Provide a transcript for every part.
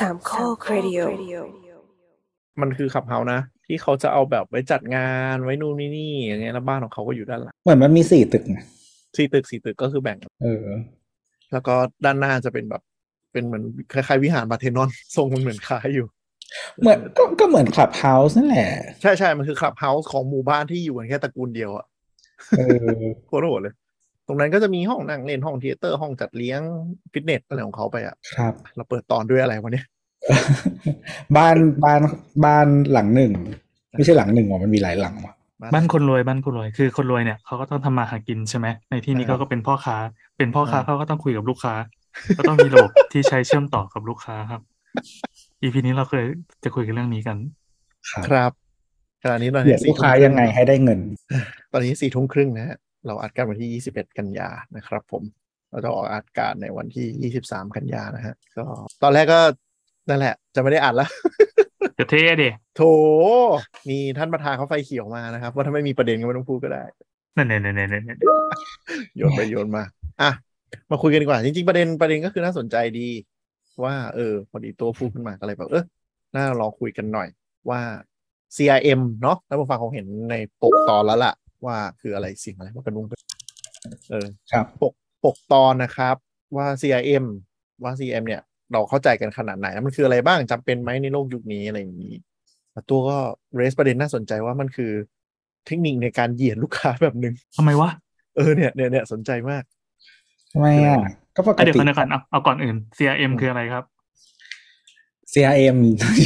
สามข้อครดิโอมันคือคลับเฮาส์นะ ที่เขาจะเอาแบบไว้จัดงานไว้นู่นนี่นี่อย่างเงี้ยแล้วบ้านของเขาก็อยู่ด้านหลังเหมือนมันมีสี่ตึกไงสี่ตึกสี่ตึกก็คือแบ่งเออ แล้วก็ด้านหน้าจะเป็นแบบเป็นเหมือนคล้ายๆวิหารพาร์เธนอนทรงมันเหมือนคล้ายอยู่ เหมือนก็ก็เหมือนคลับเฮาส์นั่นแหละ ใช่ใช่มันคือคลับเฮาส์ของหมู่บ้านที่อยู่กันแค่ตระกูลเดียวอะเออโคตรโหดเลย ตรงนั้นก็จะมีห้องนั่งเล่นห้อง theater ห้องจัดเลี้ยงฟิตเนสอะไรของเขาไปอะครับ เราเปิดตอนด้วยอะไรวะเนี่ยบ้านบ้านบ้านหลังหนึ่ง ไม่ใช่หลังหนึ่งว่ะมันมีหลายหลังว่ะบ้านคนรวยบ้านคนรวยคือคนรวยเนี่ยเขาก็ต้องทำมาหากินใช่ไหมในที่นี้เขาก็เป็นพ่อค้า เป็นพ่อค้าเขาก็ต้องคุยกับลูกค้า ก็ต้องมีระบบที่ใช้เชื่อมต่อกับลูกค้าครับอีพีนี้เราเคยจะคุยกันเรื่องนี้กัน ครับครับขณะนี้เราเดี๋ยวลูกค้ายังไงให้ได้เงิน ตอนนี้สี่ทุ่มครึ่งนะฮะ เราอัดกันวันที่ยี่สิบเอ็ดกันยานะครับ ผมเราจะออกอากาศในวันที่ยี่สิบสามกันยานะฮะก็ตอนแรกก็นั่นแหละ จะไม่ได้อัดแล้วจะเท่เดโถมีท่านประธานเขาไฟเขียวมานะครับ ว่าถ้าไม่มีประเด็นก็ไม่ต้องพูดก็ได้ นั่นเนี่ยเนี่ยเนี่ยเนี่ยโยนไปโยนมา อะ มาคุยกันดีกว่า จริงๆ ประเด็นประเด็นก็คือน่าสนใจดี ว่า เออ พอดีตัวพูดขึ้นมาก็เลยแบบเออน่าลองคุยกันหน่อยว่า CRM เนาะแล้วผู้ฟังคงเห็นในปกตอนแล้วล่ะ ว่าคืออะไรสิ่งอะไรว่ากันวงกันเออครับปกปกตอนนะครับว่า CRM ว่า CRM เนี่ย เราเข้าใจกันขนาดไหนแล้วมันคืออะไรบ้างจำเป็นไหมในโลกยุคนี้อะไรอย่างนี้แต่ตัวก็เรสประเด็นน่าสนใจว่ามันคือเทคนิคในการเหยียดลูกค้าแบบหนึ่งทำไมวะ เออเนี่ยเนี่ยเนี่ยสนใจมากทำไมอะก็ปกอะเดี๋ยวติก่อนเดี๋ยวก่อนเอาเอาก่อนอื่น CRM คืออะไรครับ CRM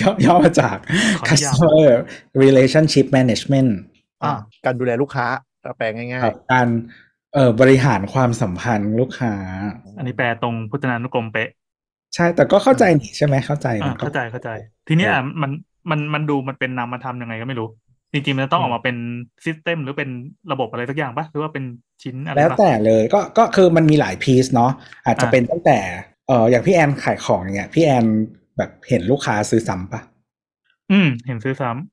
ย่อย่อมาจากขออนุญาต Customer Relationship Management อ่า การดูแลลูกค้าถ้าแปลง่ายครับการเอ่อบริหารความสัมพันธ์ลูกค้า อันนี้แปลตรงพุทธนานุกรมเป๊ะ ใช่แต่ก็เข้าใจนี่ใช่ไหมเข้าใจอ่ามันก็เข้าใจเข้าใจ ทีเนี้ยมันมันมันดูมันเป็นนามธรรมยังไงก็ไม่รู้ จริงๆ มันจะต้องออกมาเป็นซิสเต็มหรือเป็นระบบอะไรสักอย่างปะหรือว่าเป็นชิ้นอะไรแล้วปะแต่เลยก็ก็คือมันมีหลายพีซเนาะอาจจะอ่าเป็นตั้งแต่เอออย่างพี่แอนขายของอย่างเงี้ยพี่แอนแบบเห็นลูกค้าซื้อซ้ำปะอืม เห็นซื้อซ้ำ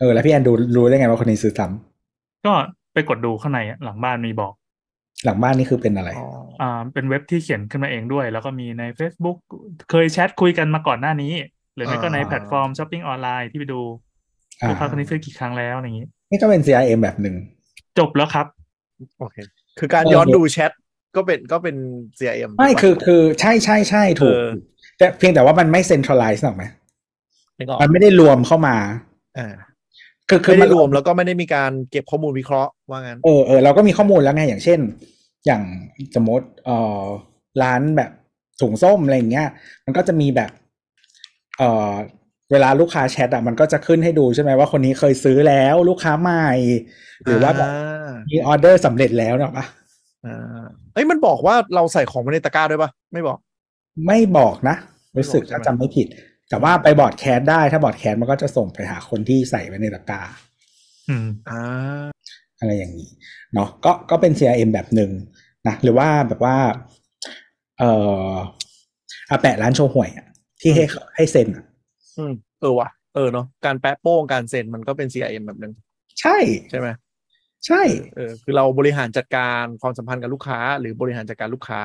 เออแล้วพี่แอนดูรู้ได้ไงว่าคนนี้ซื้อซ้ำก็ไปกดดูข้างในอะหลังบ้านมีบอก หลังบ้านนี่คือเป็นอะไรๆอ๋ออ่าเป็นเว็บที่เขียนขึ้นมาเองด้วย แล้วก็มีใน Facebook เคยแชทคุยกันมาก่อนหน้านี้ หรือไม่ก็ในแพลตฟอร์มช้อปปิ้งออนไลน์ที่ไปดูอ่าลูกค้าคนนี้ซื้อกี่ครั้งแล้วอะไรอย่างนี้นี่ก็เป็น CRM แบบหนึ่งจบแล้วครับโอเคคือการเออย้อนดูแชทก็เป็นก็เป็น CRM ไม่ถูกปะคือคือใช่ใช่ใช่ถูกเออแต่เพียงแต่ว่ามันไม่เซ็นทรัลไลซ์หรอกไหมนึกออกมันไม่ได้รวมเข้ามาอ่า คือคือไม่มัได้นรวมแล้วก็ไม่ได้มีการเก็บข้อมูลวิเคราะห์ว่างั้นเออเออเราก็มีข้อมูลแล้วไงอย่างเช่น อย่างสมมติเอ่อร้านแบบถุงส้มอะไรอย่างเงี้ย มันก็จะมีแบบ เอ่อเวลาลูกค้าแชทอะมันก็จะขึ้นให้ดูใช่ไหมว่าคนนี้เคยซื้อแล้วลูกค้าใหม่ หรือว่าแบบามีออเดอร์สำเร็จแล้วเนอะปะอ่าเอ้ยมันบอกว่าเราใส่ของไว้ในตะกร้าด้วยปะไม่บอก ไม่บอกนะ รู้สึกไม่บอกใช่ถ้าไหมจำไม่ผิด แต่ว่าไป broadcast ได้ ถ้า broadcast มันก็จะส่งไปหาคนที่ใส่ไว้ในตะกร้าอืมอ่าอะไรอย่างนี้เนาะก็ก็เป็น CRM แบบหนึ่งนะหรือว่าแบบว่า เอ่ออาแปะร้านโชห่วยอะที่ให้ให้เซ็นอะอืมเออว่ะเออเนาะการแปะโป้งการเซ็นมันก็เป็น CRM แบบหนึ่งใช่ใช่ไหมใช่เออคือเราบริหารจัดการความสัมพันธ์กับลูกค้า หรือบริหารจัดการลูกค้า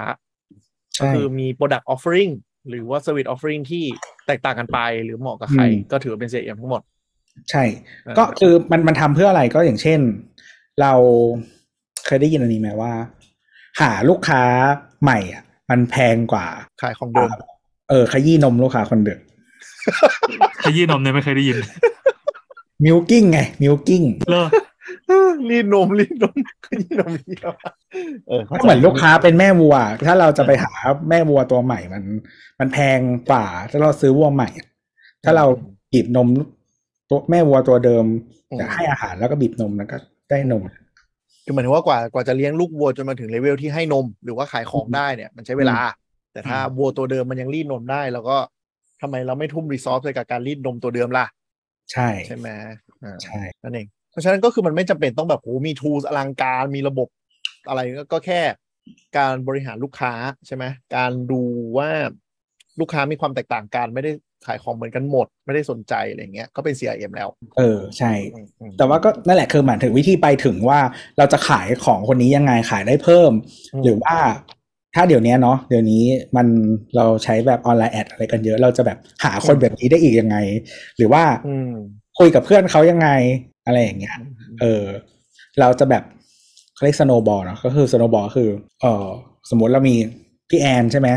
ก็ใช่คือมี product offering หรือว่า service offering ที่แตกต่างกันไป หรือเหมาะกับใคร ก็ถือว่าเป็น CRM ทั้งหมด ใช่เออก็คือมันมันทำเพื่ออะไรก็อย่างเช่น เราเคยได้ยินอันนี้ไหมว่า หาลูกค้าใหม่อะ มันแพงกว่าขายของเดิมเออ ขยี้นมลูกค้าคนเดิมขยี้นมเนี่ยไม่เคยได้ยิน milking ไง milking เลิก รีดนมรีดนมขยี้นมเยอะเออก็เหมือนลูกค้าเป็นแม่วัว ถ้าเราจะไปหาแม่วัวตัวใหม่มัน มันแพงกว่าถ้าเราซื้อวัวใหม่อะถ้าเราบีบนมตัวแม่วัวตัวเดิมจะให้อาหารแล้วก็บีบนมแล้วก็ได้นมคือหมายถึงว่ากว่ากว่าจะเลี้ยงลูกวัวจนมาถึงเลเวลที่ให้นม หรือว่าขายของได้เนี่ย มันใช้เวลา แต่ถ้าวัวตัวเดิมมันยังรีดนมได้ แล้วก็ทำไมเราไม่ทุ่มรีซอสไปกับการรีดนมตัวเดิมล่ะ ใช่ใช่ไหมอ่าใช่นั่นเอง เพราะฉะนั้นก็คือมันไม่จำเป็นต้องแบบโหมีทูสอลังการมีระบบอะไรก็ก็แค่การบริหารลูกค้าใช่ไหมการดูว่าลูกค้ามีความแตกต่างกันไม่ได้ขายของเหมือนกันหมด ไม่ได้สนใจอะไรเงี้ยก็เป็น CRM แล้ว เออใช่อืมอืมแต่ว่าก็นั่นแหละคือหมายถึงวิธีไปถึงว่าเราจะขายของคนนี้ยังไงขายได้เพิ่มอืมหรือว่าถ้าเดี๋ยวนี้เนาะเดี๋ยวนี้มันเราใช้แบบออนไลน์ ad อะไรกันเยอะ เราจะแบบหาคนแบบนี้ได้อีกยังไง หรือว่าอืมคุยกับเพื่อนเขายังไง อะไรอย่างเงี้ย เออ เราจะแบบเขาเรียก snowball เนาะก็คือ snowball คือเออสมมติเรามีพี่แอนใช่ไหม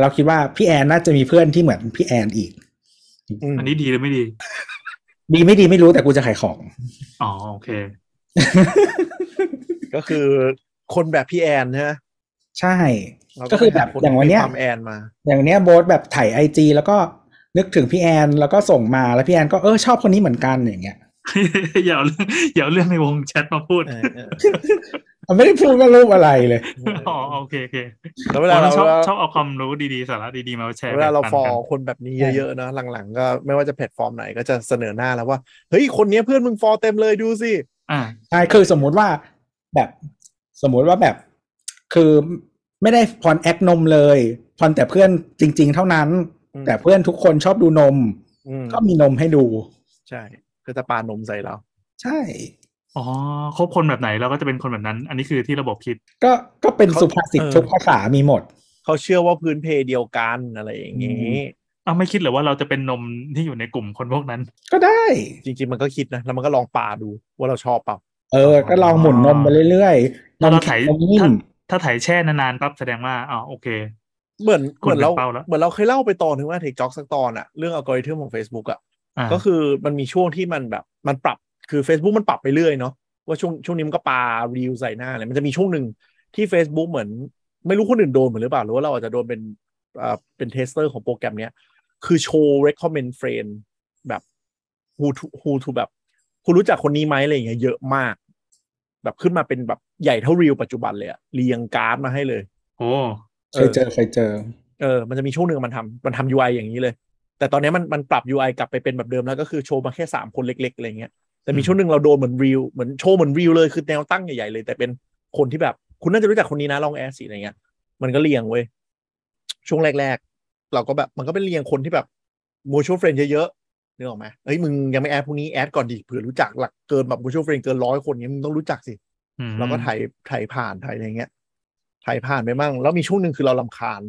เราคิดว่าพี่แอนน่าจะมีเพื่อนที่เหมือนพี่แอนอีกอืมอันนี้ดีหรือไม่ดี ดีไม่ดีไม่รู้แต่กูจะขายของ อ๋อโอเค ก็คือคนแบบพี่แอนใช่ไหมใช่เราก็คือแบบหาคนอย่างวันเนี้ยมีความแอนมา อย่างเนี้ยโบ๊ทแบบถ่าย IG แล้วก็นึกถึงพี่แอน แล้วก็ส่งมาแล้วพี่แอนก็เออชอบคนนี้เหมือนกันอย่างเงี้ย อย่าเอาเรื่องอย่าเอาเรื่องในวงแชทมาพูดเออเออมันไม่ได้พูดว่ารูปอะไรเลยอ๋อโอเคโอเคแล้วเวลาเราชอบชอบเอาความรู้ดีๆสาระดีๆมาแชร์เวลาเราแบ่งฟปัอนกันลคนแบบนี้เยอะๆนะหลังๆ ก็ไม่ว่าจะแพลตฟอร์มไหนก็จะเสนอหน้าแล้วว่าเฮ้ยคนเนี้ยเพื่อนมึงฟอลเต็มเลยดูสิอ่าใช่คือสมมุติว่าแบบสมมุติว่าแบบคือไม่ได้พรแอคนมเลยพรแต่เพื่อนจริง ๆ เท่านั้นอืมแต่เพื่อนทุกคนชอบดูนมอืมก็มีนมให้ดู ใช่ ก็จะปานมใส่เรา ใช่ อ๋อคบคนแบบไหนเราก็จะเป็นคนแบบนั้น อันนี้คือที่ระบบคิด ก็ก็เป็นเขาสุภาษิตเออทุกภาษามีหมด เขาเชื่อว่าพื้นเพเดียวกันอะไรอย่างงี้อ้าวไม่คิดเหรือว่าเราจะเป็นนมที่อยู่ในกลุ่มคนพวกนั้น ก็ได้ จริง ๆ มันก็คิดนะ แล้วมันก็ลองปาดูว่าเราชอบเปล่าเออ ก็ลองหมุนนมไปเรื่อยๆนถ้ามเราแข็ถ่ายงนมนิ่ถ้ามถ้าถ่ายแช่นานๆปั๊บแสดงว่าอ๋อโอเค เหมือนคเหนมือนเราเป็นเป้าแล้วเหมือนเราเคยเล่าไปตอนถึงว่าเทคจ็อกสักตอนอะเรื่องอัลกอริทึมของ Facebook อะอ่า ก็คือมันมีช่วงที่มันแบบมันปรับคือ Facebook มันปรับไปเรื่อยเนาะว่าช่วงช่วงนี้มันก็ปารีวใส่หน้าเลยมันจะมีช่วงหนึ่งที่ Facebook เหมือน ไม่รู้คนอื่นโดนเหมือนหรือเปล่าหรือว่าเราอาจจะโดนเป็นอ่าเป็น tester ของโปรแกรมเนี้ย คือโชว์ recommend friend แบบ who to who to แบบ คุณรู้จักคนนี้ไหมอะไรอย่างเงี้ยเยอะมาก แบบขึ้นมาเป็นแบบใหญ่เท่า reel ปัจจุบันเลยอะเรียงการ์ดมาให้เลย โอ้เคยเจอเคยเจอ เออ มันจะมีช่วงหนึ่งมันทำมันทำ UI อย่างนี้เลย แต่ตอนนี้มันมันปรับ UI กลับไปเป็นแบบเดิมแล้วก็คือโชว์มาแค่สามคนเล็กๆอะไรเงี้ยแต่มีช่วงหนึ่งเราโดนเหมือน reel เหมือนโชว์เหมือน reel เลยคือแนวตั้งใหญ่ๆเลย แต่เป็นคนที่แบบคุณน่าจะรู้จักคนนี้นะลองแอสสิอะไรเงี้ย มันก็เรียงเว้ยช่วงแรก ๆ เราก็แบบมันก็เป็นเรียงคนที่แบบ mutual friend เยอะๆนึกออกไหมเฮ้ยมึงยังไม่ add พวกนี้ add ก่อนดิเผื่อรู้จักหลักเกินแบบ mutual friend เกินร้อยคนเนี้ยมึงต้องรู้จักสิอืมเราก็ถ่ายถ่ายผ่านถ่ายอะไรเงี้ยถ่ายผ่านไปมั่งแล้วมีช่วงหนึ่งคือเรารำคาญ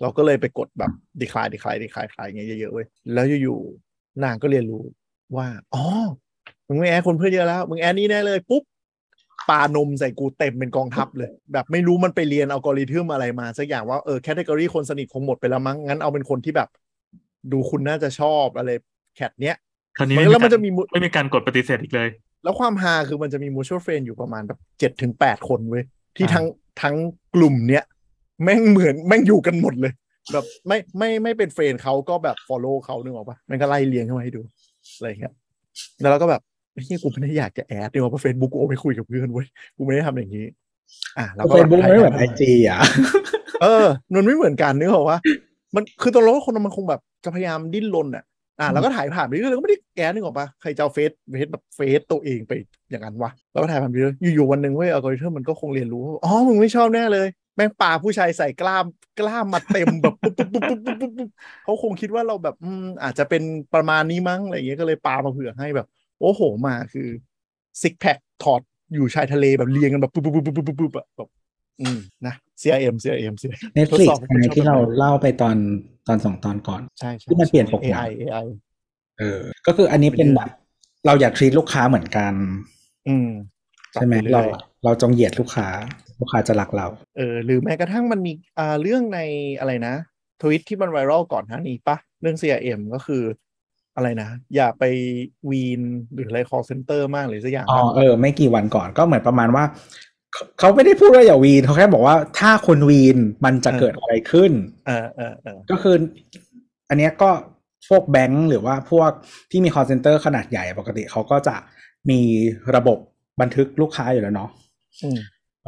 เราก็เลยไปกดแบบ decline decline decline cline เงี้ยเยอะๆเว้ยแล้วอยู่ๆนางก็เรียนรู้ว่าอ๋อมึงไม่ add คนเพื่อนเยอะแล้วมึง add นี่แน่เลยปุ๊บปานมใส่กูเต็มเป็นกองทัพเลย แบบไม่รู้มันไปเรียนอัลกอริทึมอะไรมาสักอย่างว่าเออ category คนสนิทคงหมดไปแล้วมั้งงั้นเอาเป็นคนที่แบบ ดูคุณน่าจะชอบอะไร cat เนี้ยคราวนี้มันไม่แล้วมันการจะมีมุไม่มีการกดปฏิเสธอีกเลย แล้วความฮาคือมันจะมี mutual friend อยู่ประมาณแบบเจ็ดถึงแปดคนเว้ยที่อ่าทั้งทั้งกลุ่มเนี้ย แม่งเหมือนแม่งอยู่กันหมดเลย แบบไม่ไม่ไม่เป็น friend เขาก็แบบ follow เขานึกออกปะมันก็ไล่เรียงเข้ามาให้ดูอะไรอย่างเงี้ยแล้วเราก็แบบเฮ้ยกูไม่ได้อยากจะ add เนี่ยว่าเฟซบุ๊กกูเอาไปคุยกับเพื่อนเว้ยกูไม่ได้ทำอย่างนี้ อะเราก็เฟซบุ๊กไม่เหมือน IG อะเออมันไม่เหมือนกันนึกออกว่ามันคือตอนเราคนมันคงแบบจะพยายามดิ้นรนอะอะเราก็ถ่ายผ่านไปเรื่อยๆเราก็ไม่ได้แกนึกออกปะใครจะเอาเฟซเฟซแบบเฟซตัวเองไปอย่างนั้นวะเราก็ถ่ายผ่านไปเรื่อยอยู่ๆวันหนึ่งเว้ยอัลกอริทึมมันก็คงเรียนรู้ว่าอ๋อมึงไม่ชอบแน่เลย แม่งปาผู้ชายใส่กล้ามกล้ามมาเต็มแบบปุ๊บปุ๊บปุ๊บปุ๊บปุ๊บปุ๊บปุ๊บเขาคงคิดว่าเราแบบอืมอาจจะเป็นประมาณนี้มั้งอะไรอย่างเงี้ยก็เลยปามาเผื่อให้แบบ โอ้โหมาคือซิกแพคถอดอยู่ชายทะเลแบบเรียงกันแบบปุ๊บปุ๊บปุ๊บปุ๊บปุ๊บปุ๊บอะแบบอืมนะ CRM CRM CRM เน็ตฟลิกทดสอบไงที่เราเล่าไปตอนตอนสองตอนก่อนใช่ใช่ที่มันเปลี่ยนปกหนัง AI AI เออ ก็คืออันนี้เป็นแบบเราอยากทรีตลูกค้าเหมือนกัน อืมใช่ไหมปบปเราอยเราจงเหยียดลูกค้า ลูกค้าจะรักเรา เออหรือแม้กระทั่งมันมีอ่าเรื่องในอะไรนะทวิตที่มันไวรัลก่อนหน้านี้ปะเรื่อง CRM ก็คืออะไรนะ อย่าไปวีนหรืออะไร call center มากหรือสักอย่างอ๋อปะเออ ไม่กี่วันก่อนก็เหมือนประมาณว่าเขาเขาไม่ได้พูดว่าอย่าวีนเขาแค่บอกว่าถ้าคุณวีนมันจะเกิดอะไรขึ้นเออเออเออก็คือ อันเนี้ยก็พวกแบงก์หรือว่าพวกที่มี call center ขนาดใหญ่ปกติเขาก็จะมีระบบบันทึกลูกค้าอยู่แล้วเนาะอืม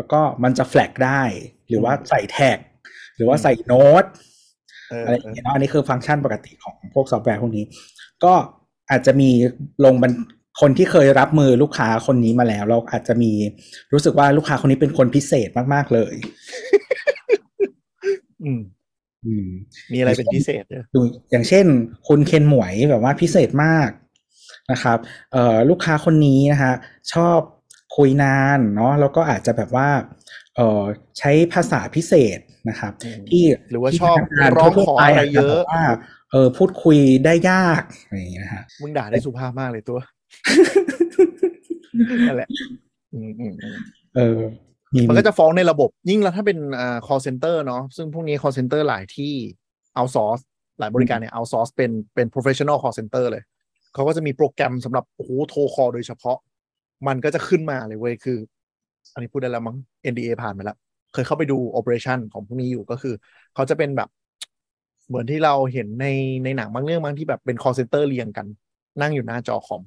แล้วก็มันจะแฟลกได้ หรือว่าอืมใส่แท็ก หรือว่าใส่โน้ตเอออะไรอเอย่างอเงี้ยเนาะอันนี้คือฟังก์ชันปกติของพวกซอฟต์แวร์พวกนี้ ก็อาจจะมีลงบันคนที่เคยรับมือลูกค้าคนนี้มาแล้ว เราอาจจะมีรู้สึกว่าลูกค้าคนนี้เป็นคนพิเศษมาก ๆ เลย อืมอืมมีอะไรเป็นพิเศษเนี่ยดูอย่างเช่น คุณเคนหมวยแบบว่าพิเศษมากนะครับ เอ่อลูกค้าคนนี้นะคะชอบ คุยนานเนาะแล้วก็อาจจะแบบว่าเอ่อใช้ภาษาพิเศษนะครับอืมที่หรือว่าที่ชอบพนักงานร้องทั่วขอๆไปอะไรเยอะาจจบกว่าเออพูดคุยได้ยากอะไรอย่างเงี้ยนะฮะมึงด่าได้สุภาพมากเลยตัวนั่นแหละอืมอืมอืมเออมีมันก็จะฟ้องในระบบ ยิ่งแล้วถ้าเป็นอ่า call center เนาะซึ่งพวกนี้ call center หลายที่ outsource หลายบริการเนี่ย outsource เป็นเป็น professional call center เลย เขาก็จะมีโปรแกรมสำหรับโอ้โหโทรคอโดยเฉพาะ มันก็จะขึ้นมาเลยเว้ยคือ อันนี้พูดได้แล้วมั้ง NDA ผ่านไปแล้ว เคยเข้าไปดู operation ของพวกนี้อยู่ก็คือ เขาจะเป็นแบบ เหมือนที่เราเห็นในในหนังบางเรื่องบางที่แบบเป็น call center เรียงกัน นั่งอยู่หน้าจอคอม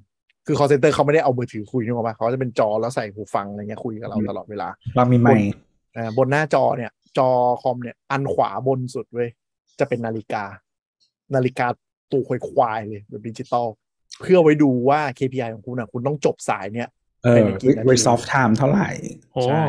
คือ call center เขาไม่ได้เอามือถือคุยนึกออกปะเขาจะเป็นจอแล้วใส่หูฟังอะไรเงี้ยคุยกับเราตลอดเวลา เรามีไมค์อ่าบนหน้าจอเนี่ย จอคอมเนี่ย อันขวาบนสุดเว้ยจะเป็นนาฬิกา นาฬิกาตัวควายควายๆเลยแบบดิจิตอลเพื่อไว้ดูว่า KPI ของคุณอะ คุณต้องจบสายเนี่ย เอเป็นออีกกี่นาที resolve time เท่าไหร่โอ้ใช่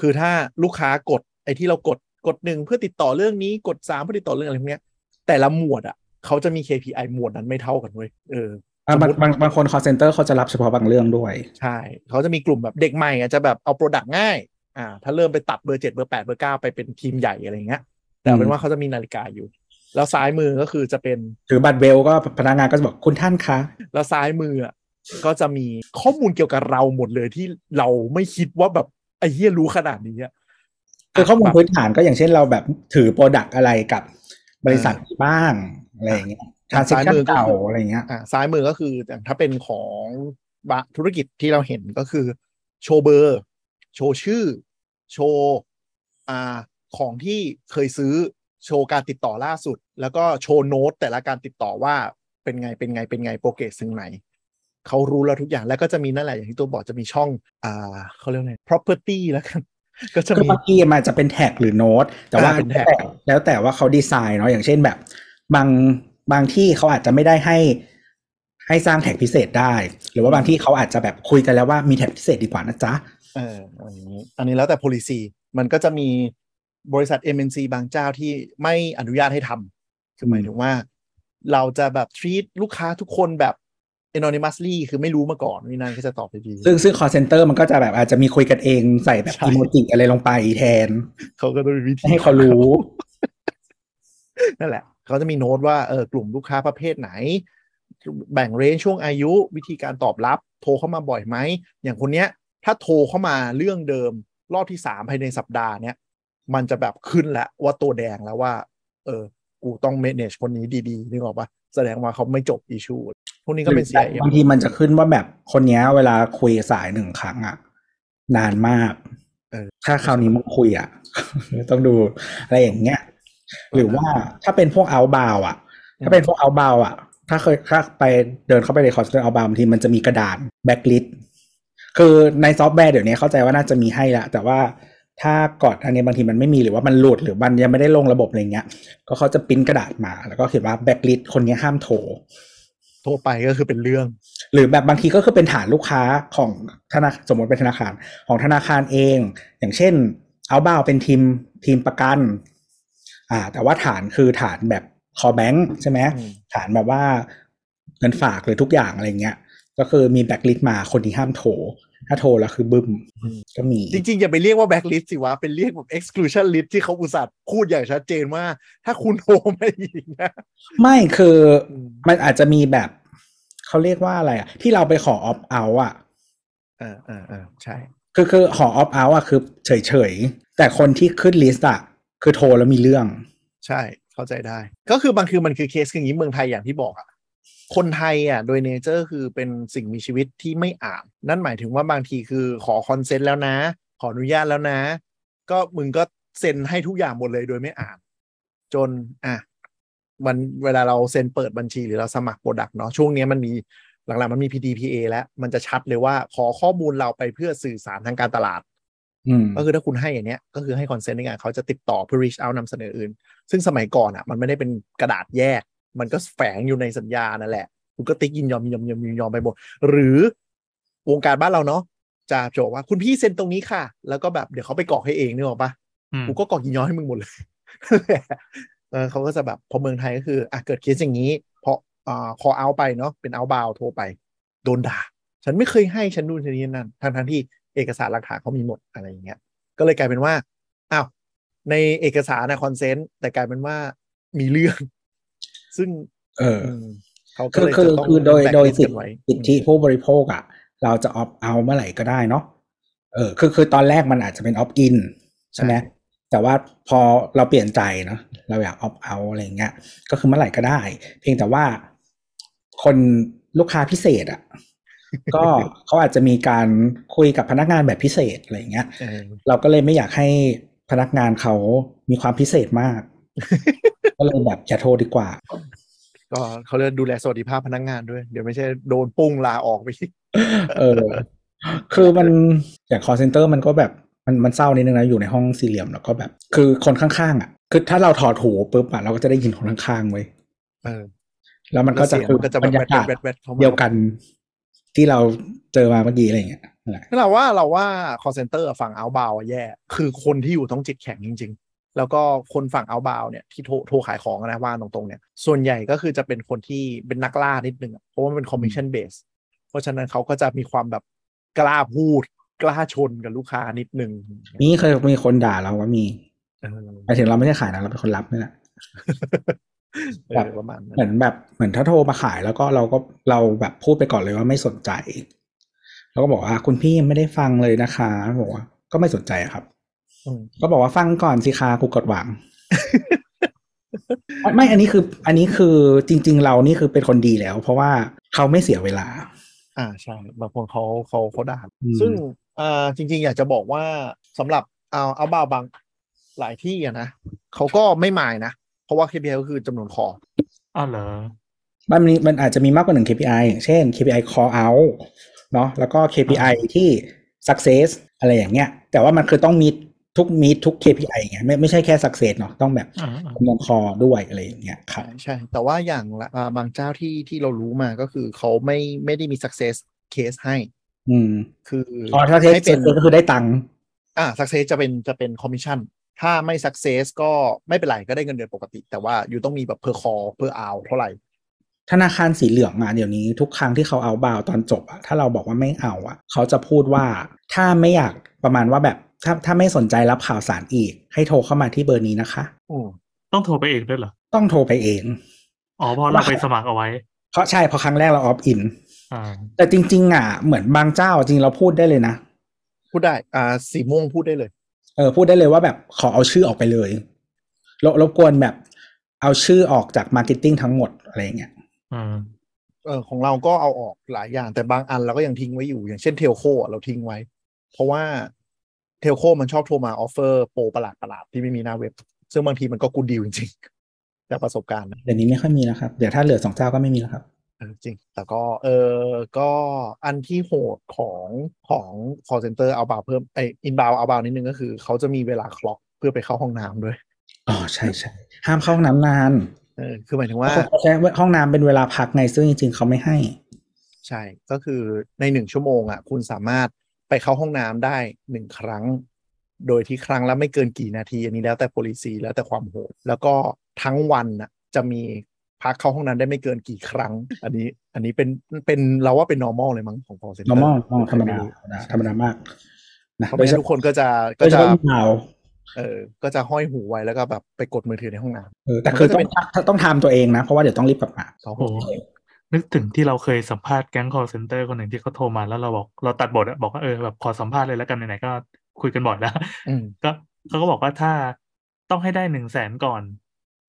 คือถ้าลูกค้ากดไอ้ที่เรากดกดหนึ่งเพื่อติดต่อเรื่องนี้กดสามเพื่อติดต่อเรื่องอะไรพวกเนี้ย แต่ละหมวดอะเขาจะมี KPI หมวดนั้นไม่เท่ากันเว้ยเอออะบางสมมุติบางบางคน call center เขาจะรับเฉพาะบางเรื่องด้วย ใช่ เขาจะมีกลุ่มแบบเด็กใหม่อาจจะแบบเอา product ง่าย อ่า ถ้าเริ่มไปตัดเบอร์เจ็ดเบอร์แปดเบอร์เก้าไปเป็นทีมใหญ่อะไรอย่างเงี้ย แต่เอาเป็นว่าเขาจะมีนาฬิกาอยู่ แล้วซ้ายมือก็คือจะเป็นถือบัตร wealth ก็พนักงานก็จะบอกคุณท่านคะ แล้วซ้ายมืออะ ก็จะมีข้อมูลเกี่ยวกับเราหมดเลยที่เราไม่คิดว่าแบบไอ้เหี้ยรู้ขนาดนี้อะคือข้อมูลแบบพื้นฐานก็อย่างเช่นเราแบบถือ product อะไรกับบริษัทบ้างอะไรอย่างเงี้ยอ่าซ้ายมื transaction อก็คือเก่าอะไรอย่างเงี้ยอ่าซ้ายมือก็คืออย่างถ้าเป็นของบะธุรกิจที่เราเห็นก็คือ โชว์เบอร์ โชว์ชื่อ โชว์อ่าของที่เคยซื้อโชว์การติดต่อล่าสุด แล้วก็โชว์โน้ตแต่ละการติดต่อว่าเป็นไงเป็นไงเป็นไงโปรเกรสถึงไหน เขารู้แล้วทุกอย่างแล้วก็จะมีนั่นแหละอย่างที่ตัวบอกจะมีช่องอ่าเขาเรียกไง property แล้วกันก็จะคือมีบางทีมันจะเป็นแท็กหรือโน้ตแต่ว่าอ่าเป็นแท็กแล้วแต่แล้วแต่ว่าเขาดีไซน์เนาะอย่างเช่นแบบ บางบางที่เขาอาจจะไม่ได้ให้ ให้สร้างแท็กพิเศษได้ หรือว่าบางที่เขาอาจจะแบบคุยกันแล้วว่ามีแท็กพิเศษดีกว่านะจ๊ะเอออันนี้อันนี้แล้วแต่ policy มันก็จะมีบริษัท MNC บางเจ้าที่ไม่อนุญาตให้ทำคือหมายถึงว่า เราจะแบบ treat ลูกค้าทุกคนแบบ anonymously คือไม่รู้มาก่อนวินันก็จะตอบไปดีซึ่งซึ่ง call center มันก็จะแบบอาจจะมีคุยกันเองใส่แบบใช่อีโมจิอะไรลงไปแทน เขาก็ต้องมีวิธีให้เขารู้ นั่นแหละ เขาจะมีโน้ตว่าเออกลุ่มลูกค้าประเภทไหน แบ่งเรนช่วงอายุวิธีการตอบรับ โทรเข้ามาบ่อยไหม อย่างคนเนี้ย ถ้าโทรเข้ามาเรื่องเดิม รอบที่สามภายในสัปดาห์เนี้ยมันจะแบบขึ้นแล้วว่าตัวแดงแล้วว่า เออ กูต้อง manage คนนี้ดีๆนึกออกปะ แสดงว่าเขาไม่จบ issue พวกนี้ก็เป็น CIM บางทีมันจะขึ้นว่าแบบคนเนี้ยเวลาคุยสายหนึ่งครั้งอะนานมากเออถ้าคราวนี้มึงคุยอะต้องดูอะไรอย่างเงี้ยหรือว่าถ้าเป็นพวกเอาบาวอะถ้าเป็นพวกเอาบาวอะถ้าเคยถ้าไปเดินเข้าไปใน call center outbound บางทีมันจะมีกระดานแบ็กลิสคือในซอฟต์แวร์เดี๋ยวนี้เข้าใจว่าน่าจะมีให้ละแต่ว่า ถ้ากดอันนี้บางทีมันไม่มีหรือว่ามันหลุดหรือมันยังไม่ได้ลงระบบอะไรเงี้ย ก็เขาจะปริ้นกระดาษมา แล้วก็เขียนว่าแบ็กลิสคนนี้ห้ามโทรโทรไปก็คือเป็นเรื่อง หรือแบบบางทีก็คือเป็นฐานลูกค้าของธนาสมมติเป็นธนาคารของธนาคารเอง อย่างเช่น เอาบ้าเป็นทีมทีมประกัน อ่า แต่ว่าฐานคือฐานแบบ core bank ใช่ไหมอืมฐานแบบว่าเงินฝากหรือทุกอย่างอะไรเงี้ย ก็คือมีแบ็กลิสต์มาคนที่ห้ามโทร ถ้าโทรแล้วคือบึ้มอืมก็มี จริง ๆ อย่าไปเรียกว่า blacklist สิวะ เป็นเรียกแบบ exclusion list ที่เขาอุตส่าห์พูดอย่างชัดเจนว่า ถ้าคุณโทรมาอีกนะ ไม่คืออมมันอาจจะมีแบบเขาเรียกว่าอะไรอะ ที่เราไปขอออฟเอาอะเออเออเออใช่ คือคือขอ opt out อะคือเฉยเฉยๆแต่คนที่ขึ้น list อะคือโทรแล้วมีเรื่อง ใช่เข้าใจได้ ก็คือบางคือมันคือเคสคืออย่างนี้เมืองไทยอย่างที่บอกอะ คนไทยอะโดย nature คือเป็นสิ่งมีชีวิตที่ไม่อ่านนั่นหมายถึงว่าบางทีคือขอ consent แล้วนะ ขออนุญาตแล้วนะ ก็มึงก็เซ็นให้ทุกอย่างหมดเลยโดยไม่อ่าน จนอะมันเวลาเราเซ็นเปิดบัญชีหรือเราสมัคร product เนาะช่วงนี้มันมีหลังๆมันมี PDPA แล้วมันจะชัดเลยว่าขอข้อมูลเราไปเพื่อสื่อสารทางการตลาดอืมก็คือถ้าคุณให้อย่างเนี้ยก็คือให้ consent ในการเขาจะติดต่อเพื่อ reach out นำเสนออื่น ซึ่งสมัยก่อนอะ มันไม่ได้เป็นกระดาษแยก มันก็แฝงอยู่ในสัญญานั่นแหละคุณก็ติ๊กยินยอมยินยอมยินยอมยินยอมไปหมดหรือวงการบ้านเราเนาะจะโจทย์ว่าคุณพี่เซ็นตรงนี้ค่ะ แล้วก็แบบเดี๋ยวเขาไปกรอกให้เองนึกออกปะอืมกูก็กรอกยินยอมให้มึงหมดเลยเออเขาก็จะแบบพอเมืองไทยก็คืออะเกิดเคสอย่างนี้พออ่าคอเอาไปเนาะเป็นเอาบาวโทรไป โดนด่า ฉันไม่เคยให้ฉันนู่นฉันนี่นั่นทั้งทั้งๆที่เอกสารหลักฐานเขามีหมดอะไรอย่างเงี้ยก็ก็เลยกลายเป็นว่าอ้าวในเอกสารนะ consent แต่กลายเป็นว่ามีเรื่อง ซึ่ง เอออืมเขาก็คือเลยคือจะต้องคือโดย blacklist โดยสิทกันไว้สิทธิผู้บริโภคอะ เราจะออฟเอาเมื่อไหร่ก็ได้เนาะเออคือคือตอนแรกมันอาจจะเป็นออฟอินใช่ไหมแต่ว่าพอเราเปลี่ยนใจเนาะเราอยากออฟเอาอะไรอย่างเงี้ย ก็คือเมื่อไหร่ก็ได้ เพียงแต่ว่าคนลูกค้าพิเศษอะก็เขาอาจจะมีการคุยกับพนักงานแบบพิเศษอะไรอย่างเงี้ยเออเราก็เลยไม่อยากให้พนักงานเขามีความพิเศษมาก ก็เลยแบบอย่าโทรดีกว่า ก็เขาเรียกดูแลสวัสดิภาพพนักงานด้วย เดี๋ยวไม่ใช่โดนปุ้งลาออกไปอีกเออ คือมันอย่าง call center มันก็แบบมันมันเศร้านิดนึงนะอยู่ในห้องสี่เหลี่ยมแล้วก็แบบ คือคนข้างๆอะ คือถ้าเราถอดหูปุ๊บอะเราก็จะได้ยินคนข้างๆไว้ยเออ แล้วมันก็จะแล้วเสียงคือมันก็จะบรรยากาศแวดๆแวดๆเข้ามาเดียวกันที่เราเจอมาเมื่อกี้อะไรอย่างเงี้ยนั่นแหละเราว่าเราว่า call center ฝั่ง outbound อะแย่ คือคนที่อยู่ต้องจิตแข็งจริงๆ แล้วก็คนฝั่ง outbound เนี่ยที่โทรโทรขายของอะนะว่าตรงๆเนี่ยส่วนใหญ่ก็คือจะเป็นคนที่เป็นนักล่านิดนึงอะเพราะว่ามันเป็น commission base เพราะฉะนั้นเขาก็จะมีความแบบกล้าพูด กล้าชนกับลูกค้านิดนึงนี่เคยมีคนด่าเราว่ามีเออหมายถึงเราไม่ได้ขายนะเราเป็นคนรับนี่แหละเอแบบอประมาณนั้นเหมือนแบบเหมือนถ้าโทรมาขายแล้วก็เราก็เราแบบพูดไปก่อนเลยว่าไม่สนใจ แล้วก็บอกว่าคุณพี่ยังไม่ได้ฟังเลยนะคะบอกว่าก็ไม่สนใจอะครับอืม ก็บอกว่าฟังก่อนสิคะกูกดวางไม่อันนี้คือ อันนี้คือจริง ๆ เรานี่คือเป็นคนดีแล้ว เพราะว่าเขาไม่เสียเวลา อ่าใช่บางคนเขาเขาเขาด่าอืมซึ่งอ่าจริง ๆ อยากจะบอกว่าสำหรับเอาเอาบาวบางหลายที่อะนะเขาก็ไม่หมายนะ เพราะว่า KPI ก็คือจำนวนคออ้าวเหรอมันมีมันอาจจะมีมากกว่าหนึ่ง KPI อย่างเช่น KPI call out เนาะแล้วก็ KPI ที่ success อะไรอย่างเงี้ย แต่ว่ามันคือต้องมี ทุกมีทุก KPI ไงไม่ไม่ใช่แค่ success เนาะต้องแบบอ่าอ่าจำนวนคอด้วยอะไรอย่างเงี้ยครับใช่ใช่แต่ว่าอย่างละอ่าบางเจ้าที่ที่เรารู้มาก็คือเขาไม่ไม่ได้มี success case ให้ อืม คืออ๋อถ้าเทสให้เป็นก็คือได้ตังค์อ่า success จะเป็นจะเป็น commission ถ้าไม่ success ก็ไม่เป็นไรก็ได้เงินเดือนปกติ แต่ว่าอยู่ต้องมีแบบ per call per hour เท่าไหร่ ธนาคารสีเหลืองอะเดี๋ยวนี้ทุกครั้งที่เขาเอาบาวตอนจบอะถ้าเราบอกว่าไม่เอาอะ เขาจะพูดว่าถ้าไม่อยากประมาณว่าแบบ ถ้าถ้าไม่สนใจรับข่าวสารอีก ให้โทรเข้ามาที่เบอร์นี้นะคะอืมต้องโทรไปเองด้วยเหรอ ต้องโทรไปเอง อ๋อเพราะเราไปสมัครเอาไว้ เพราะใช่เพราะครั้งแรกเราออฟอินอ่าแต่จริง ๆ อะ เหมือนบางเจ้าจริงเราพูดได้เลยนะ พูดได้ อ่า สีม่วงพูดได้เลย เออ พูดได้เลยว่าแบบขอเอาชื่อออกไปเลยรบรบกวนแบบเอาชื่อออกจาก marketing ทั้งหมดอะไรอย่างเงี้ยอืมเออของเราก็เอาออกหลายอย่างแต่บางอันเราก็ยังทิ้งไว้อยู่ อย่างเช่น telco เราทิ้งไว้ เพราะว่า telco มันชอบโทรมา offer โปรประหลาดประหลาดๆที่ไม่มีหน้าเว็บ ซึ่งบางทีมันก็กูดีลจริงๆจากประสบการณ์นะเดี๋ยวนี้ไม่ค่อยมีแล้วครับ เดี๋ยวถ้าเหลือสองเจ้าก็ไม่มีแล้วครับเออจริง แต่ก็เออก็อันที่โหดของของ call center เอาบาเพิ่มไออินบาวเอาบานิดนึงก็คือ เขาจะมีเวลาคล็อกเพื่อไปเข้าห้องน้ำด้วยอ๋อใช่ใช่ห้ามเข้าห้องน้ำนานเออคือหมายถึงว่าเขาใช้ห้องน้ำเป็นเวลาพักไงซึ่งจริงๆเขาไม่ให้ ใช่ก็คือในหนึ่งชั่วโมงอะ คุณสามารถ ไปเข้าห้องน้ำได้หนึ่งครั้ง โดยที่ครั้งละไม่เกินกี่นาที อันนี้แล้วแต่ policy แล้วแต่ความโหดแล้วก็ทั้งวันน่ะจะมีพักเข้าห้องน้ำได้ไม่เกินกี่ครั้ง อันนี้ อันนี้เป็นเป็นเราว่าเป็น normal เลยมั้งของ call center normal อ๋อธรรมดาไธรรมดาธรรมดามากนะเพราะไม่งั้นทุกคนก็จะโดก็ยเฉจะพาะอีเมลเออ ก็จะห้อยหูไว้แล้วก็แบบไปกดมือถือในห้องน้เออแต่คือต้องต้องทำตัวเองนะ เพราะว่าเดี๋ยวต้องรีบกลับมาำเขาโอ้โห นึกถึงที่เราเคยสัมภาษณ์แก๊ง call center คนหนึ่งที่เขาโทรมาแล้วเราบอกเราตัดบทอะบอกว่าเออแบบขอสัมภาษณ์เลยแล้วกันไหนๆก็คุยกันบ่อยแล้วอืมก็เขาก็บอกว่าถ้าต้องให้ได้หนึ่งแสนก่อน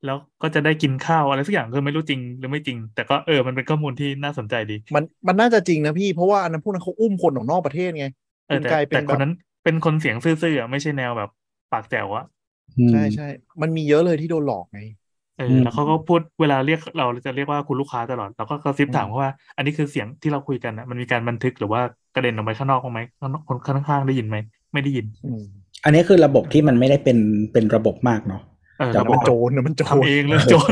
แล้วก็จะได้กินข้าวอะไรสักอย่างคือไม่รู้จริงหรือไม่จริง แต่ก็เออมันเป็นข้อมูลที่น่าสนใจดี มันมันน่าจะจริงนะพี่เพราะว่าอันนั้นพวกนั้นเขาอุ้มคนออกนอกประเทศไงเออแต่กลายเป็นแต่แบบคนนั้นเป็นคนเสียงซื่อๆอะไม่ใช่แนวแบบปากแจ๋วอะอืมใช่ใช่มันมีเยอะเลยที่โดนหลอกไง เออือมแล้วเขาก็พูดเวลาเรียกเราจะเรียกว่าคุณลูกค้าตลอดเราก็กระซิบถามเขาว่า อันนี้คือเสียงที่เราคุยกันอะมันมีการบันทึกหรือว่ากระเด็นออกไปข้างนอกบ้างไหมข้างนอกคนข้างๆได้ยินไหมไม่ได้ยินอืมอันนี้คือระบบที่มันไม่ได้เป็นเป็นระบบมากเนาะเออแต่ระบมับนโจรนะมันโจรทำเองเลยโจร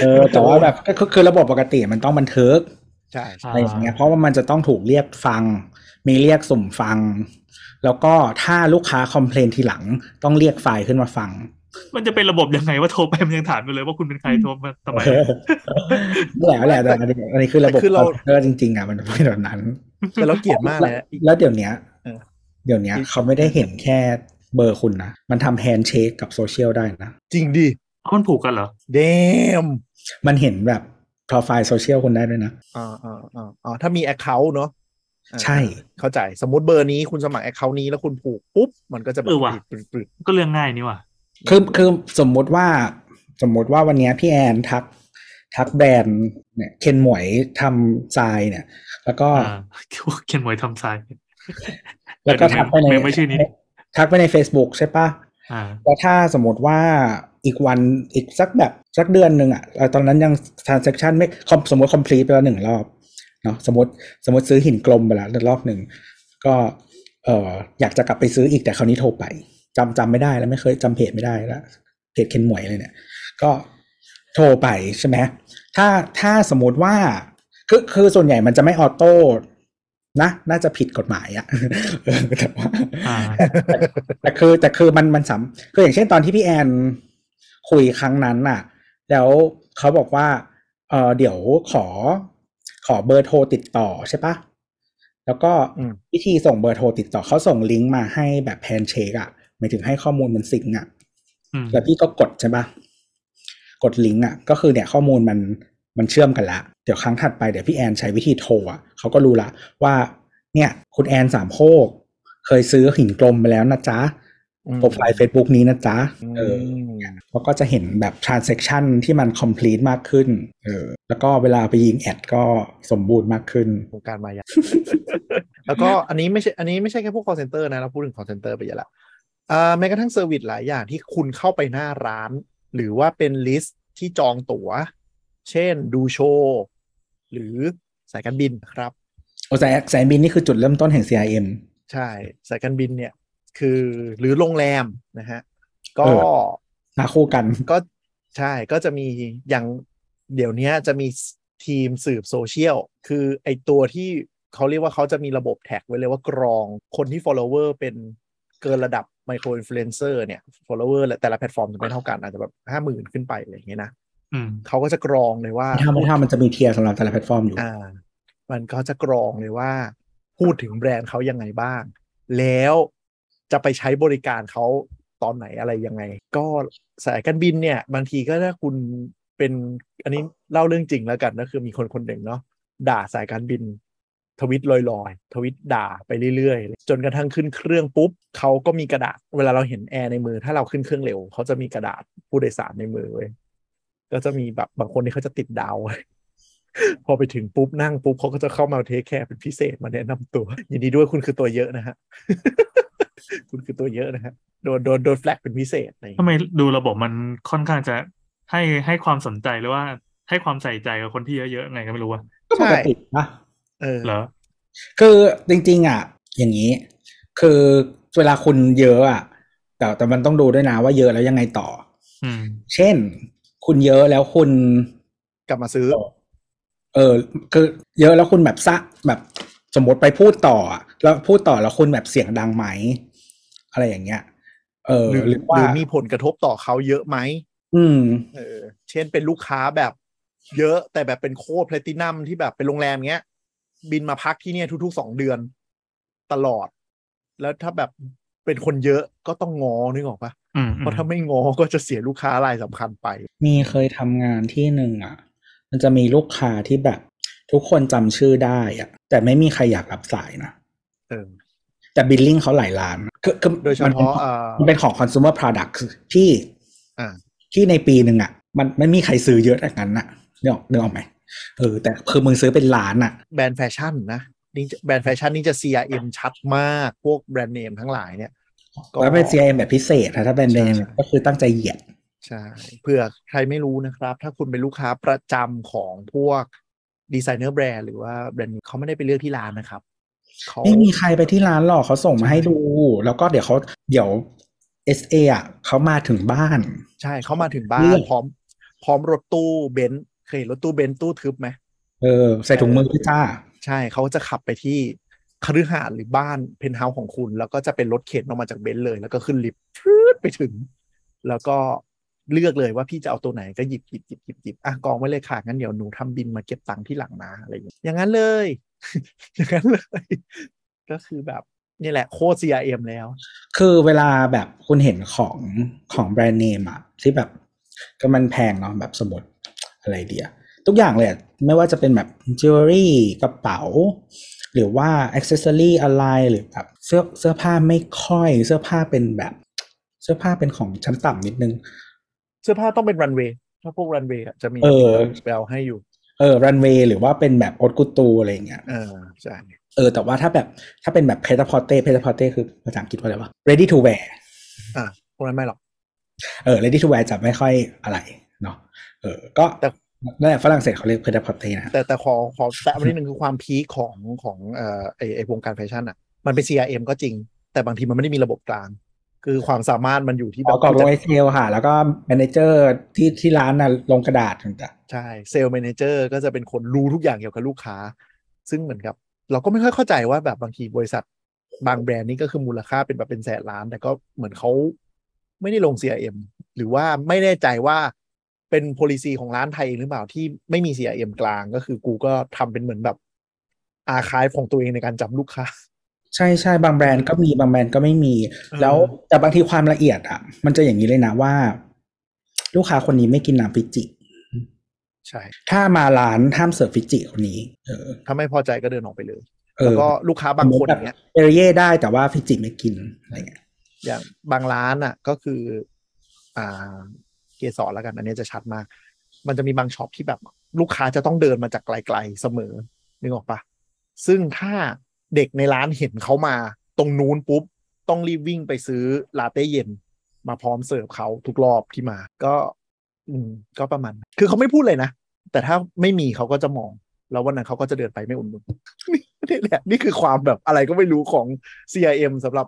เออแต่ว่าแบบก็คือคือระบบปกติมันต้องบันทึกใช่ใช่อะไรอย่างเงี้ยเพราะว่ามันจะต้องถูกเรียกฟัง มีเรียกสุ่มฟัง แล้วก็ถ้าลูกค้าคอมเพลนทีหลังต้องเรียกไฟล์ขึ้นมาฟัง มันจะเป็นระบบยังไงว่าโทรไปมันยังถามอยู่เลยว่าคุณเป็นใครโทรมาทำไมแหละแหละแต่อันนี้อันนี้คือระบบแต่คือเราคอมพิวเตอร์จริงๆอะมันเป็นแบบนั้นแต่เราเกลียดมากเลยนะแล้วเดี๋ยวเนี้ยเออเดี๋ยวเนี้ยเขาไม่ได้เห็นแค่เบอร์คุณนะ มันทำ handshake กับโซเชียลได้นะ จริงดิอ๋อมันผูกกันเหรอ damn มันเห็นแบบ profile social คุณได้ด้วยนะอ่าอ่าอ่าอ่าถ้ามี Account เนอะอ่าใช่ เข้าใจสมมติเบอร์นี้คุณสมัคร Account นี้แล้วคุณผูกปุ๊บ มันก็จะแบบเออว่ะปริดปริดก็เรื่องง่ายนี่ว่ะ คือคือสมมุติว่าสมมุติว่าวันเนี้ยพี่แอนทัก ทักแบรนด์เนี่ยเคนหมวยทำทรายเนี่ย แล้วก็อ่าเขียนหมวยทำทราย แล้วก็ทักไปในเมมไว้ชื่อนี้ดิทักไปใน Facebook ใช่ปะอ่าแล้วถ้าสมมติว่าอีกวันอีกสักแบบสักเดือนหนึ่งอะ่ะตอนนั้นยัง transaction ไม่ com- สมมติ complete ไปแล้วหนึ่งรอบเนาะสมมติสมมติซื้อหินกลมไปแล้วรอบหนึ่งก็เอออยากจะกลับไปซื้ออีกแต่คราวนี้โทรไป จำจำไม่ได้แล้วไม่เคยจำเพจไม่ได้แล้วเพจเคนหมวยเลยเนี่ย ก็โทรไปใช่ไหมถ้าถ้าสมมติว่าคือคือส่วนใหญ่มันจะไม่ออโต้นะน่าจะผิดกฎหมายอะเออแต่ว่าอ่าแต่คือแต่คือมันมันสำคืออย่างเช่นตอนที่พี่แอนคุยครั้งนั้นน่ะ แล้วเขาบอกว่า เออเดี๋ยวขอ ขอเบอร์โทรติดต่อใช่ปะแล้วก็อืมวิธีส่งเบอร์โทรติดต่อเขาส่งลิงก์มาให้แบบแพนเช็คอะ หมายถึงให้ข้อมูลมัน sync อะอืมแล้วพี่ก็กดใช่ปะกดลิงก์อะ ก็คือเนี่ยข้อมูลมันมันเชื่อมกันละ เดี๋ยวครั้งถัดไปเดี๋ยวพี่แอนใช้วิธีโทรอะเขาก็รู้ละว่า เนี่ย คุณแอนสามโคกเคยซื้อหินกลมไปแล้วนะจ๊ะอืมโปรไฟล์ Facebook นี้นะจ๊ะ เออมแล้วก็จะเห็นแบบ transaction ที่มัน complete มากขึ้น เออ แล้วก็เวลาไปยิง ad ก็สมบูรณ์มากขึ้นวงการมายาแล้วก็อันนี้ไม่ใช่ อันนี้ไม่ใช่แค่พวก call center นะ เราพูดถึง call center ไปเยอะละอ่า แม้กระทั่ง service หลายอย่างที่คุณเข้าไปหน้าร้าน หรือว่าเป็นลิสต์ที่จองตั๋ว เช่นดูโชว์หรือสายการบินครับโอ้สายสายบินนี่คือจุดเริ่มต้นแห่ง CRM ใช่ สายการบินเนี่ย คือหรือโรงแรมนะฮะ ก็เออมาคู่กันก็ใช่ก็จะมีอย่างเดี๋ยวเนี้ยจะมีทีมสืบโซเชียล คือไอตัวที่เขาเรียกว่าเขาจะมีระบบ tag ไว้เลยว่ากรองคนที่ follower เป็นเกินระดับ micro influencer เนี่ย follower แต่ละแพลตฟอร์มจะไม่เท่ากันอาจจะแบบห้าหมื่นขึ้นไปอะไรอย่างเงี้ยนะอืมเขาก็จะกรองเลยว่าถ้าไม่ถ้ามันจะมี tier สำหรับแต่ละแพลตฟอร์มอยู่อ่ามันก็จะกรองเลยว่า พูดถึงแบรนด์เขายังไงบ้าง แล้วจะไปใช้บริการเขาตอนไหนอะไรยังไง ก็สายการบินเนี่ย บางทีก็ถ้าคุณเป็น อันนี้เล่าเรื่องจริงแล้วกันก็คือมีคนคนหนึ่งเนาะด่าสายการบิน ทวิตลอยๆ ทวิตด่าไปเรื่อยๆ จนกระทั่งขึ้นเครื่องปุ๊บเขาก็มีกระดาษ เวลาเราเห็นแอร์ในมือ ถ้าเราขึ้นเครื่องเร็วเขาจะมีกระดาษผู้โดยสารในมือเว้ยก็จะมีแบบบางคนที่เขาจะติดดาวไว้พอไปถึงปุ๊บนั่งปุ๊บเขาก็จะเข้ามาเทคแคร์เป็นพิเศษมาแนะนำตัว ยินดีด้วยคุณคือตัวเยอะนะฮะคุณคือตัวเยอะนะฮะโดนโดนโดนแฟลกเป็นพิเศษอะไรอย่างทำเงี้ยไมดูระบบมันค่อนข้างจะให้ให้ความสนใจหรือว่าให้ความใส่ใจกับคนที่เยอะๆไงก็ไม่รู้ว่าก็ปกตินะ เออเหรอคือจริง ๆ อะ อย่างนี้ คือเวลาคุณเยอะอะ แต่แต่มันต้องดูด้วยนะว่าเยอะแล้วยังไงต่อ อืม เช่น คุณเยอะแล้วคุณกลับมาซื้อ เออ คือ เยอะแล้วคุณแบบซะแบบสมมติไปพูดต่ออะแล้วพูดต่อแล้วคุณแบบเสียงดังไหม อะไรอย่างเงี้ย เออ หรือหรือว่าหรือมีผลกระทบต่อเขาเยอะไหมอืม เออ เช่นเป็นลูกค้าแบบ เยอะแต่แบบเป็นโค้ดแพลตินัมที่แบบเป็นโรงแรมเงี้ย บินมาพักที่เนี่ยทุกๆสองเดือนตลอด แล้วถ้าแบบเป็นคนเยอะก็ต้องงอนึกออกปะอืมเพราะถ้าไม่งอก็จะเสียลูกค้ารายสำคัญไป มีเคยทำงานที่หนึ่งอะ มันจะมีลูกค้าที่แบบ ทุกคนจำชื่อได้อะ แต่ไม่มีใครอยากรับสายนะเออแต่บิลลิ่งเขาหลายล้านคือคือโดยเฉมันเป็นพาะเอ่อมันเป็นของ consumer product ที่อ่าที่ในปีหนึ่งอะ มันไม่มีใครซื้อเยอะแบบนั้นอะนึกออกนึกออกไหม เออ แต่คือมึงซื้อเป็นล้านอะแบรนด์แฟชั่นนะนี่จะแบรนด์แฟชั่นนี่จะ CRM ชัดมาก พวกแบรนด์เนมทั้งหลายเนี่ยก็แล้วเป็น CRM แบบพิเศษนะถ้าเป็นใช่เนมใช่ก็คือตั้งใจเหยียดใช่เผื่อใครไม่รู้นะครับ ถ้าคุณเป็นลูกค้าประจำของพวก designer brand หรือว่าแบรนด์เขาไม่ได้ไปเลือกที่ร้านนะครับเขาไม่มีใครไปที่ร้านหรอกเขาส่งมาให้ดู แล้วก็เดี๋ยวเขาเดี๋ยว SA อะเขามาถึงบ้าน ใช่เขามาถึงบ้านเลือกพร้อม พร้อมรถตู้เบนซ์ เคยเห็นรถตู้เบนซ์ตู้ทึบไหมเออ ใส่ถุงมือพี่จ้า ใช่เขาจะขับไปที่คฤหาสน์หรือบ้านเพนท์เฮาส์ของคุณ แล้วก็จะเป็นรถเข็นออกมาจากเบนซ์เลย แล้วก็ขึ้นลิฟต์ฟืดไปถึง แล้วก็เลือกเลยว่าพี่จะเอาตัวไหนก็หยิบหยิบหยิบหยิบหยิบอะกองไว้เลยค่ะงั้นเดี๋ยวหนูทำบิลมาเก็บตังค์ทีหลังนะอะไรอย่างเงี้ยอย่างนั้นเลย อย่างนั้นเลย ก็คือแบบนี่แหละโคตร CRM แล้ว คือเวลาแบบคุณเห็นของของแบรนด์เนมอะที่แบบก็มันแพงเนาะแบบสมมติ อะไรเดียทุกอย่างเลยอะไม่ว่าจะเป็นแบบจิวเวลรี่กระเป๋า หรือว่า accessory อะไรหรือแบบเสื้อเสื้อผ้าไม่ค่อย เสื้อผ้าเป็นแบบเสื้อผ้าเป็นของชั้นต่ำนิดนึง เสื้อผ้าต้องเป็นรันเวย์ถ้าพวกรันเวย์จะมีเออแปลให้อยู่ เออรันเวย์หรือว่าเป็นแบบโอตกุตูอะไรอย่างเงี้ยเออใช่เออแต่ว่าถ้าแบบถ้าเป็นแบบเพท a พอเต้เพท a พอเต้คือภาษาอังกฤษว่าอะไรวะ ready to wear อะพวกนั้นไม่หรอก เออ ready to wear จะไม่ค่อยอะไร เนาะเออก็แต่นั่นแหละฝรั่งเศสเขาเรียกเพท a พอเต้นะแต่แต่ขอขอแตะมานิดนึงคือความพีคของของเอ่อไอไอวงการแฟชั่นอะ มันเป็น CRM ก็จริง แต่บางทีมันไม่ได้มีระบบกลาง คือความสามารถมันอยู่ที่แบอ๋บอกรอบลงไอเซลค่ะ แล้วก็แมเนเจอร์ที่ที่ร้านน่ะลงกระดาษต่างใช่เซลล์แมเนเจอร์ก็จะเป็นคนรู้ทุกอย่างเกี่ยวกับลูกค้า ซึ่งเหมือนกับ เราก็ไม่ค่อยเข้าใจว่าแบบบางทีบริษัทบางแบรนด์นี่ก็คือมูลค่าเป็นแบบเป็นแสนล้าน แต่ก็เหมือนเขาไม่ได้ลง CRM หรือว่าไม่แน่ใจว่า เป็น policy ของร้านไทยเองหรือเปล่าที่ไม่มี CRM กลางก็คือกูก็ทำเป็นเหมือนแบบอาคายของตัวเองในการจำลูกค้าๆใช่ใช่บางแบรนด์ก็มีบางแบรนด์ก็ไม่มีเออแล้วแต่บางทีความละเอียดอะ มันจะอย่างนี้เลยนะว่า ลูกค้าคนนี้ไม่กินน้ำฟิจิ ใช่ ถ้ามาร้านห้ามเสิร์ฟฟิจิคนนี้ เออ ถ้าไม่พอใจก็เดินออกไปเลยเอแล้วอก็ลูกค้าบางคนอย่างเงี้ยเอริเย่ได้แต่ว่าฟิจิไม่กินอะไรเงี้ยอย่างบางร้านอะ ก็คือ อ่า เกสรแล้วกัน อันนี้จะชัดมาก มันจะมีบาง shop ที่แบบลูกค้าจะต้องเดินมาจากไกลๆเสมอนึกออกปะซึ่งถ้าเด็กในร้านเห็นเขามา ตรงนู้นปุ๊บ ต้องรีบวิ่งไปซื้อลาเต้เย็น มาพร้อมเสิร์ฟเขาทุกรอบที่มา ก็ อืม ก็ประมาณ คือเขาไม่พูดเลยนะ แต่ถ้าไม่มีเขาก็จะมอง แล้ววันนั้นเขาก็จะเดินไปไม่อุ่นนุนนี่แหละ นี่คือความแบบอะไรก็ไม่รู้ของ CRM สำหรับ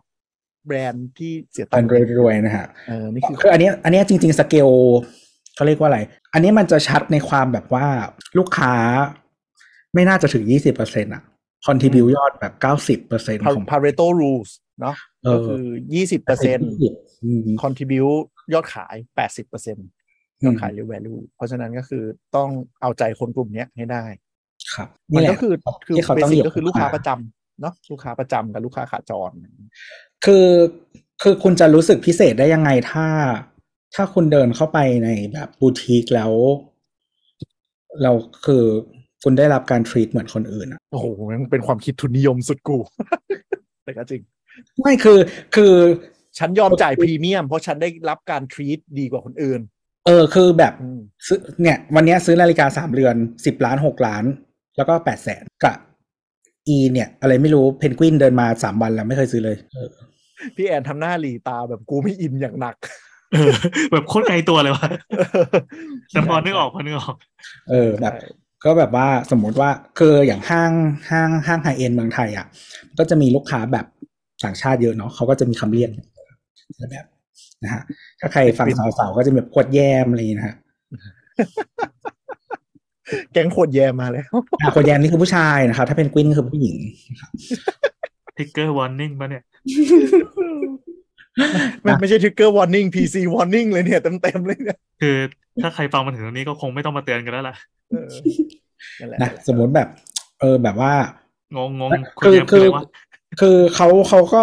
แบรนด์ที่เสียตัอังนค์รวยๆนะฮะเออนี่คือคืออันเนี้ยอันเนี้ยจริง ๆ สเกลเขาเรียกว่าอะไร อันเนี้ยมันจะชัดในความแบบว่าลูกค้าไม่น่าจะถึงยี่สิบเปอร์เซ็นต์อะคอนทิบิวยอดแบบเก้าสิบเปอร์เซ็นต์ของ Pareto rules เนาะเอก็อคือยี่สิบเปอร์เซ็นต์อืม contribute ยอดขายแปดสิบเปอร์เซ็นต์ยอดขายหรือ value เพราะฉะนั้นก็คือต้องเอาใจคนกลุ่มเนี้ยให้ได้ ครับมันแหละก็คือคือที่เขาเบต้องสิอกยู่ก็คือลูกค้าประจำเนาะลูกค้าประจำกับลูกค้าขาจร คือคือคุณจะรู้สึกพิเศษได้ยังไงถ้า ถ้าคุณเดินเข้าไปในแบบบูติกแล้ว เราคือคุณได้รับการทรีตเหมือนคนอื่นอะโอ้โหมันเป็นความคิดทุนนิยมสุดกูแต่ก็จริง ไม่คือคือฉันยอมจ่ายพรีเมียม เพราะฉันได้รับการทรีตดีกว่าคนอื่น เออคือแบบอืมซื้อเนี่ย วันเนี้ยซื้อนาฬิกาสามเรือนสิบล้านหกล้าน แล้วก็แปดแสนกับอีเนี่ย อะไรไม่รู้เพนกวินเดินมาสามวันแล้วไม่เคยซื้อเลยเออ พี่แอนทำหน้าหลีตาแบบกูไม่อินอย่างหนักเออแบบโคตรไกลตัวเลยว่ะแต่พอนึกออกพอนึกออก เออแบบ ก็แบบว่าสมมุติว่าคืออย่างห้างห้างห้างไฮเอ็นเมืองไทยอะ ก็จะมีลูกค้าแบบต่างชาติเยอะเนาะเขาก็จะมีคำเรียกแบบนะฮะถ้าใครฟังสาวๆก็จะแบบขวดแยมอะไรอย่างงี้นะฮะแก๊งขวดแยมมาแล้วอะขวดแยมนี่คือผู้ชายนะครับถ้าเพนกวินคือผู้หญิง ทิกเกอร์วอร์นิ่งปะเนี่ยไม่ไม่ใช่ทริกเกอร์วอร์นิ่ง PC warning เลยเนี่ยเต็มๆเลยเนี่ยคือ ถ้าใครฟังมาถึงตรงนี้ก็คงไม่ต้องมาเตือนกันแล้วล่ะเออนั่นแหละนะสมมติแบบ เออแบบว่า งงงงคือแยมคืออะไรวะคือเขาเขาก็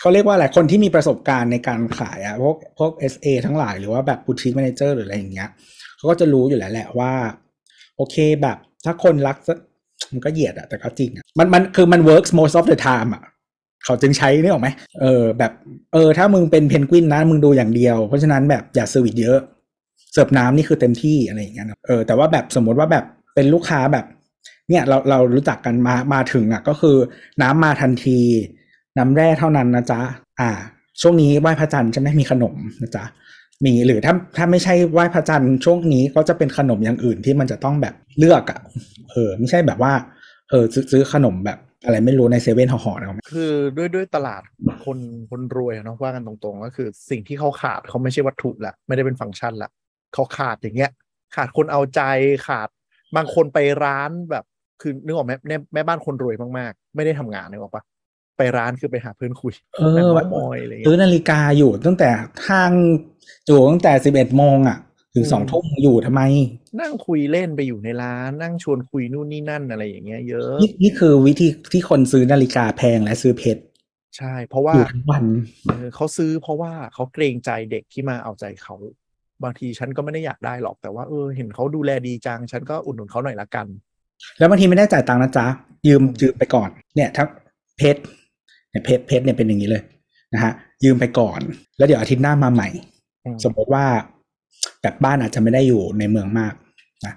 เขาเรียกว่าอะไรคนที่มีประสบการณ์ในการขายอะพวกพวก SA ทั้งหลายหรือว่าแบบ boutique manager หรืออะไรอย่างเงี้ยเขาก็จะรู้อยู่แล้วแหละว่า โอเคแบบ ถ้าคนรักสัก มันก็เหยียดอะแต่ก็จริงอะมันมันคือมัน works most of the time อะเขาจึงใช้นี่ออกไหมเออแบบเออถ้ามึงเป็นเพนกวินนะมึงดูอย่างเดียว เพราะฉะนั้นแบบอย่า service เยอะเสิร์ฟน้ำนี่คือเต็มที่อะไรอย่างเงี้ยเออแต่ว่าแบบสมมติว่าแบบเป็นลูกค้าแบบ เนี่ยเราเรารู้จักกันมามาถึงอะก็คือน้ำมาทันที น้ำแร่เท่านั้นนะจ๊ะอ่า ช่วงนี้ไหว้พระจันทร์ใช่ไหมมีขนมนะจ๊ะ มีหรือถ้าถ้าไม่ใช่ไหว้พระจันทร์ช่วงนี้ก็จะเป็นขนมอย่างอื่นที่มันจะต้องแบบเลือกอะเออ ไม่ใช่แบบว่า เออซื้อขนมแบบอะไรไม่รู้ในเซเว่นห่อๆนะคือด้วยด้วยตลาดคนคนรวยเนาะว่ากันตรงๆ ก็คือสิ่งที่เขาขาดเขาไม่ใช่วัตถุละไม่ได้เป็นฟังก์ชันละเขาขาดอย่างเงี้ย ขาดคนเอาใจขาดบางคนไปร้านแบบคือนึกออกไหมแม่แม่บ้านคนรวยมากๆ ไม่ได้ทำงานนึกออกปะ ไปร้านคือไปหาเพื่อนคุยเอนั่งอเมามอยอะไรเงี้ซื้อยนาฬิกาอยู่ตั้งแต่ห้างอยู่ตั้งแต่สิบเอ็ดโมงอะ ถึงอืมสองทุ่มอยู่ทำไม นั่งคุยเล่นไปอยู่ในร้าน นั่งชวนคุยนู่นนี่นั่นอะไรอย่างเงี้ยเยอะ นี่นี่คือวิธีที่คนซื้อนาฬิกาแพงและซื้อเพชรใช่ เพราะว่าอยู่ทั้งวันเออเขาซื้อเพราะว่าเขาเกรงใจเด็กที่มาเอาใจเขา บางทีฉันก็ไม่ได้อยากได้หรอกแต่ว่าเออเห็นเขาดูแลดีจัง ฉันก็อุดหนุนเขาหน่อยละกัน แล้วบางทีไม่ได้จ่ายตังค์นะจ๊ะยืมยืมไปก่อน เนี่ยทั้งเพชร เนี่ยเพชรเพชรเนี่ยเป็นอย่างนี้เลยนะฮะยืมไปก่อน แล้วเดี๋ยวอาทิตย์หน้ามาใหม่อืมสมมติว่าแบบบ้านอาจจะไม่ได้อยู่ในเมืองมากนะ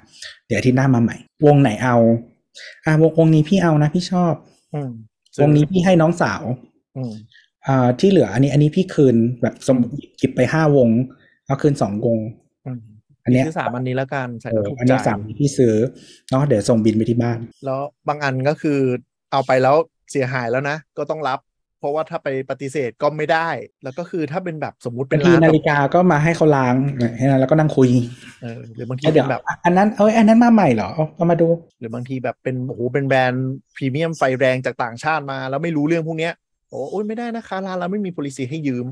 เดี๋ยวอาทิตย์หน้ามาใหม่ วงไหนเอา อ่าวงวงนี้พี่เอานะพี่ชอบอืมวงนี้พี่ให้น้องสาวอืมอ่าที่เหลือ อันนี้ อันนี้พี่คืนแบบสมมติหยิบไปห้าวงเอาคืนสองวงอืมอันเนี้ยซื้อสามอันนี้แล้วกันใส่เอแล้วอถูกอันนี้ใจสามพี่ซื้อเนาะเดี๋ยวส่งบินไปที่บ้าน แล้วบางอันก็คือเอาไปแล้ว เสียหายแล้วนะ ก็ต้องรับ เพราะว่าถ้าไปปฏิเสธก็ไม่ได้ แล้วก็คือถ้าเป็นแบบสมมุติเป็บานงทีร้านนาแบบฬิกาก็มาให้เขาล้างแค่นั้นแล้วก็นั่งคุยเออหรือบางทีแล้วเดี๋เป็ยวนแบบอันนั้นเอ้ยอันนั้นมาใหม่เหรอเอาเอามาดู หรือบางทีแบบเป็นโอ้โหเป็นแบรนด์พรีเมียมไฟแรงจากต่างชาติมา แล้วไม่รู้เรื่องพวกเนี้ยโอ้โอ้ยไม่ได้นะคะร้านเราไม่มี policy ให้ยืม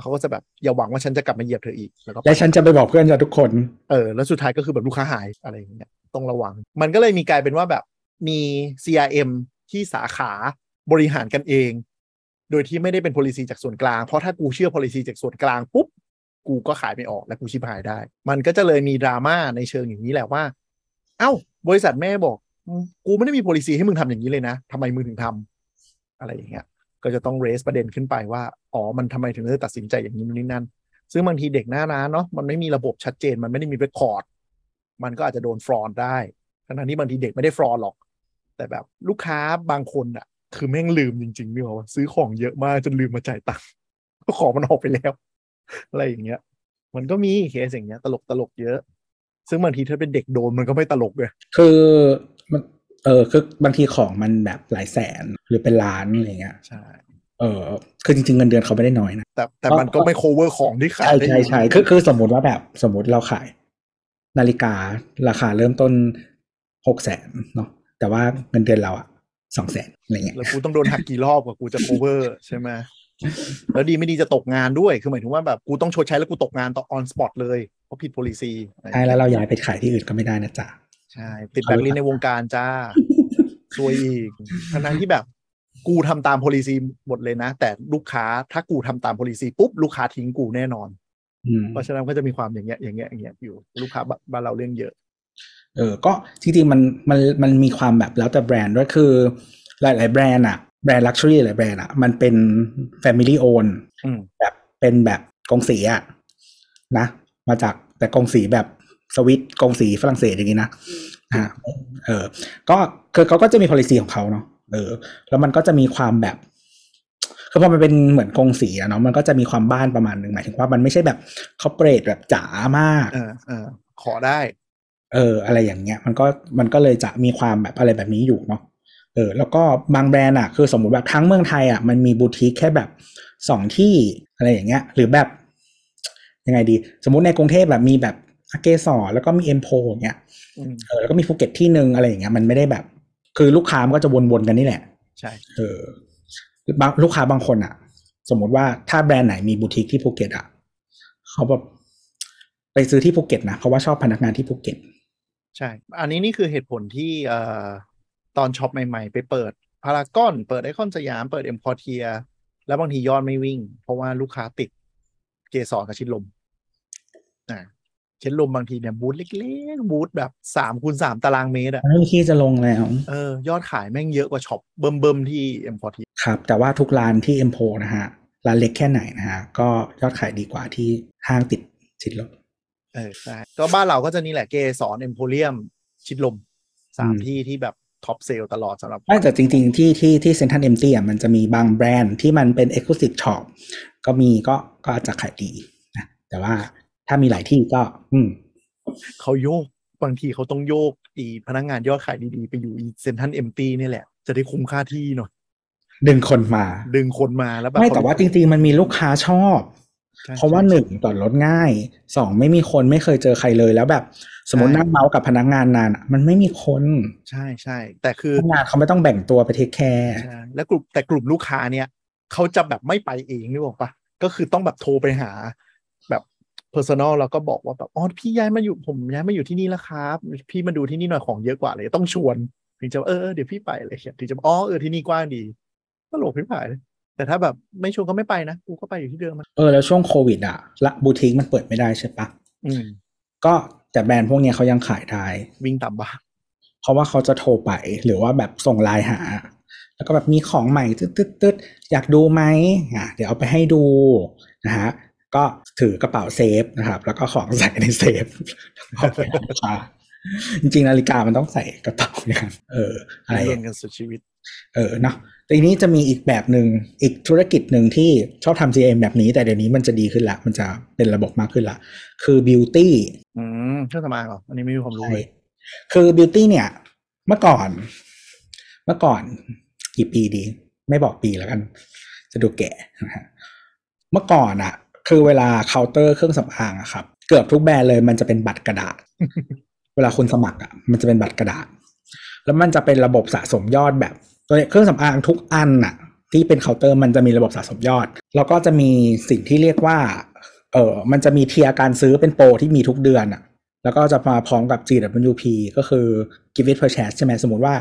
เขาก็จะแบบอย่าหวังว่าฉันจะกลับมาเหยียบเธออีกแล้วก็ไปและฉันจะไปบอกเพื่อนจะทุกคนเออแล้วสุดท้ายก็คือแบบลูกค้าหายอะไรอย่างเงี้ยต้องระวัง มันก็เลยมีกลายเป็นว่าแบบมี CRM ที่สาขาบริหารกันเอง โดยที่ไม่ได้เป็น policy จากส่วนกลาง เพราะถ้ากูเชื่อ policy จากส่วนกลางปุ๊บ กูก็ขายไม่ออกและกูชิบหายได้ มันก็จะเลยมีดราม่าในเชิงอย่างนี้แหละว่า เอ้า บริษัทแม่บอก กูไม่ได้มี policy ให้มึงทำอย่างนี้เลยนะทำไมมึงถึงทำอะไรอย่างเงี้ย ก็จะต้อง raise ประเด็นขึ้นไปว่า อ๋อ มันทำไมถึงเลือกตัดสินใจอย่างนี้นี่นั่น ซึ่งบางทีเด็กหน้าร้านเนาะ มันไม่มีระบบชัดเจน มันไม่ได้มี record มันก็อาจจะโดนฟรอนได้ ทั้งที่บางทีเด็กไม่ได้ฟรอนหรอก แต่แบบลูกค้าบางคนอะคือแม่งลืมจริงๆนี่หรอวะซื้อของเยอะมากจนลืมมาจ่ายตังค์เพราะของมันออกไปแล้ว อะไรอย่างเงี้ย มันก็มีเคสอย่างเงี้ย ตลกตลกๆเยอะ ซึ่งบางทีถ้าเป็นเด็กโดนมันก็ไม่ตลกเลยคือมันเออคือบางทีของมันแบบหลายแสนหรือเป็นล้านอะไรเงี้ยใช่เออคือจริงๆเงินเดือนเขาไม่ได้น้อยนะแต่แต่ก็มันก็ไม่ cover ของที่ขายใช่ได้อใช่ยู่ใช่คือคือสมมติว่าแบบสมมติเราขาย นาฬิการาคาเริ่มต้นหกแสนเนาะ แต่ว่าเงินเดือนเราอะสองแสนอะไรเงี้ยแล้วกูต้องโดนหักกี่รอบกว่ากูจะ cover ใช่ไหมแล้วดีไม่ดีจะตกงานด้วย คือหมายถึงว่าแบบกูต้องชดใช้แล้วกูตกงานต่อ on spot เลยเพราะผิด policy ใช่แล้วเราย้ายไปขายที่อื่นก็ไม่ได้นะจ๊ะใช่ติดแบล็คลิสต์ในวงการจ้าซวยอีกทั้งๆที่แบบกูทำตาม policy หมดเลยนะ แต่ลูกค้าถ้ากูทำตาม policy ปุ๊บลูกค้าทิ้งกูแน่นอนอืมเพราะฉะนั้นก็จะมีความอย่างเงี้ยอย่างเงี้ยอย่างเงี้ยอยู่ลูกค้าบบ้านเราเรื่องเยอะ เออก็จริงๆมันมันมันมีความแบบแล้วแต่แบรนด์ด้วยคือ หลาย ๆ แบรนด์อะแบรนด์ลักชัวรี่หลายแบรนด์อะมันเป็น Family Own อืมแบบเป็นแบบกงสีอะนะ มาจากแต่กงสีแบบสวิตกงสีฝรั่งเศสอย่างนี้นะอ่าเออ ก็คือเขาก็จะมี policy ของเขาเนาะเออ แล้วมันก็จะมีความแบบคือพอมันเป็นเหมือนกงสีอะเนาะมันก็จะมีความบ้านประมาณหนึ่งหมายถึงว่ามันไม่ใช่แบบคอร์เปรสแบบจ๋ามาก เออเออขอได้ เอออะไรอย่างเงี้ยมันก็มันก็เลยจะมีความแบบอะไรแบบนี้อยู่เนาะเออแล้วก็บางแบรนด์อะคือสมมุติแบบทั้งเมืองไทยอะมันมีบูติกแค่แบบสองที่อะไรอย่างเงี้ย หรือแบบยังไงดี สมมุติในกรุงเทพแบบมีแบบอาเกสรแล้วก็มีเอ็มโพอย่างเงี้ยอืมเออแล้วก็มีภูเก็ตที่หนึ่งอะไรอย่างเงี้ยมันไม่ได้แบบ คือลูกค้ามันก็จะวนๆกันนี่แหละ ใช่เออบางลูกค้าบางคนอะ สมมติว่าถ้าแบรนด์ไหนมีบูติกที่ภูเก็ตอะเขาแบบไปซื้อที่ภูเก็ตนะเพราะว่าชอบพนักงานที่ภูเก็ต ใช่ อันนี้นี่คือเหตุผลที่เอ่อตอน shop ใหม่ ๆ ไปเปิดพารากอน เปิดไอคอนสยาม เปิดเอ็มควอเทียร์ แล้วบางทียอดไม่วิ่ง เพราะว่าลูกค้าติดเกสรกับชิดลมอ่าชิดลมบางทีเนี่ยบูธเล็กๆบูธแบบสามคูณสามตารางเมตรอะไม่มีที่จะลงแล้ว เออยอดขายแม่งเยอะกว่า shop เบิ้มๆที่เอ็มควอเทียร์ครับ แต่ว่าทุกร้านที่เอ็มโพนะฮะ ร้านเล็กแค่ไหนนะฮะ ก็ยอดขายดีกว่าที่ห้างติดชิดลม เออใช่ก็บ้านเราก็จะนี่แหละเกสรเอ็มโพเรียมชิดลมสามอืมที่ที่แบบ top sales ตลอดสำหรับไม่แต่จริง ๆ ที่ที่ที่เซ็นทรัลเอ็มบาสซี่อะมันจะมีบางแบรนด์ที่มันเป็น exclusive shop ก็มีก็ก็อาจจะขายดีนะแต่ว่าถ้ามีหลายที่ก็ อืมเขาโยกบางทีเขาต้องโยกอีพนักงานยอดขายดีๆ ไปอยู่อีเซ็นทรัลเอ็มบีนี่แหละ จะได้คุ้มค่าที่หน่อยดึงคนมา ดึงคนมาแล้วแบบไม่แต่ว่าจริง ๆ มันมีลูกค้าชอบใช่ เพราะว่าใช่หนึ่งต่อรถง่ายสองไม่มีคนไม่เคยเจอใครเลยแล้วแบบ สมมติใช่นั่งเมาส์กับพนักงานนานอะมันไม่มีคน ใช่ใช่แต่คือพนักงานเขาไม่ต้องแบ่งตัวไป take care ใช่แล้วกลุ่มแต่กลุ่มลูกค้าเนี่ยเขาจะแบบไม่ไปเองนึกออกปะก็คือต้องแบบโทรไปหา แบบ personal แล้วก็บอกว่าแบบอ๋อพี่ย้ายมาอยู่ผมย้ายมาอยู่ที่นี่แล้วครับ พี่มาดูที่นี่หน่อยของเยอะกว่าเลยต้องชวนถึงจะเออเออเดี๋ยวพี่ไปเลยถึงจะอ๋อเออที่นี่กว้างดีตกพี่ป้ายเลย แต่ถ้าแบบไม่ชวนก็ไม่ไปนะกูก็ไปอยู่ที่เดิมมันเออแล้วช่วงโควิดอะละบูติกมันเปิดไม่ได้ใช่ปะอืมก็แต่แบรนด์พวกเนี้ยเขายังขายได้วิ่งตามบ้านเพราะว่าเขาจะโทรไปหรือว่าแบบส่งไลน์หา แล้วก็แบบมีของใหม่ตึ๊ดตึ๊ดตึ๊ดอยากดูไหมอะเดี๋ยวเอาไปให้ดูนะฮะก็ถือกระเป๋าเซฟนะครับ แล้วก็ของใส่ในเซฟเอาไปให้ลูกค้าจริงๆนาฬิกามันต้องใส่กระเป๋าอย่างนั้นเอออะไรอะไรอย่างนั้นสุดชีวิต เออเนาะแต่ทีนี้จะมีอีกแบบหนึ่งอีกธุรกิจหนึ่งที่ชอบทำ CRM แบบนี้ แต่เดี๋ยวนี้มันจะดีขึ้นละ มันจะเป็นระบบมากขึ้นละ คือ beauty อืมเครื่องสำอางเหรออันนี้ไม่มีความรู้ใช่เลย คือ beauty เนี่ย เมื่อก่อน เมื่อก่อนกี่ปีดี ไม่บอกปีแล้วกัน จะดูแก่นะฮะเมื่อก่อนอะคือเวลาเคาน์เตอร์เครื่องสำอางอะครับ เกือบทุกแบรนด์เลยมันจะเป็นบัตรกระดาษ เวลาคุณสมัครอะมันจะเป็นบัตรกระดาษ แล้วมันจะเป็นระบบสะสมยอดแบบ ตัวเครื่องสำอางทุกอันน่ะ ที่เป็นเคาน์เตอร์มันจะมีระบบสะสมยอด แล้วก็จะมีสิ่งที่เรียกว่า เออมันจะมี tier การซื้อเป็นโปรที่มีทุกเดือนอะ แล้วก็จะมาพร้อมกับ GWP ก็คือ gift with purchase ใช่ไหมสมมติว่า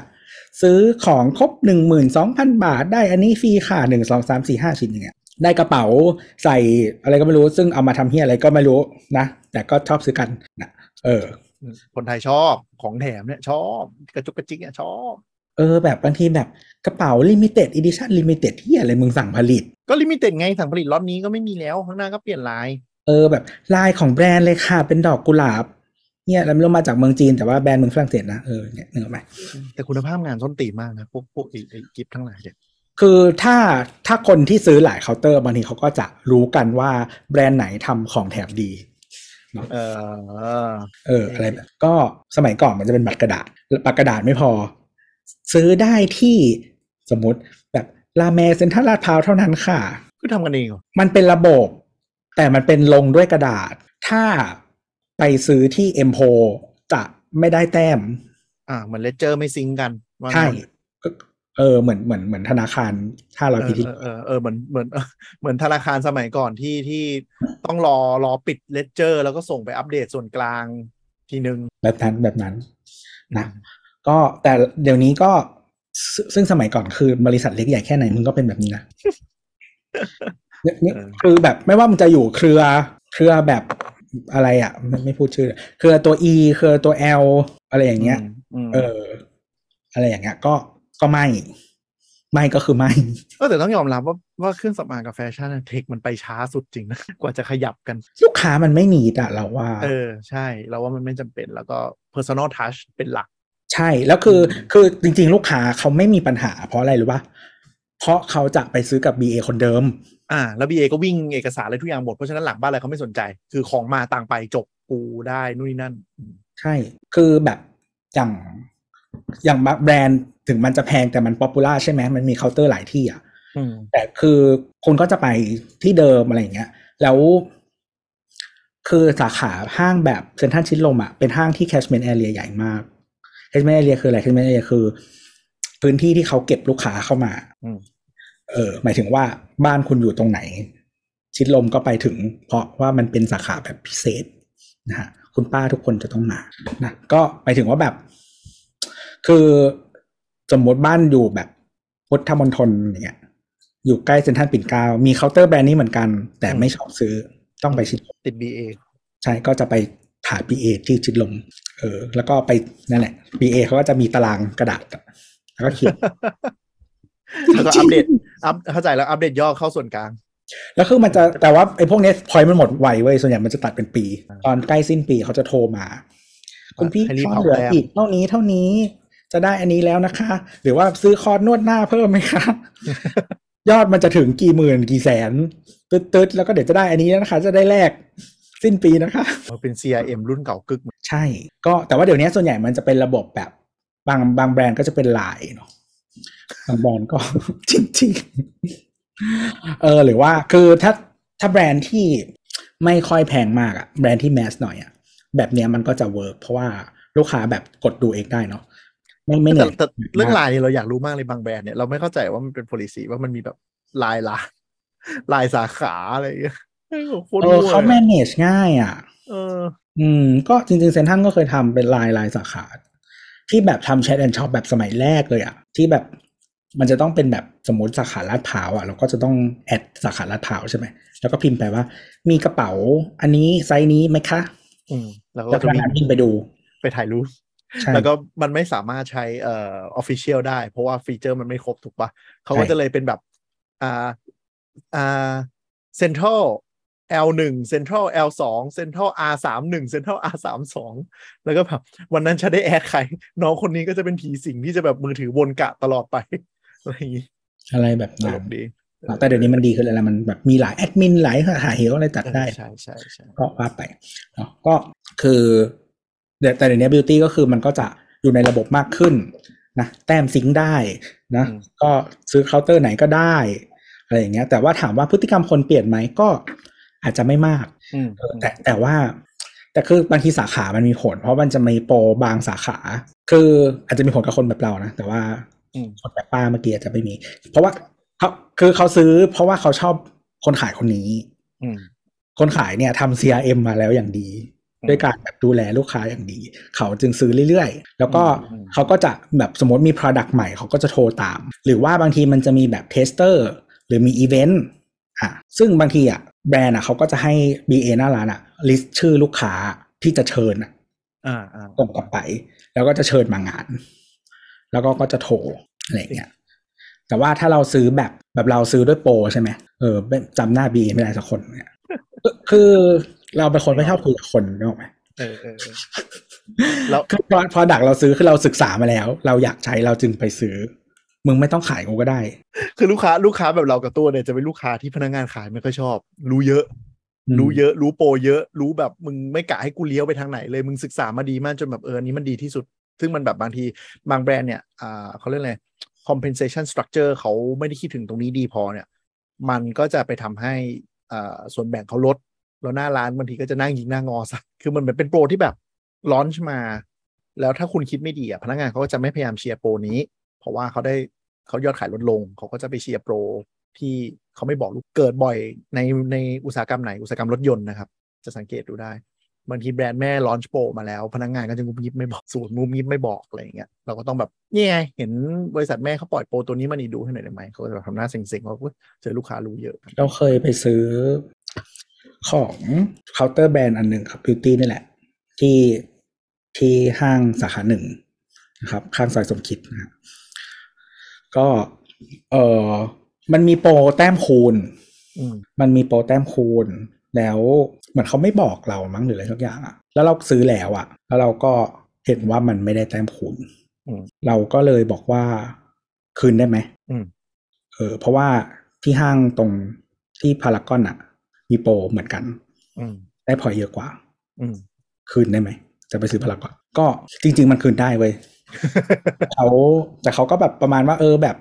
ซื้อของครบหนึ่งหมื่นสองพันบาท ได้อันนี้ฟรีค่ะหนึ่งสองสามสี่ห้าชิ้นอย่างเงี้ยได้กระเป๋าใส่อะไรก็ไม่รู้ ซึ่งเอามาทำเฮียอะไรก็ไม่รู้นะ แต่ก็ชอบซื้อกันนะเออ คนไทยชอบของแถมเนี่ยชอบกระจุกกระจิกเนี่ยชอบ เออแบบบางทีแบบกระเป๋า limited edition limited ที่อะไรมึงสั่งผลิต ก็ limited ไงสั่งผลิตล็อตนี้ก็ไม่มีแล้วข้างหน้าก็เปลี่ยนลาย เออแบบลายของแบรนด์เลยค่ะ เป็นดอกกุหลาบเนี่ยแล้วไม่รู้มาจากเมืองจีนแต่ว่าแบรนด์เมืองฝรั่งเศสนะเออเนี่ยนึกออกไหมแต่คุณภาพงานส้นตีนมากนะพวกพวกไอ้ไอ้กิฟต์ทั้งหลายเนี่ยคือถ้าถ้าคนที่ซื้อหลายเคาน์เตอร์บางทีเขาก็จะรู้กันว่าแบรนด์ไหนทำของแถมดีเออเอออะไรแบบก็สมัยก่อนมันจะเป็นบัตรกระดาษบัตรกระดาษไม่พอ ซื้อได้ที่สมมติแบบลาแมร์เซ็นทรัลลาดพร้าวเท่านั้นค่ะคือทำกันเองเหรอมันเป็นระบบ แต่มันเป็นลงด้วยกระดาษ ถ้าไปซื้อที่เอ็มโพเรียมจะไม่ได้แต้ม อ่าเหมือน ledger ไม่ sync กันว่าใช่งั้นก็เออเหมือนเหมือนเหมือนธนาคารถ้าเราเอพิอธีเออเออเออเหมือนเหมือนเหมือนธนาคารสมัยก่อนที่ที่ต้องรอรอปิด ledger แล้วก็ส่งไปอัปเดตส่วนกลางทีนึงแบบนั้นแบบนั้นนะ ก็แต่เดี๋ยวนี้ก็ซึ่งซึ่งสมัยก่อนคือบริษัทเล็กใหญ่แค่ไหนมึงก็เป็นแบบนี้นะเนี่ยเนี่ยเออคือแบบไม่ว่ามันจะอยู่เครือ เครือแบบอะไรอะไม่ไม่พูดชื่อ เครือตัว E เครือตัว L อะไรอย่างเงี้ยอืมเออ อะไรอย่างเงี้ย ก็ก็ไม่ ไม่ก็คือไม่เออแต่ต้องยอมรับว่าว่าเครื่องสำอางกับแฟชั่นอะเทคมันไปช้าสุดจริงนะกว่าจะขยับกัน ลูกค้ามันไม่มีแต่เราว่า เออ ใช่ เราว่ามันไม่จำเป็นแล้วก็ personal touch เป็นหลัก ใช่แล้วคือคือจริง ๆ ลูกค้าเขาไม่มีปัญหาเพราะอะไรรู้ป่ะเพราะเขาจะไปซื้อกับ BA คนเดิม อ่า แล้ว BA ก็วิ่งเอกสารอะไรทุกอย่างหมด เพราะฉะนั้นหลังบ้านอะไรเขาไม่สนใจ คือของมาต่างไปจบปูได้นู่นนี่นั่นอืมใช่ คือแบบอย่างอย่างแบรนด์ถึงมันจะแพงแต่มัน popular ใช่ไหมมันมีเคาน์เตอร์หลายที่อะอืมแต่คือคุณก็จะไปที่เดิมอะไรอย่างเงี้ย แล้วคือสาขาห้างแบบเซ็นทรัลชิดลมอะเป็นห้างที่ catchment area ใหญ่มาก catchment area คืออะไร catchment area คือ พื้นที่ที่เขาเก็บลูกค้าเข้ามาอืมเออ หมายถึงว่าบ้านคุณอยู่ตรงไหน ชิดลมก็ไปถึง เพราะว่ามันเป็นสาขาแบบพิเศษนะฮะคุณป้าทุกคนจะต้องมานะก็หมายถึงว่าแบบ คือสมมติบ้านอยู่แบบพุทธมณฑลอย่างเงี้ยอยู่ใกล้เซ็นทรัลปิ่นเกล้ามีเคาน์เตอร์แบรนด์นี้เหมือนกัน แต่ไม่ชอบซื้อต้องไปชิดลมติด BA ใช่ก็จะไป หา BA ที่ชิดลม เออ แล้วก็ไปนั่นแหละ BA เขาก็จะมีตารางกระดาษอะแล้วก็เขียนแล้วก็อัปเดตอัพเข้าใจแล้วอัปเดตย่อเข้าส่วนกลาง แล้วคือมันจะแต่ว่าไอ้พวกเนี้พอยมันหมดไวเว้ยส่วนใหญ่มันจะตัดเป็นปี ตอนใกล้สิ้นปีเขาจะโทรมา คุณพี่ให้รีบเข้ามาเผาเหลือแต้มอีกเท่านี้เท่านี้จะได้อันนี้แล้วนะคะ หรือว่าซื้อคอร์สนวดหน้าเพิ่มไหมคะยอดมันจะถึงกี่หมื่นกี่แสนตึ๊ดตึ๊ดๆแล้วก็เดี๋ยวจะได้อันนี้แล้วนะคะ จะได้แลก สิ้นปีนะคะมันเป็น CRM รุ่นเก่ากึกใช่ ก็แต่ว่าเดี๋ยวนี้ส่วนใหญ่มันจะเป็นระบบแบบบางบางแบรนด์ก็จะเป็นไลน์เนาะบางแบรนด์ก็จริงๆเออหรือว่าคือถ้าถ้าแบรนด์ที่ไม่ค่อยแพงมากอะแบรนด์ที่แมสหน่อยอะแบบเนี้ยมันก็จะ work เพราะว่าลูกค้าแบบกดดูเองได้เนาะไม่ไม่เหแต่นื่อยแต่เรื่องลายเนี่ยเราอยากรู้มากเลยบางแบรนด์เนี่ยเราไม่เข้าใจว่ามันเป็น policy ว่ามันมีแบบลายลายลายสาขาอะไรอย่างเงี้ย เขา manage ง่ายอะ เออ อืม ก็จริงๆเซ็นทรัลก็เคยทำเป็นลายลายสาขา ที่แบบทำ Chat and Shop แบบสมัยแรกเลยอะ ที่แบบมันจะต้องเป็นแบบสมมติสาขาลาดพร้าวอะเราก็จะต้อง add สาขาลาดพร้าวใช่ไหมแล้วก็พิมพ์ไปว่า มีกระเป๋า อันนี้ไซส์นี้ไหมคะ อืมแล้วก็จะวิ่งไปดู ไปถ่ายรูปแล้วก็มันไม่สามารถใช้เอ่อ official ได้ เพราะว่า feature มันไม่ครบถูกปะเขาก็จะเลยเป็นแบบอ่าอ่าเซ็นทรัล L1 Central L2 Central L31 Central L32 แล้วก็แบบวันนั้นฉันได้ add ใคร น้องคนนี้ก็จะเป็นผีสิงที่จะแบบมือถือวนกันตลอดไป อะไรอย่างนี้ อะไรแบบนั้นดีแต่เดี๋ยวนี้มันดีขึ้นแล้วมันแบบมีหลายแอดมินหลายหาเหวอะไรจัดได้ ใช่ใช่ใช่ก็ว่าไปก็คือแต่เดี๋ยวนี้บิวตี้ก็คือมันก็จะอยู่ในระบบมากขึ้นนะแต้มซิงได้นะ ก็ซื้อเคาน์เตอร์ไหนก็ได้ อะไรอย่างเงี้ย แต่ว่าถามว่าพฤติกรรมคนเปลี่ยนไหมก็ อาจจะไม่มากอืมเออแต่แต่ว่า แต่คือบางทีสาขามันมีผล เพราะมันจะมีโปรบางสาขา คืออาจจะมีผลกับคนแบบเรานะ แต่ว่าอืมคนแบบป้าเมื่อกี้อาจจะไม่มี เพราะว่าเขาคือเขาซื้อ เพราะว่าเขาชอบคนขายคนนี้อืมคนขายเนี่ยทำ CRM มาแล้วอย่างดีอืมด้วยการแบบดูแลลูกค้าอย่างดี เขาจึงซื้อเรื่อยๆ แล้วก็อืมเขาก็จะแบบสมมติมี Product ใหม่เขาก็จะโทรตาม หรือว่าบางทีมันจะมีแบบ tester หรือมีอีเวนต์อะซึ่งบางทีอะ แบรนด์อะเขาก็จะให้ BA หน้าร้านอะลิสต์ชื่อลูกค้าที่จะเชิญอะอ่าอ่าส่งกลับไป แล้วก็จะเชิญมางาน แล้วก็ก็จะโทรอะไรอย่างเงี้ยแต่ว่าถ้าเราซื้อแบบแบบเราซื้อด้วยโปรใช่ไหมเออไม่จำหน้า BA ไม่ได้สักคนเนี่ยคือเราเป็นคนไม่ชอบคุยกับคนนึกออกไหมเออเออเออแล้วคือพอพอดักเราซื้อคือเราศึกษามาแล้ว เราอยากใช้เราจึงไปซื้อ มึงไม่ต้องขายกูก็ได้ คือลูกค้าลูกค้าแบบเรากับตัวเนี่ยจะเป็นลูกค้าที่พนักงานขายไม่ค่อยชอบ รู้เยอะอืมรู้เยอะ รู้โปรเยอะ รู้แบบมึงไม่กะให้กูเลี้ยวไปทางไหนเลย มึงศึกษามาดีมากจนแบบเอออนนี้มันดีที่สุด ซึ่งมันแบบบางทีบางแบรนด์เนี่ยอ่าเขาเรียกอะไร compensation structure เขาไม่ได้คิดถึงตรงนี้ดีพอเนี่ย มันก็จะไปทำให้อ่าส่วนแบ่งเขาลดแล้วหน้าร้านบางทีก็จะนั่งยิงหน้างอซะคือมันเหมือนเป็นโปรที่แบบลอนช์มา แล้วถ้าคุณคิดไม่ดีอะพนักงานเขาก็จะไม่พยายามเชียร์โปรนี้ เพราะว่าเขาได้ เขายอดขายลดลง เขาก็จะไปเชียร์โปรที่เขาไม่บอกลูกเกิดบ่อยในในอุตสาหกรรมไหนอุตสาหกรรมรถยนต์นะครับ จะสังเกตดูได้บางทีแบรนด์แม่ launch โปรมาแล้ว พนักงานก็จะงุบงิบไม่บอกสูตรงุบงิบไม่บอกอะไรอย่างเงี้ยเราก็ต้องแบบนี่ไงเห็นบริษัทแม่เขาปล่อยโปรตัวนี้มานี่ดูให้หน่อยได้ไหมเขาก็จะทำหน้าเซ็งๆว่าเจอลูกค้ารู้เยอะ เราเคยไปซื้อของ counter brand อันหนึ่งครับ beauty นี่แหละ ที่ที่ห้างสาขาหนึ่งนะครับ ข้างซอยสมคิดนะครับ ก็เออมันมีโปรแต้มคูณอืมมันมีโปรแต้มคูณ แล้วเหมือนเขาไม่บอกเรามั้งหรืออะไรสักอย่างอะแล้วเราซื้อแล้วอะแล้วเราก็เห็นว่ามันไม่ได้แต้มคูณอืมเราก็เลยบอกว่าคืนได้ไหมอืมเออ เพราะว่าที่ห้างตรงที่พารากอนอะมีโปรเหมือนกันอืมได้พอยเยอะกว่าอืมคืนได้ไหมจะไปซื้อพารากอนก็จริง ๆ มันคืนได้เว้ย เขาแต่เขาก็แบบประมาณว่าเออแบบ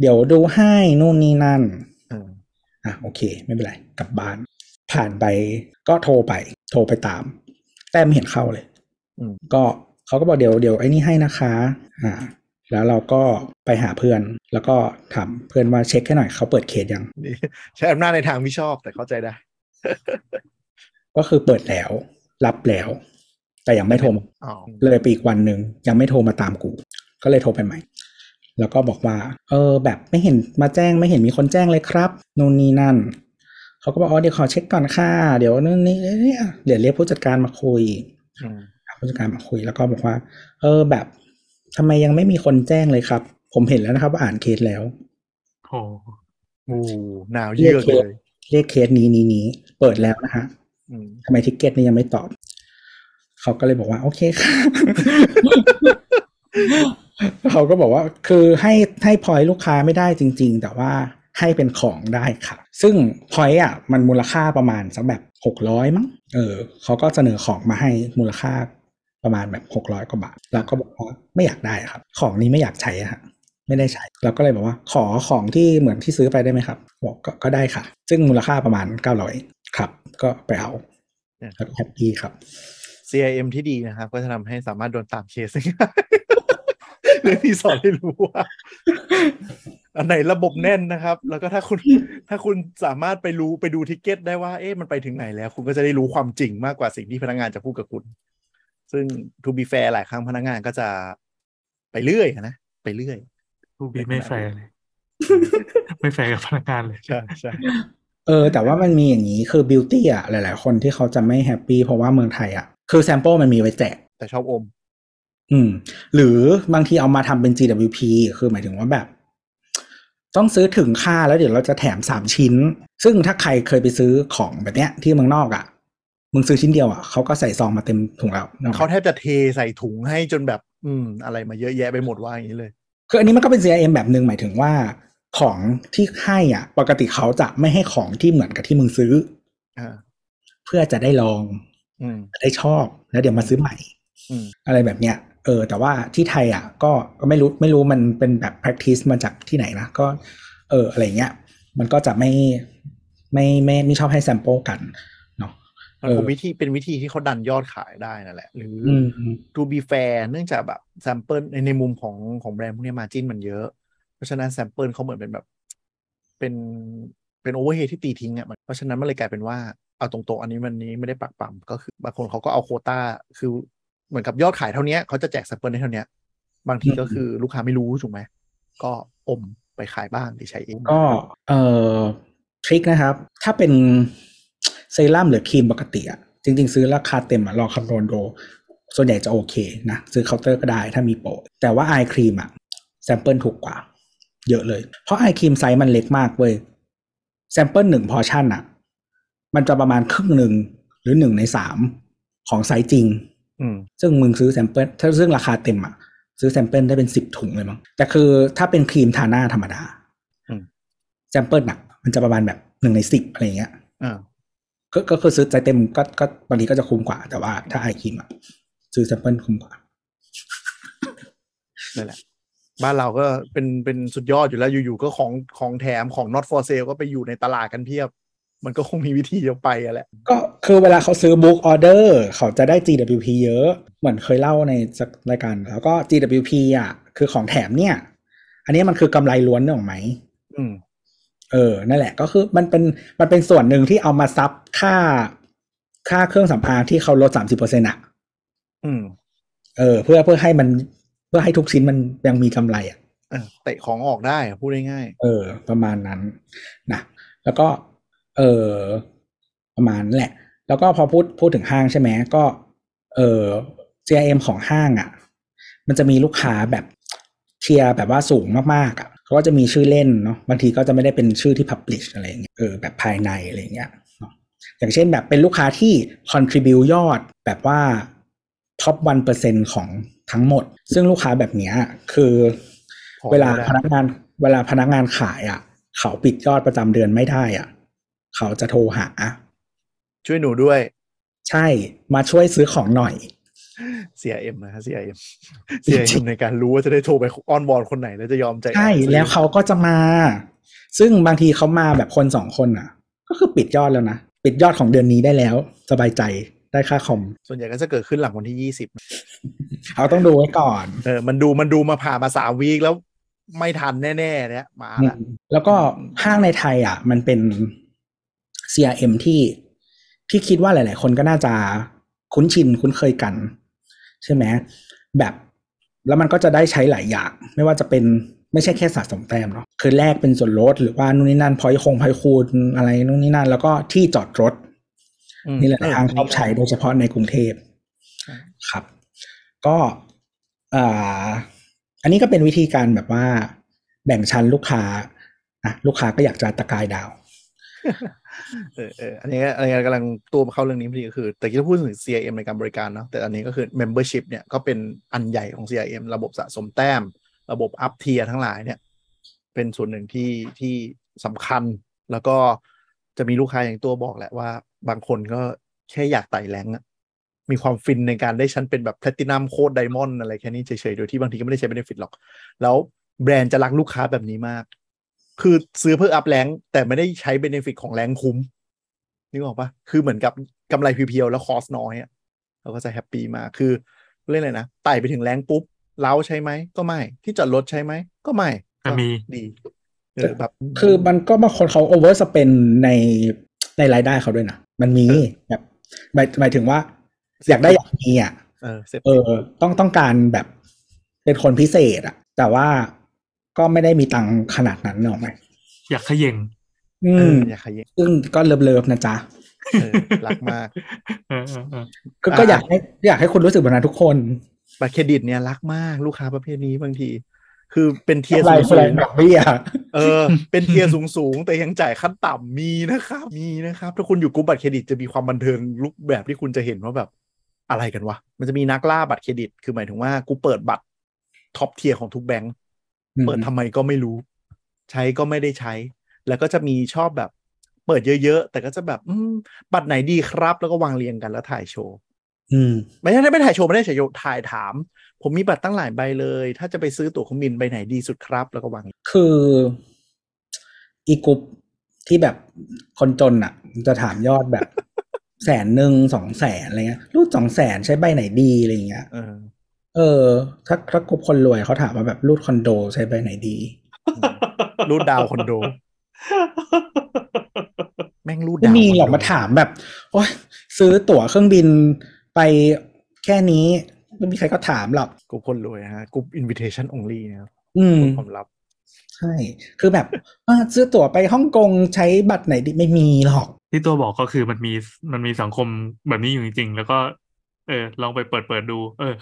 เดี๋ยวดูให้นู่นนี่นั่นอืมอะโอเค ไม่เป็นไร กลับบ้าน ผ่านไปก็โทรไป โทรไปตาม แต่ไม่เห็นเข้าเลยอืมก็เขาก็บอกเดี๋ยวเดี๋ยวไอ้นี่ให้นะคะ อ่า แล้วเราก็ไปหาเพื่อน แล้วก็ถามเพื่อนว่าเช็คให้หน่อยเขาเปิดเคสยังนี่ใช้อำนาจในทางที่ชอบแต่เข้าใจได้ ก็คือเปิดแล้ว รับแล้ว แต่ยังไม่โทรมาอ๋อเลยไปอีกวันหนึ่งยังไม่โทรมาตามกู ก็เลยโทรไปใหม่ แล้วก็บอกว่า เออ แบบไม่เห็นมาแจ้งไม่เห็นมีคนแจ้งเลยครับนู่นนี่นั่นเขาก็บอกอ๋อเดี๋ยวขอเช็คก่อนค่ะเดี๋ยวนู่นนี่เนี่ยเดี๋ยวเรียกผู้จัดการมาคุยอืมผู้จัดการมาคุยแล้วก็บอกว่า เออแบบทำไมยังไม่มีคนแจ้งเลยครับ ผมเห็นแล้วนะครับว่าอ่านเคสแล้วโอ้โอ้หนาวเยือกเลยเรียกเคสนี้นี้นี้เปิดแล้วนะฮะอืมทำไม ticket นี่ยังไม่ตอบ เขาก็เลยบอกว่า โอเคค่ะเขาก็บอกว่าคือให้ให้พอยลูกค้าไม่ได้จริง ๆ แต่ว่าให้เป็นของได้ค่ะ ซึ่งพอยอะมันมูลค่าประมาณสักแบบหกร้อยมั้งเออเขาก็เสนอของมาให้มูลค่าประมาณแบบหกร้อยกว่าบาทแล้วก็บอกว่าไม่อยากได้ครับ ของนี้ไม่อยากใช้อะฮะไม่ได้ใช้เราก็เลยบอกว่า ขอของที่เหมือนที่ซื้อไปได้ไหมครับ บอกก็ก็ได้ค่ะ ซึ่งมูลค่าประมาณเก้าร้อยครับ ก็ไปเอาแล้วก็ happy ครับ CRM ที่ดีนะครับ ก็จะทำให้สามารถโดนตามเคสง่ายเรื่องที่สอนให้รู้ว่าอันไหนระบบแน่นนะครับ แล้วก็ถ้าคุณถ้าคุณสามารถไปรู้ไปดู ticket ได้ว่า เอ๊ะมันไปถึงไหนแล้ว คุณก็จะได้รู้ความจริงมากกว่าสิ่งที่พนักงานจะพูดกับคุณ ซึ่ง to be fair หลายครั้งพนักงานก็จะไปเรื่อยอะนะ ไปเรื่อย to be ไม่แฟร์เลย ไม่แฟร์กับพนักงานเลย ใช่ใช่เออ แต่ว่ามันมีอย่างนี้คือ beauty อะ หลาย ๆ คนที่เขาจะไม่ happy เพราะว่าเมืองไทยอะ คือ sample มันมีไว้แจก แต่ชอบอม อืม หรือบางทีเอามาทำเป็น GWP คือหมายถึงว่าแบบ ต้องซื้อถึงค่าแล้วเดี๋ยวเราจะแถมสามชิ้น ซึ่งถ้าใครเคยไปซื้อของแบบเนี้ย ที่เมืองนอกอะ มึงซื้อชิ้นเดียวอะเขาก็ใส่ซองมาเต็มถุงแล้วนึกออกไหมเขาแทบจะเทใส่ถุงให้จนแบบ อืม อะไรมาเยอะแยะไปหมดว่าอย่างนี้เลยคืออันนี้มันก็เป็น CRM แบบหนึ่งหมายถึงว่าของที่ให้อะ ปกติเขาจะไม่ให้ของที่เหมือนกับที่มึงซื้ออ่าเพื่อจะได้ลองอืมจะ ได้ชอบแล้วเดี๋ยวมาซื้อใหม่อืมอะไรแบบเนี้ยเออแต่ว่าที่ไทยอะก็ก็ไม่รู้ไม่รู้มันเป็นแบบ practice มาจากที่ไหนนะก็เอออะไรเงี้ย มันก็จะไม่ไม่ไม่ไม่ชอบให้ sample กันเนาะมันเออคงวิธีเป็นวิธีที่เขาดันยอดขายได้นั่นแหละ หรืออือม to be fair เนื่องจากแบบ sample ในในมุมของของแบรนด์พวกเนี้ margin มันเยอะ เพราะฉะนั้น sample เขาเหมือนเป็นแบบเป็นเป็นโอเวอร์เฮที่ตีทิ้งอะมันเพราะฉะนั้นมันเลยกลายเป็นว่า เอาตรงๆอันนี้วันนี้ไม่ได้ปักปั๊มก็คือบางคนเขาก็เอาโควต้าคือเหมือนกับยอดขายเท่านี้เขาจะแจก sample ได้เท่านี้บางทีก็คือลูกค้าไม่รู้ถูกไหมก็อมไปขายบ้างหรือใช้เองก็เอ่อ trick นะครับ ถ้าเป็นเซรั่มหรือครีมปกติอะจริง ๆ ซื้อราคาเต็มอะลองคำนวณดูส่วนใหญ่จะโอเคนะ ซื้อเคาน์เตอร์ก็ได้ถ้ามีโปรแต่ว่า eye cream อะ sample ถูกกว่า เยอะเลย เพราะ eye cream ไซส์มันเล็กมากเว้ยsample หนึ่งพอชั่นอะ มันจะประมาณครึ่งหนึ่งหรือหนึ่งในสามของไซส์จริงอืมซึ่งมึงซื้อ sample ถ้าซึ่งราคาเต็มอะซื้อ sample ได้เป็นสิบถุงเลยมั้งแต่คือถ้าเป็นครีมทาหน้าธรรมดาอืม sample อะมันจะประมาณแบบหนึ่งในสิบอะไรเงี้ยอ่าก็ก็คือซื้อไซส์เต็มก็ก็บางทีก็จะคุ้มกว่า แต่ว่าถ้า eye cream อะซื้อ sample คุ้มกว่านั่นแหละบ้านเราก็เป็นเป็นสุดยอดอยู่แล้วอยู่ๆก็ของของแถมของ not for sale ก็ไปอยู่ในตลาดกันเพียบ มันก็คงมีวิธีจะไปอะแหละ ก็คือเวลาเขาซื้อบุ๊กออเดอร์เขาจะได้ GWP เยอะ เหมือนเคยเล่าในสักรายการ แล้วก็ GWP อะ คือของแถมเนี่ย อันนี้มันคือกำไรล้วนนึกออกไหมอืม เออ นั่นแหละ ก็คือมันเป็นมันเป็นส่วนหนึ่งที่เอามาซับค่าค่าเครื่องสำอางที่เขาลดสามสิบเปอร์เซ็นต์อะ อืม เออ เพื่อเพื่อให้มันเพื่อให้ทุกชิ้นมันยังมีกำไรอะเออเตะของออกได้อะพูดง่ายเออ ประมาณนั้นนะแล้วก็ เออประมาณนั้นแหละ แล้วก็พอพูดพูดถึงห้างใช่ไหมก็ เออ CRM ของห้างอะ มันจะมีลูกค้าแบบเชียร์แบบว่าสูงมากๆอะเขาก็จะมีชื่อเล่นเนาะบางทีก็จะไม่ได้เป็นชื่อที่ publish อะไรอย่างเงี้ยเออแบบภายในอะไรอย่างเงี้ยเนาะอย่างเช่นแบบเป็นลูกค้าที่ contribute ยอดแบบว่า top 1%ของทั้งหมด ซึ่งลูกค้าแบบเนี้ยคือขอเวลาไม่ได้พนักงานเวลาพนักงานขายอะ เขาปิดยอดประจำเดือนไม่ได้อะ เขาจะโทรหาๆช่วยหนูด้วย ใช่มาช่วยซื้อของหน่อย CRM นะฮะ CRM CRM ในการรู้ว่าจะได้โทรไปอ้อนวอนคนไหนแล้วจะยอมใจอ่อนใช่ซื้อแล้วเขาก็จะมา ซึ่งบางทีเขามาแบบคนสองคนอะ ก็คือปิดยอดแล้วนะ ปิดยอดของเดือนนี้ได้แล้ว สบายใจได้ค่าคอม ส่วนใหญ่ก็จะเกิดขึ้นหลังวันที่ยี่สิบเขาต้องดูไว้ก่อน เออ มันดูมันดูมาผ่านมาสามวีคแล้วไม่ทันแน่ๆเนี่ยมาละแล้วก็ห้างในไทยอะ มันเป็น CRM ที่ที่คิดว่าหลาย ๆ คนก็น่าจะคุ้นชินคุ้นเคยกัน ใช่ไหมแบบแล้วมันก็จะได้ใช้หลายอย่าง ไม่ว่าจะเป็นไม่ใช่แค่สะสมแต้มเนาะคือแลกเป็นส่วนลดหรือว่านู่นนี่นั่นพอยคงพอยคูณอะไรนู่นนี่นั่น แล้วก็ที่จอดรถอืมนี่แหละเออทางชอบใช้โดยเฉพาะในกรุงเทพใช่ครับ ก็อ่าอันนี้ก็เป็นวิธีการแบบว่า แบ่งชั้นลูกค้านะลูกค้าก็อยากจะตะกายดาว เออเอออันนี้อันนี้กำลังตัวมาเข้าเรื่องนี้พอดีก็คือ แต่ที่เราพูดถึง CRM ในการบริการเนาะแต่อันนี้ก็คือ membership เนี่ยก็เป็นอันใหญ่ของ CRM ระบบสะสมแต้ม ระบบ up tier ทั้งหลายเนี่ย เป็นส่วนหนึ่งที่ที่สำคัญ แล้วก็จะมีลูกค้าอย่างตัวบอกแหละว่า บางคนก็แค่อยากไต่ rank อะมีความฟินในการได้ชั้นเป็นแบบ platinum gold diamond อะไรแค่นี้เฉยๆ โดยที่บางทีก็ไม่ได้ใช้ benefit หรอก แล้วแบรนด์จะรักลูกค้าแบบนี้มาก คือซื้อเพื่อ up rank แต่ไม่ได้ใช้ benefit ของ rank คุ้มนึกออกปะคือเหมือนกับกำไรเพียวๆแล้ว cost น้อยอะเราก็จะ happy มากคือเรียกอะไรนะไต่ไปถึง rank ปุ๊บ lounge ใช่ไหมก็ไม่ ที่จอดรถใช่ไหมก็ไม่แต่มีดีเออแบบคือมันก็บางคนเขา overspend ในในรายได้เขาด้วยนะมันมีแบบหมายหมายถึงว่า อยากได้อยากมีอะเออเสร็จเออต้องต้องการแบบเป็นคนพิเศษอะแต่ว่า ก็ไม่ได้มีตังค์ขนาดนั้นหรอกไหมอยากเขย่งอืเอมออยากขยันซึ่งก็ love ๆนะจ๊ะเออรักมากเออเออเออก็ก็อยากให้อยากให้คุณรู้สึกแบบนั้นทุกคนบัตรเครดิตเนี่ยรักมากลูกค้าประเภทนี้บางที คือเป็น tier อะไรสูงอะไรสูงดอกเบี้ยเออ เป็น tier สูงสูงแต่ยังจ่ายขั้นต่ำมีนะครับมีนะครับ ถ้าคุณอยู่กลุ่มบัตรเครดิตจะมีความบันเทิงรูปแบบที่คุณจะเห็นว่าแบบอะไรกันวะ มันจะมีนักล่าบัตรเครดิต คือหมายถึงว่ากูเปิดบัตร top tier ของทุกแบงก์ เปิดทำไมก็ไม่รู้ ใช้ก็ไม่ได้ใช้ แล้วก็จะมีชอบแบบ เปิดเยอะ ๆ แต่ก็จะแบบอืมบัตรไหนดีครับ แล้วก็วางเรียงกันแล้วถ่ายโชว์อืมไม่ใช่ไม่ถ่ายโชว์ไม่ได้ถ่ายโชว์ถ่ายถาม ผมมีบัตรตั้งหลายใบเลย ถ้าจะไปซื้อตั๋วเครื่องบินใบไหนดีสุดครับ แล้วก็วาง คืออีกกรุ๊ปที่แบบคนจนอะ จะถามยอดแบบแสนหนึ่งสองแสนอะไรเงี้ยรูดสองแสนใช้ใบไหนดีอะไรเงี้ย เออเออ ถ้าถ้ากรุ๊ปคนรวยเขาถามว่าแบบรูดคอนโดใช้ใบไหนดี รูดดาวคอนโด แม่งรูดไม่ดาวมีหรอกคอนโดมาถามแบบ โอ๊ยซื้อตั๋วเครื่องบินไปแค่นี้ ไม่มีใครก็ถามหรอกกลุ่มคนรวยฮะกลุ่ม invitation only นะครับอืมความลับ ใช่ คือแบบอะซื้อตั๋วไปฮ่องกงใช้บัตรไหนดีไม่มีหรอก ที่ตัวบอกก็คือมันมีมันมีสังคมแบบนี้อยู่จริงๆ แล้วก็ เออ ลองไปเปิดเปิดดู เออ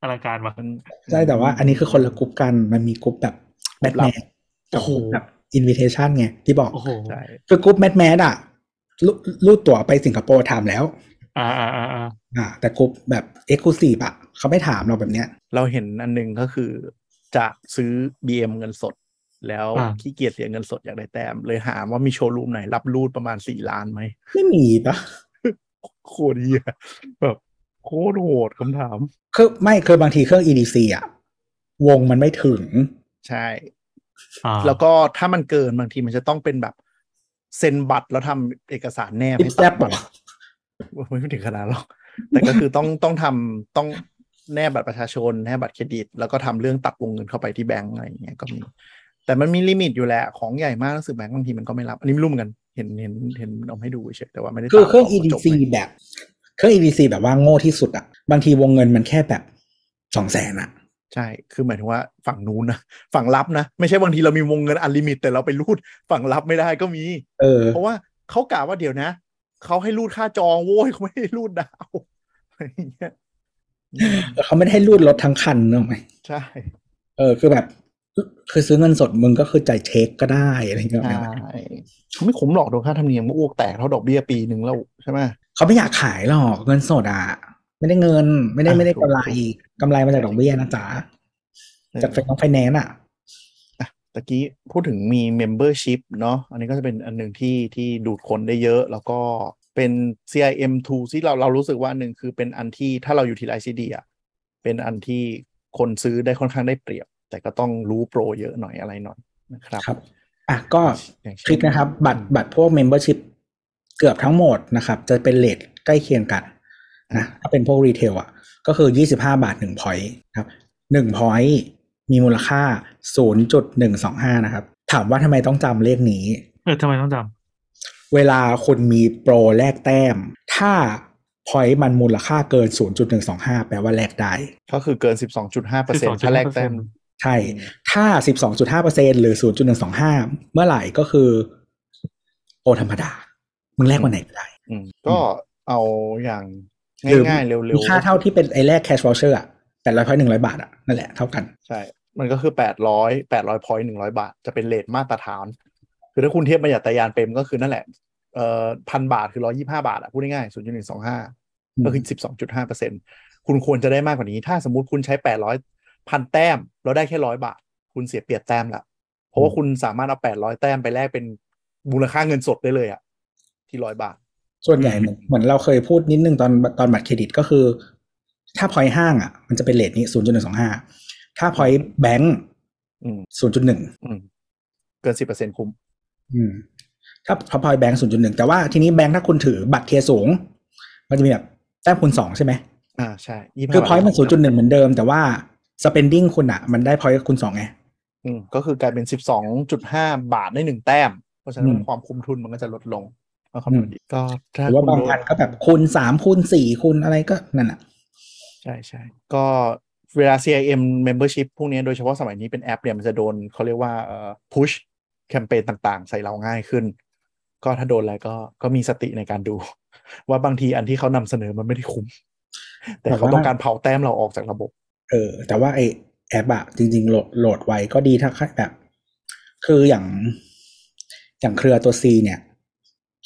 อลังการว่ะมันใช่แต่ว่าอันนี้คือคนละกรุ๊ปกันมันมีกรุ๊ปแบบแมทลัแมบทกับโอ้โหกรุ๊ปแบบอินวิเทชันไงที่บอกโอ้โหใช่คือกรุ๊ปแมทแมทอะรูรูดตั๋วไปสิงคโปร์ถามแล้ว อ่าอ่าอ่าอ่าอ่าแต่กรุ๊ปแบบเอ็กซ์คลูซีฟอะเขาไม่ถามเราแบบเนี้ย เราเห็นอันหนึงก็คือ จะซื้อ BM เงินสด แล้วอ่าขี้เกียจเสียเงินสดอยากได้แต้ม เลยหาว่ามีโชว์รูมไหนรับรูดประมาณสี่ล้านไหมไม่มีปะโคตรเหี้ยแบบ โคตรโหดคำถาม คือไม่คือบางทีเครื่อง EDC อะ วงมันไม่ถึง ใช่อ่าแล้วก็ถ้ามันเกินบางทีมันจะต้องเป็นแบบเซ็นบัตรแล้วทำเอกสารแนบอิให้ปแซตับดเหรบัตอรไม่ถึงขนาดหรอก แต่ก็คือต้องต้องทำต้องแนบบัตรประชาชนแนบบัตรเครดิต แล้วก็ทำเรื่องตัดวงเงินเข้าไปที่แบงก์อะไรอย่างเงี้ยก็มี แต่มันมี limit อยู่แหละ ของใหญ่มากรู้สึกแบงก์บางทีมันก็ไม่รับ อันนี้ไม่รู้เหมือนกัน เห็นเห็นเห็นเอาให้ดูเฉยแต่ว่าไม่ได้คือตามเครื่อง แต่ว่าจบ EDC ไหมแบบ เครื่อง EDC แบบว่าโง่ที่สุดอะบางทีวงเงินมันแค่แบบสองแสนอะใช่ คือหมายถึงว่าฝั่งนู้นนะ ฝั่งรับนะ ไม่ใช่บางทีเรามีวงเงิน unlimit แต่เราไปรูดฝั่งรับไม่ได้ก็มี เออ เพราะว่าเขากล่าวว่าเดี๋ยวนะ เขาให้รูดค่าจองโว้ยเขาไม่ให้รูดดาวอะไรอย่างเงี้ยอืมเขาไม่ได้ให้รูดรถทั้งคันเนอะไหมใช่ เออ คือแบบ คือซื้อเงินสดมึงก็คือจ่ายเช็คก็ได้อะไรเงี้ยใช่เขาไม่ขมหรอกโดนค่าธรรมเนียมก็อ้วกแตกเท่าดอกเบี้ยปีหนึ่งแล้วใช่ไหม เขาไม่อยากขายหรอกเงินสดอะไม่ได้เงิน ไม่ได้อะไม่ได้ถูกกำไรถูกกำไรมาจากดอกเบี้ยนะจ๊ะจากไฟน้องไฟแนนซ์อะตะกี้พูดถึงมี membership เนาะอันนี้ก็จะเป็นอันหนึ่งที่ที่ดูดคนได้เยอะ แล้วก็เป็น CRM tool ที่เราเรารู้สึกว่าอันหนึ่งคือเป็นอันที่ถ้าเราอยู่ที่ ICD อะเป็นอันที่คนซื้อได้ค่อนข้างได้เปรียบ แต่ก็ต้องรู้โปรเยอะหน่อยอะไรหน่อยนะครับครับ อะก็อย่างเช่นคลิกนะครับ บัตรบัตรพวก membership เกือบทั้งหมดนะครับ จะเป็น rate ใกล้เคียงกันนะถ้าเป็นพวกรีเทลอะ ก็คือ 25 บาท1 point ครับ1 point มีมูลค่า 0.125 นะครับ ถามว่าทำไมต้องจำเลขนี้ เออทำไมต้องจเวลาคุณมีโปรแลกแต้ม ถ้า point มันมูลค่าเกิน 0.125 แปลว่าแลกได้ ก็คือเกิน 12.5เปอร์เซ็นต์ถ้าแลกแต้ม12.5%ใช่ ถ้า 12.5%หรือ 0.125 เมื่อไหร่ก็คือโปรธรรมดา มึงแลกวันไหนก็ได้อืมก็เอาอย่างหรือง่ายๆเร็มีวๆค่าเท่าที่เป็นไอ้แรก cash voucher อะแปดร้อยพอยหนึ่งร้อยบาทอะนั่นแหละเท่ากัน ใช่ มันก็คือแปดร้อยแปดร้อยพอยต์หนึ่งร้อยบาท จะเป็นเลทมาตรฐาน คือถ้าคุณเทียบมาจากตยานเปรมก็คือนั่นแหละเอ่อพันบาทคือร้อยี่ห้าบาทอะพูดง่ายๆศูนย์จุดหนึ่งสองห้าอืมก็คือสิบสองจุดห้าเปอร์เซ็นคุณควรจะได้มากกว่านี้ ถ้าสมมติคุณใช้แปดร้อยพันแต้มแล้วได้แค่ร้อยบาท คุณเสียเปรียบแต้มละเพราะว่าคุณสามารถเอาแปดร้อยแต้มไปแลกเป็นมูลค่าเงินสดได้เลยอะ ที่ร้อยบาท ส่วนใหญ่เหมือนเหมือนเราเคยพูดนิดนึงตอนตอนบัตรเครดิตก็คือ ถ้าพอยห้างอะ มันจะเป็น rate นี้0.125ถ้า point แบงก์อืม0.1อืมเกินสิบเปอร์เซ็นคุ้มอืมถ้าถ้าพอยแบงก์0.1แต่ว่าทีนี้แบงก์ถ้าคุณถือบัตร tier สูง มันจะมีแบบแต้มคูณสองใช่ไหมอ่าใช่25คือ point มันบาท0.1เหมือนเดิม แต่ว่า spending คุณอะ มันได้ point คูณสองไงอืมก็คือกลายเป็นสิบสองจุดห้าบาทได้หนึ่งแต้ม เพราะฉะนั้อืมความคุ้มทุนมันก็จะลดลง ก็คำนวณดีก็หถ้ารือว่าคุณบางโดอันนก็แบบคูณสามคูณสี่คูณอะไรก็นั่นอะใช่ใช่ก็เวลา CRM membership พวกนี้โดยเฉพาะสมัยนี้เป็นแอปเนี่ยมันจะโดนเขาเรียกว่าเอ่อ push แคมเปญต่างๆ ใส่เราง่ายขึ้น ก็ถ้าโดนอะไรก็ก็มีสติในการดู ว่าบางทีอันที่เขานำเสนอมันไม่ได้คุ้ม แต่เขาต้องการเผาแต้มเราออกจากระบบ เออ แต่ว่าไอแอปอะจริง ๆ โหลดโหลดไว้ก็ดีถ้าแบบ คืออย่างอย่างเครือตัว C เนี่ย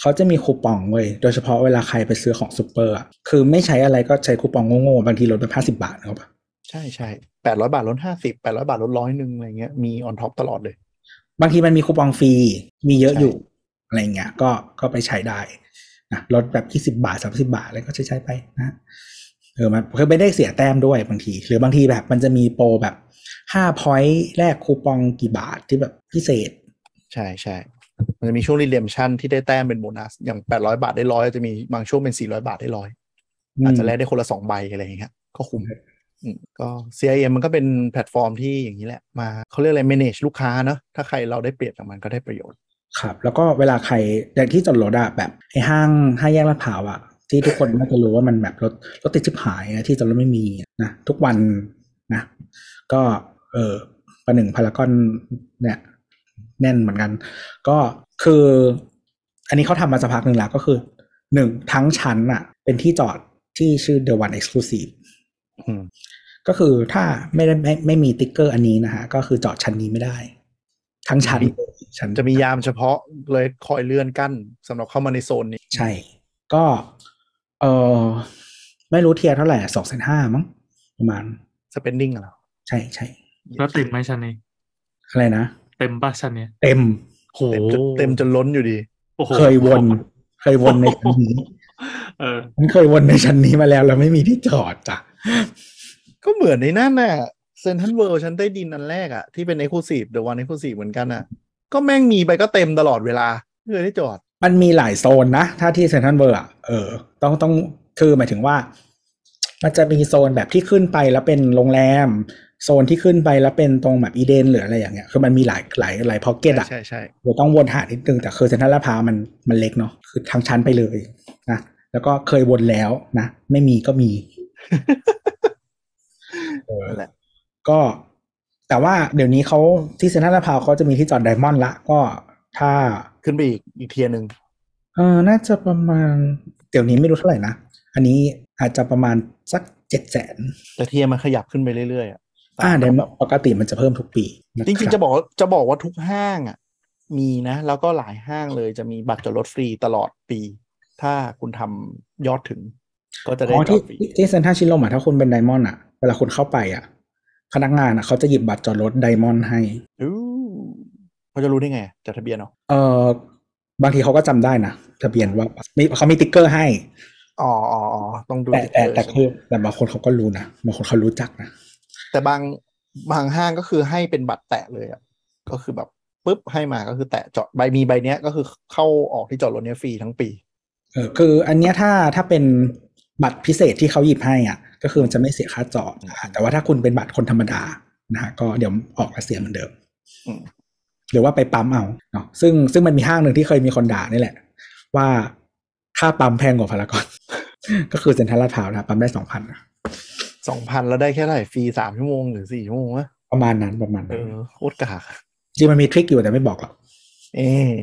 เขาจะมีคูปองเว้ย โดยเฉพาะเวลาใครไปซื้อของซูเปอร์อะคือไม่ใช้อะไรก็ใช้คูปองโง่ๆ บางทีลดไปห้าสิบบาทนะครับใช่ใช่แปดร้อยบาทลดห้าสิบแปดร้อยบาทลดร้อยหนึ่งอะไรเงี้ย มี on top ตลอดเลย บางทีมันมีคูปองฟรี มีเยอะใช่อยู่อะไรเงี้ย ก็ก็ไปใช้ได้นะลดแบบยี่สิบาทสามสิบาทอะไรก็ใช้ใช้ไปนะเออมันคือไม่ได้เสียแต้มด้วยบางที หรือบางทีแบบมันจะมีโปรแบบห้าพอยต์แลกคูปองกี่บาทที่แบบพิเศษ ใช่ใช่ มันจะมีช่วงรีเ e มชั n ที่ได้แต้มเป็นโบนัส อย่างแปดร้อยบาทได้ร้อยจะมีบางช่วงเป็นสี่ร้อยบาทได้ร้อยอาจจะแลกได้คนละสองใบอะไรอย่างเงี้ยก็คุ้มอืมก็ CIM มันก็เป็นแพลตฟอร์มที่อย่างนี้แหละ มาเขาเรียกอะไร manage ลูกค้าเนอะถ้าใครเราได้เปรียบจากมันก็ได้ประโยชน์ ครับ แล้วก็เวลาใครอย่างที่จอดรถอะแบบไอ้ห้างห้างแยกลาดพร้าวอะที่ทุกคนน่าจะรู้ว่ามันแบบรถรถติดชิบหายอะที่จอดรถไม่มีนะทุกวันนะ ก็เออประหนึ่งพารากอนเนี่ย แน่นเหมือนกัน ก็คือ อันนี้เขาทำมาสักพักหนึ่งแล้วก็คือหนึ่งทั้งชั้นอะเป็นที่จอดที่ชื่อ The One Exclusive อืมก็คือถ้าไม่ได้ไม่ไม่มีสติ๊กเกอร์อันนี้นะฮะ ก็คือจอดชั้นนี้ไม่ได้ ทั้งชั้นเลยชั้นจะมียามเฉพาะเลยคอยเลื่อนกั้นสำหรับเข้ามาในโซนนี้ ใช่ ก็เออไม่รู้ tier เท่าไหร่สองแสนห้ามั้งประมาณ spending อะเหรอใช่ใช่แล้วเต็มไหมชั้นนี้อะไรนะ เต็มป่ะชั้นเนี้ยเต็มโหเต็มจนเต็มจนล้นอยู่ดีโอ้โหเคยวนเคยวนในชั้นนี้เออมันเคยวนในชั้นนี้มาแล้วแล้วไม่มีที่จอดจ้ะก็เหมือนในนั่นน่ะเซ็นทรัลเวิลด์ชั้นใต้ดินอันแรกอะที่เป็น Exclusive The One Exclusive เหมือนกันอะก็แม่งมีไปก็เต็มตลอดเวลาไม่เคยได้จอด มันมีหลายโซนนะ ถ้าที่เซ็นทรัลเวิลด์อะเออ ต้องต้องคือหมายถึงว่า มันจะมีโซนแบบที่ขึ้นไปแล้วเป็นโรงแรม โซนที่ขึ้นไปแล้วเป็นตรงแบบอีเดนหรืออะไรอย่างเงี้ยคือมันมีหลายหลายหลาย pocket อะใช่ใช่เราต้องวนหานิดนึงแต่คือเซ็นทรัลลาดพร้าวมันมันเล็กเนาะคือทางชั้นไปเลยนะแล้วก็เคยวนแล้วนะ ไม่มีก็มีเออนั่นแหละก็แต่ว่าเดี๋ยวนี้เขาที่เซ็นทรัลลาดพร้าวเขาจะมีที่จอด diamond ละก็ถ้าขึ้นไปอีกอีก tier หนึ่งเออน่าจะประมาณ เดี๋ยวนี้ไม่รู้เท่าไหร่นะ อันนี้อาจจะประมาณสักเจ็ดแสนแต่ tier มันขยับขึ้นไปเรื่อยๆอะ อ่า diamond ปกติมันจะเพิ่มทุกปีนคบจริงๆ จะบอกว่าจะบอกว่าทุกห้างอะ มีนะ แล้วก็หลายห้างเลยจะมีบัตรจอดรถฟรีตลอดปี ถ้าคุณทำยอดถึง ก็จะได้อ๋อจอที่ดฟรีที่เซ็นทรัลชิโลมอะถ้าคุณเป็นไดมอนด์อะเวลาคุณเข้าไปอะพนักงานอะเขาจะหยิบบัตรจอดรถไดมอนด์ให้อู้เขาจะรู้ได้ไงจดทะเบียนเนาะเออบางทีเขาก็จำได้นะทะเบียนว่ามีเขามีติ๊กเกอร์ให้อ๋ออ๋ออ๋อต้องดูแต่แต่เออแต่คือแต่บางคนเขาก็รู้นะบางคนเขารู้จักนะ แต่บางบางห้างก็คือให้เป็นบัตรแตะเลยอะก็คือแบบปุ๊บให้มาก็คือแตะจอดใบมีใบเนี้ยก็คือเข้าออกที่จอดรถเนี้ยฟรีทั้งปีเออคืออันเนี้ยถ้าถ้าเป็นบัตรพิเศษที่เขาหยิบให้อะ ก็คือมันจะไม่เสียค่าจอดอะแต่ว่าถ้าคุณเป็นบัตรคนธรรมดานะฮะก็เดี๋ยวออกแล้วเสียเหมือนเดิมอืมหรือว่าไปปั๊มเอาเนาะซึ่งซึ่งมันมีห้างหนึ่งที่เคยมีคนด่านี่แหละ ว่าค่าปั๊มแพงกว่าพารากอนก็คือเซ็นทรัลลาดพร้าวนะปั๊มได้สองพัน สองพันแล้วได้แค่เท่าไหร่ฟรีสามชั่วโมงหรือสี่ชั่วโมงวะประมาณนั้นประมาณเอนั้นอโคตรกากจริงมันมีทริคอยู่แต่ไม่บอกหรอกเอ๊ะ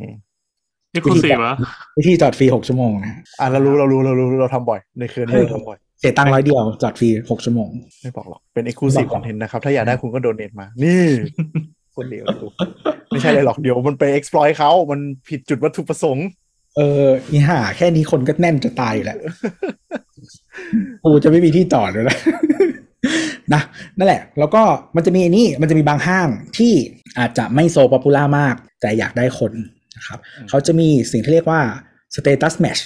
นี่คุณสี่วะวิธีจอดฟรีหกชั่วโมงนะอะเรารู้เรารู้เรารู้เราทำบ่อย ในคืนนี้เราทำบ่อยเสียตังค์ร้อยเดียวจอดฟรีหกชั่วโมง ไม่บอกหรอก เป็น exclusive บอกหรอก content นะครับ ถ้าอยากได้คุณก็โดเนทมา นี่คนเดียวดูไม่ใช่เลยหรอกเดี๋ยวมันไป exploit เขามันผิดจุดวัตถุประสงค์ เอออีห่าแค่นี้คนก็แน่นจะตายอยู่แล้ว กูจะไม่มีที่จอดเลยนะนะนั่นแหละ แล้วก็มันจะมีอันนี้มันจะมีบางห้างที่อาจจะไม่ so popular มาก แต่อยากได้คนนะครับเขาจะมีสิ่งที่เรียกว่า status match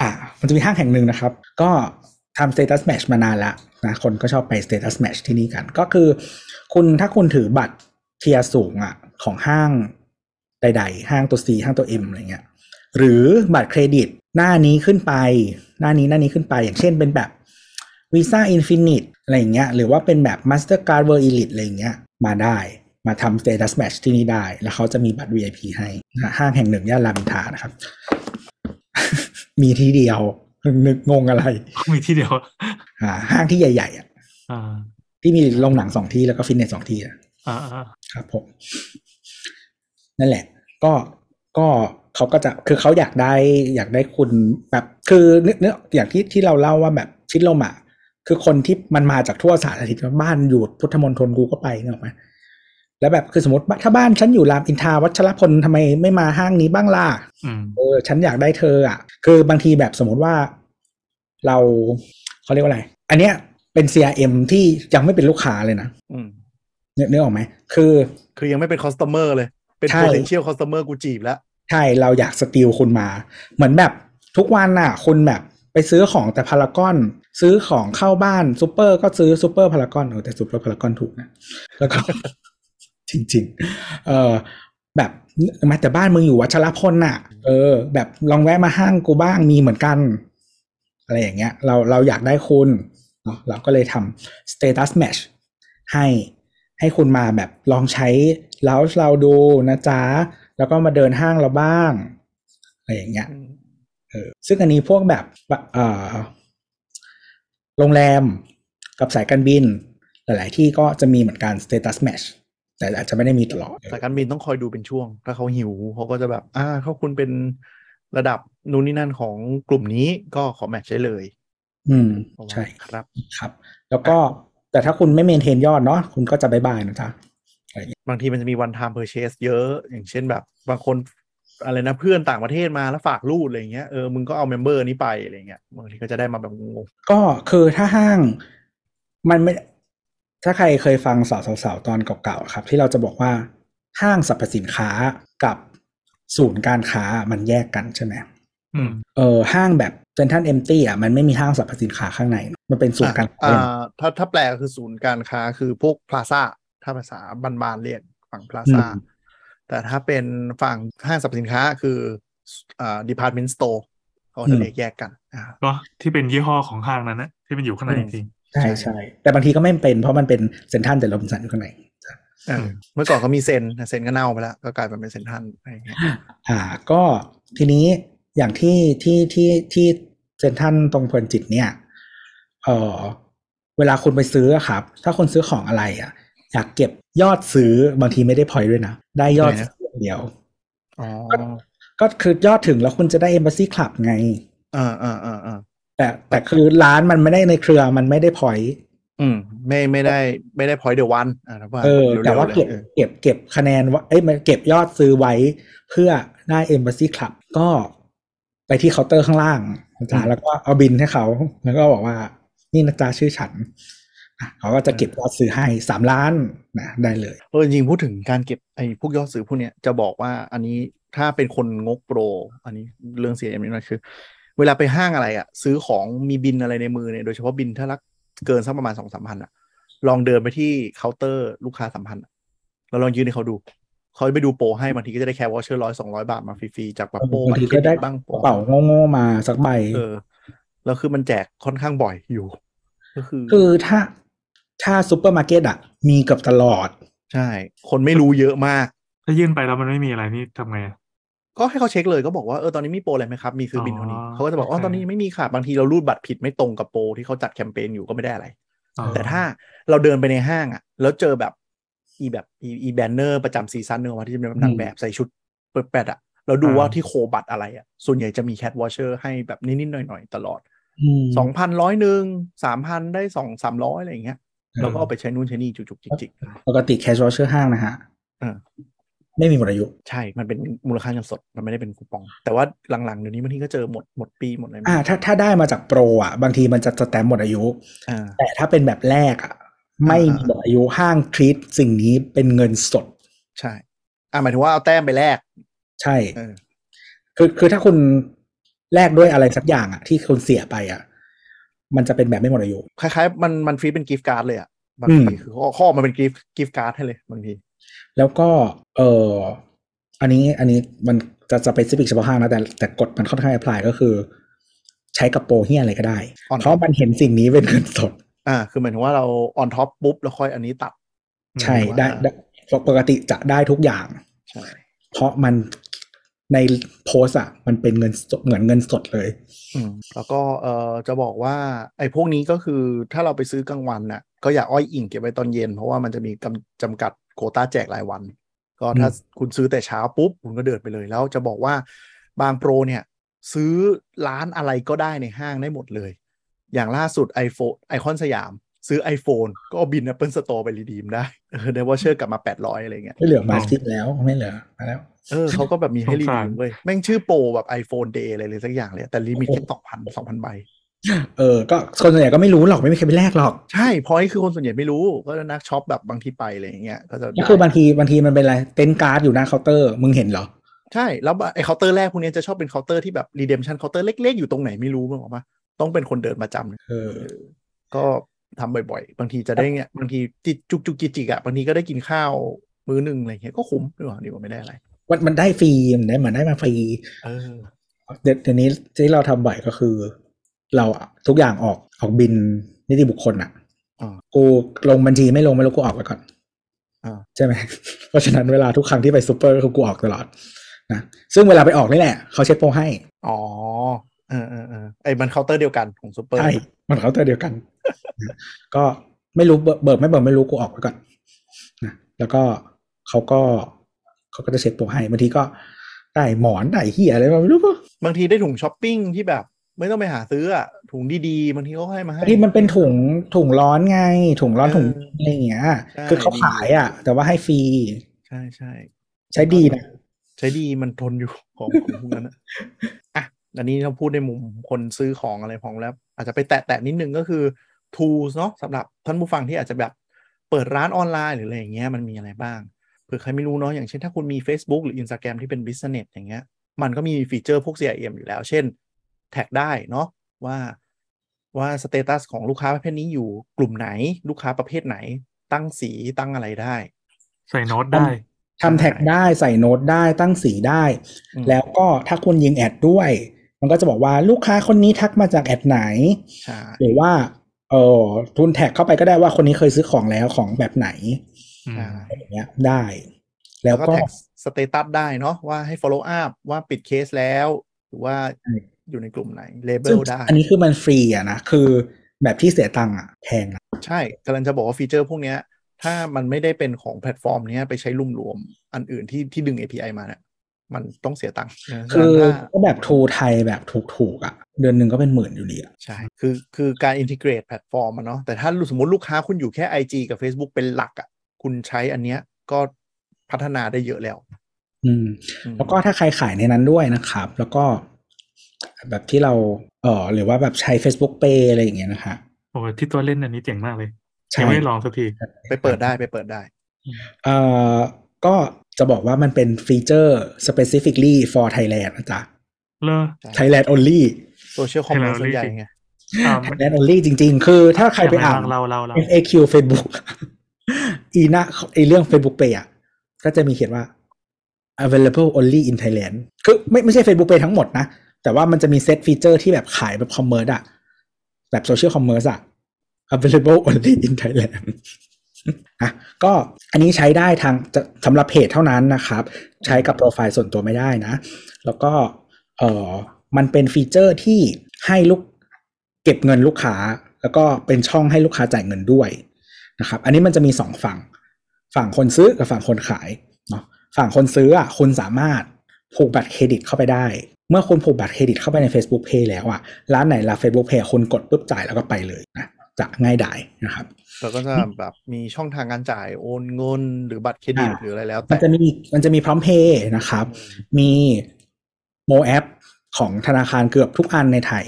อ่า มันจะมีห้างแห่งหนึ่งนะครับ ก็ทำ status match มานานแล้วนะคนก็ชอบไป status match ที่นี่กัน ก็คือ คุณถ้าคุณถือบัตรtier สูงอะของห้างใด ๆ ห้างตัว C ห้างตัว M อะไรเงี้ยหรือบัตรเครดิต หน้านี้ขึ้นไป หน้านี้หน้านี้ขึ้นไป อย่างเช่นเป็นแบบ Visa Infinite อะไรอย่างเงี้ยหรือว่าเป็นแบบ Mastercard World Elite อะไรอย่างเงี้ยมาได้มาทำ Status Match ที่นี่ได้ แล้วเขาจะมีบัตร VIP ให้นะห้างแห่งหนึ่งย่านรามอินทรานะครับ มีที่เดียว นึกงงอะไร มีที่เดียวอ่าห้างที่ใหญ่ๆอะอ่าจที่มีโรงหนังสองที่แล้วก็ฟิตเนสสองที่อะอ่าอ่าครับผม นั่นแหละ ก็ก็ เขาก็จะคือเขาอยากได้อยากได้คุณแบบคือเนื้อเนื้ออย่างที่ที่เราเล่าว่าแบบชิดลมอะคือคนที่มันมาจากทั่วสารทิศบ้านอยู่พุทธมณฑลกูก็ไปเนกอะไหมแล้วแบบคือสมมติถ้าบ้านฉันอยู่รามอินทราวัชรพลทำไมไม่มาห้างนี้บ้างล่ะอืมเออฉันอยากได้เธออะ คือบางทีแบบสมมติว่าเราเขาเรียกว่าอะไร อันเนี้ยเป็น CRM ที่ยังไม่เป็นลูกค้าเลยนะอืมเนื้อเนื้อออกไหมคือ คือยังไม่เป็น customer เลย เป็นใช่ potential customer กูจีบแล้ว ใช่เราอยาก steal คุณมา เหมือนแบบทุกวันน่ะคุณแบบไปซื้อของแต่พารากอน ซื้อของเข้าบ้านซูเปอร์ก็ซื้อซูเปอร์พารากอนเออแต่ซูเปอร์พารากอนถูกนะแล้วก็จริง ๆ เออแบบมาแต่บ้านมึงอยู่วัชรพลน่ะ เออ แบบลองแวะมาห้างกูบ้างมีเหมือนกัน อะไรอย่างเงี้ย เราเราอยากได้คุณเนาะเราก็เลยทำ status match ให้ให้คุณมาแบบลองใช้แล้วเราดูนะจ๊ะ แล้วก็มาเดินห้างเราบ้างอะไรอย่างเงี้ยเออซึ่งอันนี้พวกแบบเอ่อโรงแรมกับสายการบิน หลาย ๆ ที่ก็จะมีเหมือนกัน status match แต่อาจจะไม่ได้มีตลอดสายการบินต้องคอยดูเป็นช่วง ถ้าเขาหิวเขาก็จะแบบ อ่าเขาคุณเป็นระดับนู้นนี่นั่นของกลุ่มนี้ก็ขอ match ได้เลย อืมประมาณใช่ครับครับ แล้วก็แต่ถ้าคุณไม่ maintain ยอดเนาะคุณก็จะ bye bye นะจ๊ะ บางทีมันจะมี one time purchase เยอะ อย่างเช่นแบบบางคนอะไรนะเพื่อนต่างประเทศมาแล้วฝากรูดอะไรเงี้ยเออมึงก็เอา member นี้ไปอะไรเงี้ยบางทีก็จะได้มาแบบงงก็คือถ้าห้างมันไม่ ถ้าใครเคยฟังสาวสาวๆตอนเก่าๆครับ ที่เราจะบอกว่าห้างสรรพสินค้ากับศูนย์การค้ามันแยกกันใช่ไหมอืมเออห้างแบบเซนทันเอมตี้อะมันไม่มีห้างสรรพสินค้าข้างในเนอะมันเป็นๆศูนย์การค้าอ่าถ้าถ้าแปลก็คือศูนย์การค้าคือพวกพลาซ่า ถ้าภาษาบานๆเรียกฝั่งพลาซ่าอืมแต่ถ้าเป็นฝั่งห้างสรรพสินค้าคืออ่า department store เขาจะเรียกแยกกันอ่าก็ที่เป็นยี่ห้อของห้างนั้นนะที่มันอยู่ข้างในอืมจริงใช่ใช่ใช่แต่บางทีก็ไม่เป็นเพราะมันเป็นเซ็นทรัลแต่โรบินสันอยู่ข้างในเออเมื่อก่อนเขามี ZEN ZEN ก็เน่าไปแล้ว ก็กลายเป็นเป็นเซ็นทรัลอะไรอย่างเงี้ยอ่า ก็ทีนี้อย่างที่ที่ที่ที่เซ็นทรัลตรงเพลินจิตเนี่ยเออเวลาคุณไปซื้ออะครับ ถ้าคุณซื้อของอะไรอะ อยากเก็บยอดซื้อบางทีไม่ได้ point ด้วยนะ ได้ยอดไหนนะซื้ออย่างเดียวอ๋อก็คือยอดถึงแล้วคุณจะได้ Embassy Club ไงอ่าอ่าอ่าอ่าแต่แต่คือร้านมันไม่ได้ในเครือมันไม่ได้ pointอืม ไม่ไม่ได้ไม่ได้พอยเดอวันอ่าถ้าว่าเออร็ๆแต่ว่าลยเก็บออเก็บเก็บคะแนนว่าเอ้ยมันเก็บยอดซื้อไว้เพื่อได้ Embassy Club ก็ไปที่เคาน์เตอร์ข้างล่างนะจ๊ะแล้วก็เอาบิลให้เขา แล้วก็บอกว่า นี่นะจ๊ะชื่อฉันอะ เขาก็จะเก็บยอดซื้อให้สามล้านนะได้เลยเออจริงๆพูดถึงการเก็บไอ้พวกยอดซื้อพวกเนี้ยจะบอกว่าอันนี้ถ้าเป็นคนงกโปร อันนี้เรื่อง CM นิดหน่อยคือ เวลาไปห้างอะไรอะซื้อของมีบิลอะไรในมือเนี่ยโดยเฉพาะบิลถ้ารักเกินสักประมาณสองสามพันอะลองเดินไปที่เคาน์เตอร์ลูกค้าสัมพันธ์อะแล้วลองยื่นให้เขาดูเขาไปดูโปรให้บางทีก็จะได้ cash voucher ร้อยสองร้อยบาทมาฟรี ๆ จากแบบโปรบางทีบัตรเครก็ดิได้บ้างโปรกระเป๋าโง่ๆมาสักใบเออแล้วคือมันแจกค่อนข้างบ่อยอยู่ ก็คือ คือถ้า ถ้าซูเปอร์มาร์เก็ตอะ มีเกือบตลอด ใช่ คนไม่รู้เยอะมากๆถ้ายื่นไปแล้วมันไม่มีอะไรนี่ทำไงอะก็ให้เขาเช็คเลยก็บอกว่าเออตอนนี้มีโปรอะไรไหมครับ มีซื้อบิลเท่านี้อ๋อเขาก็จะบอกอ๋อโอเคตอนนี้ไม่มีค่ะบางทีเรารูดบัตรผิดไม่ตรงกับโปรที่เขาจัดแคมเปญอยู่ก็ไม่ได้อะไรอ๋อแต่ถ้าเราเดินไปในห้างอะ แล้วเจอแบบอีแบบอีอี banner ประจำ season เนอะว่าที่จะเป็นนางแบบใส่ชุดเปิดแปดอะเราดูว่าที่ co บัตรอะไรอะ ส่วนใหญ่จะมี cash voucher ให้แบบนิดๆหน่อยๆ ตลอดอืมสองพันร้อยหนึ่งสามพันได้สองสามร้อยอะไรอย่างเงี้ย เราก็เอาไปใช้นู่นใช้นี่จุกๆจิกปกติ cash voucher ห้างนะฮะๆเออไม่มีหมดอายุ ใช่ มันเป็นมูลค่าเงินสด มันไม่ได้เป็นคูปอง แต่ว่าหลังๆเดี๋ยวนี้บางทีก็เจอหมดหมดปีหมดอะไรอ่าถ้าถ้าได้มาจากโปรอะ บางทีมันจะสแตมป์หมดอายุอ่าแต่ถ้าเป็นแบบแรกอะ ไม่มีหมดอายุห้าง treat สิ่งนี้เป็นเงินสด ใช่ อ่าหมายถึงว่าเอาแต้มไปแลก ใช่เออคือคือถ้าคุณแลกด้วยอะไรสักอย่างอะ ที่คุณเสียไปอะ มันจะเป็นแบบไม่หมดอายุคล้ายๆ มันมันฟรีเป็น gift card เลยอะบางทีอืมคือข้อมาเป็น gift gift card ให้เลยบางที แล้วก็เอออันนี้อันนี้มันจะจะไป specific เฉพาะห้างนะแต่แต่กฎมันค่อนข้าง apply ก็คือ ใช้กระโปรงเฮียอะไรก็ได้ On เพราะมันเห็นสิ่งนี้เป็นเงินสด อ่า คือหมายถึงว่าเรา on top ปุ๊บแล้วค่อยอันนี้ตัด ใช่หรือว่าได้ได้ปกติจะได้ทุกอย่างใช่เพราะมัน ในโพสอะมันเป็นเงินเหมือนเงินสดเลยอืมแล้วก็เอ่อจะบอกว่าไอ้พวกนี้ก็คือถ้าเราไปซื้อกลางวันน่ะก็อย่าอ้อยอิงเก็บไว้ตอนเย็น เพราะว่ามันจะมีกำจำกัดโคต้าแจกรายวัน ก็ถ้าคุณซื้อแต่เช้าปุ๊บ คุณก็เดินไปเลย แล้วจะบอกว่าบางโปรเนี่ย ซื้อร้านอะไรก็ได้ในห้างได้หมดเลย อย่างล่าสุด iPhone ไอคอนสยาม ซื้อ iPhone ก็เอาบิน Apple Store ไปรีดีมได้เออได้วอเชอร์กลับมา 800 อะไรเงี้ยไม่เหลือมาจิ้แล้วไม่เหลือมาแล้วเออเขาก็แบบมีให้สงรีสาดีรมเว้ยแม่งชื่อโปรแบบ iPhone Day อะไรเลยสักอย่างเลย แต่ limit แค่สองพันสองพันใบเออ ก็คนส่วนใหญ่ก็ไม่รู้หรอกไม่มีใครไปแลกหรอก ใช่เพราะนี่คือคนส่วนใหญ่ไม่รู้ ก็นักช็อปแบบบางทีไปอะไรอย่างเงี้ยก็จะก็ได้คือบางทีบางทีมันเป็นอะไร tent card อยู่หน้าเคาน์เตอร์มึงเห็นเหรอ ใช่ แล้วไอ้เคาน์เตอร์แรกพวกเนี้ยจะชอบเป็นเคาน์เตอร์ที่แบบ redemption counter เล็กๆ อยู่ตรงไหนไม่รู้มั้งหรอปะต้องเป็นคนเดินมาจำเออเออก็ ทำบ่อยๆ บางทีจะได้เงี้ยบางทีจิจุกจุกจิกจิกอะบางทีก็ได้กินข้าวมื้อหนึ่งอะไรเงี้ยก็คุ้มดีกว่าดีกว่าไม่ได้อะไรมันมันได้ฟรีมันได้มันได้มาฟรีเออเดี๋ยวเดี๋ยวนี้ที่เราทำบ่อยก็คือ เราทุกอย่างออกออกบิลนิติบุคคลอะอ่ากูลงบัญชีไม่ลงไม่ลงกูออกไปก่อนอ่าใช่ไหมเพราะฉะนั้นเวลาทุกครั้งที่ไปซูเปอร์ก็คือกูออกตลอดนะซึ่งเวลาไปออกนี่แหละเขาเช็คโปรให้ อ๋อเออเออเออไอ้มันเคาน์เตอร์เดียวกันของซูเปอร์ใช่ มันเคาน์เตอร์เดียวกันนะก็ไม่รู้เบิกเบิกไม่เบิกไม่รู้กูออกไปก่อนนะแล้วก็เขาก็เขาก็จะเช็คโปรให้บางทีก็ได้หมอนได้เหี้ยอะไรมาไม่รู้ก็บางทีได้ถุงช้อปปิ้งที่แบบไม่ต้องไปหาซื้ออะถุงดีๆบางทีเขาก็ให้มาให้ที่มันเป็นถุงถุงร้อนไง ถุงร้อนเออถุงอะไรอย่างเงี้ยใช่คือเขามีขายอะ แต่ว่าให้ฟรี ใช่ใช่ใช้ดีนะ ใช้ดีมันทนอยู่ของของพวกนั้น อะอะอันนี้เราพูดในมุมคนซื้อของอะไรของแล้ว อาจจะไปแตะแตะนิดนึงก็คือ tools เนาะสำหรับท่านผู้ฟังที่อาจจะแบบเปิดร้านออนไลน์หรืออะไรอย่างเงี้ยมันมีอะไรบ้างเผื่อใครไม่รู้เนาะอย่างเช่นถ้าคุณมี Facebook หรือ Instagram ที่เป็น business อย่างเงี้ยมันก็มี feature พวก CRM อยู่แล้ว เช่น tag ได้เนาะว่าว่า status ของลูกค้าประเภทนี้อยู่กลุ่มไหนลูกค้าประเภทไหน ตั้งสีตั้งอะไรได้ ใส่โน้ตได้ทำ tag ได้ใส่โน้ตได้ตั้งสีได้อืมแล้วก็ถ้าคุณยิง ad ด้วย มันก็จะบอกว่าลูกค้าคนนี้ทักมาจาก ad ไหนใช่หรือว่าเออคุณ tag เข้าไปก็ได้ว่าคนนี้เคยซื้อของแล้วของแบบไหนอืมใช่อะไรอย่างเงี้ยได้ แล้แล้วแล้วก็ก็ tag status ได้เนาะว่าให้ follow up ว่าปิดเคสแล้ว หรือว่าใช่อยู่ในกลุ่มไหนเลเบซึ่งลได้ อันนี้คือมันฟรีอะนะคือแบบที่เสียตังค์อะแพงนะใช่กำลังจะบอกว่า feature พวกเนี้ยถ้ามันไม่ได้เป็นของแพลตฟอร์มเนี้ยไปใช้รวมๆอันอื่นที่ที่ดึง API มาเนี่ย มันต้องเสียตังค์นะคือฉะนั้นถ้าก็แบบ tool ไทยแบบถูกๆอะเดือนหนึ่งก็เป็นหมื่นอยู่ดีอะใช่ คือคือการ integrate แพลตฟอร์มอะเนาะแต่ถ้าสมมติลูกค้าคุณอยู่แค่ IG กับ Facebook เป็นหลักอะคุณใช้อันเนี้ยก็พัฒนาได้เยอะแล้วอืมอืม แล้วก็ถ้าใครขายในนั้นด้วยนะครับ แล้วก็แบบที่เราเออหรือว่าแบบใช้ Facebook Pay อะไรอย่างเงี้ยนะคะโอ้ที่ตัวเล่นอันนี้เจ๋งมากเลยใช่ยังไม่ได้ลองสักที ไปเปิดได้ไปเปิดได้ เอ่อก็ จะบอกว่ามันเป็นฟีเจอร์ specifically for Thailand นะจ๊ะเลอ Thailand only โซเชียลคอมเมอร์ Thailand ส่วนใหญ่ only ไงอ่ามัน Thailand only จริง ๆ คือถ้าใครไปอ่านเราเราเรา FAQ Facebook อีหน้าไอเรื่อง Facebook Pay อะ ก็จะมีเขียนว่า available only in Thailand คือไม่ไม่ใช่ Facebook Pay ทั้งหมดนะ แต่ว่ามันจะมี set feature ที่แบบขายแบบ commerce อะแบบ social commerce อะ available only in Thailand อะก็อันนี้ใช้ได้ทางสำหรับเพจเท่านั้นนะครับ ใช้กับโปรไฟล์ส่วนตัวไม่ได้นะ แล้วก็เออมันเป็น feature ที่ให้ลูกเก็บเงินลูกค้า แล้วก็เป็นช่องให้ลูกค้าจ่ายเงินด้วยนะครับ อันนี้มันจะมีสองฝั่ง ฝั่งคนซื้อกับฝั่งคนขายเนาะฝั่งคนซื้ออะคุณสามารถผูกบัตรเครดิตเข้าไปได้ เมื่อคุณผูกบัตรเครดิตเข้าไปใน Facebook Pay แล้วอะร้านไหนรับ Facebook Pay คุณกดปุ๊บจ่ายแล้วก็ไปเลยนะจะง่ายดายนะครับ แล้วก็จะแบบมีช่องทางการจ่ายโอนเงินหรือบัตรเครดิตอ่าหรืออะไรแล้วมัแต่นจะมีมันจะมีพร้อมเพย์นะครับ มี mobile appของธนาคารเกือบทุกอันในไทย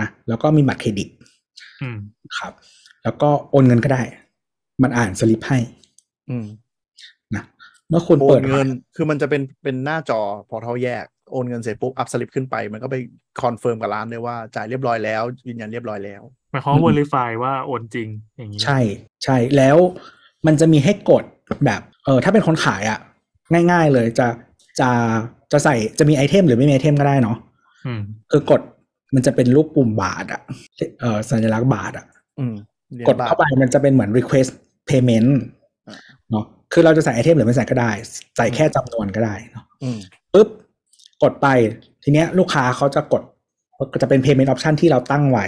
นะแล้วก็มีบัตรเครดิตอืมครับ แล้วก็โอนเงินก็ได้ มันอ่านสลิปให้อืมนะเมื่อคุณโอเปินดเงิน คือมันจะเป็นเป็นหน้าจอพอเท่าแยก โอนเงินเสร็จปุ๊บอัปสลิปขึ้นไป มันก็ไป confirm กับร้านเลยว่าจ่ายเรียบร้อยแล้ว ยืนยันเรียบร้อยแล้วหมายความว่า verify ว่าโอนจริงอย่างนี้ใช่ใช่แล้วมันจะมีให้กดแบบเออถ้าเป็นคนขายอะ่ะ ง่าย ๆเลยจะจะจะใส่จะมี item หรือไม่มี item ก็ได้เนาะอืมคือกดมันจะเป็นรูปปุ่มบาทอะ่ะเออสัญลักษณ์บาทอะอืมหรียญกดบทเข้าไปมันจะเป็นเหมือน request payment อ่าเนาะคือเราจะใส่ item หรือไม่ใส่ก็ได้ ใส่แค่จำนวนก็ได้เนาะอืมปุ๊บ กดไป ทีเนี้ยลูกค้าเขาจะกดก็จะเป็น payment option ที่เราตั้งไว้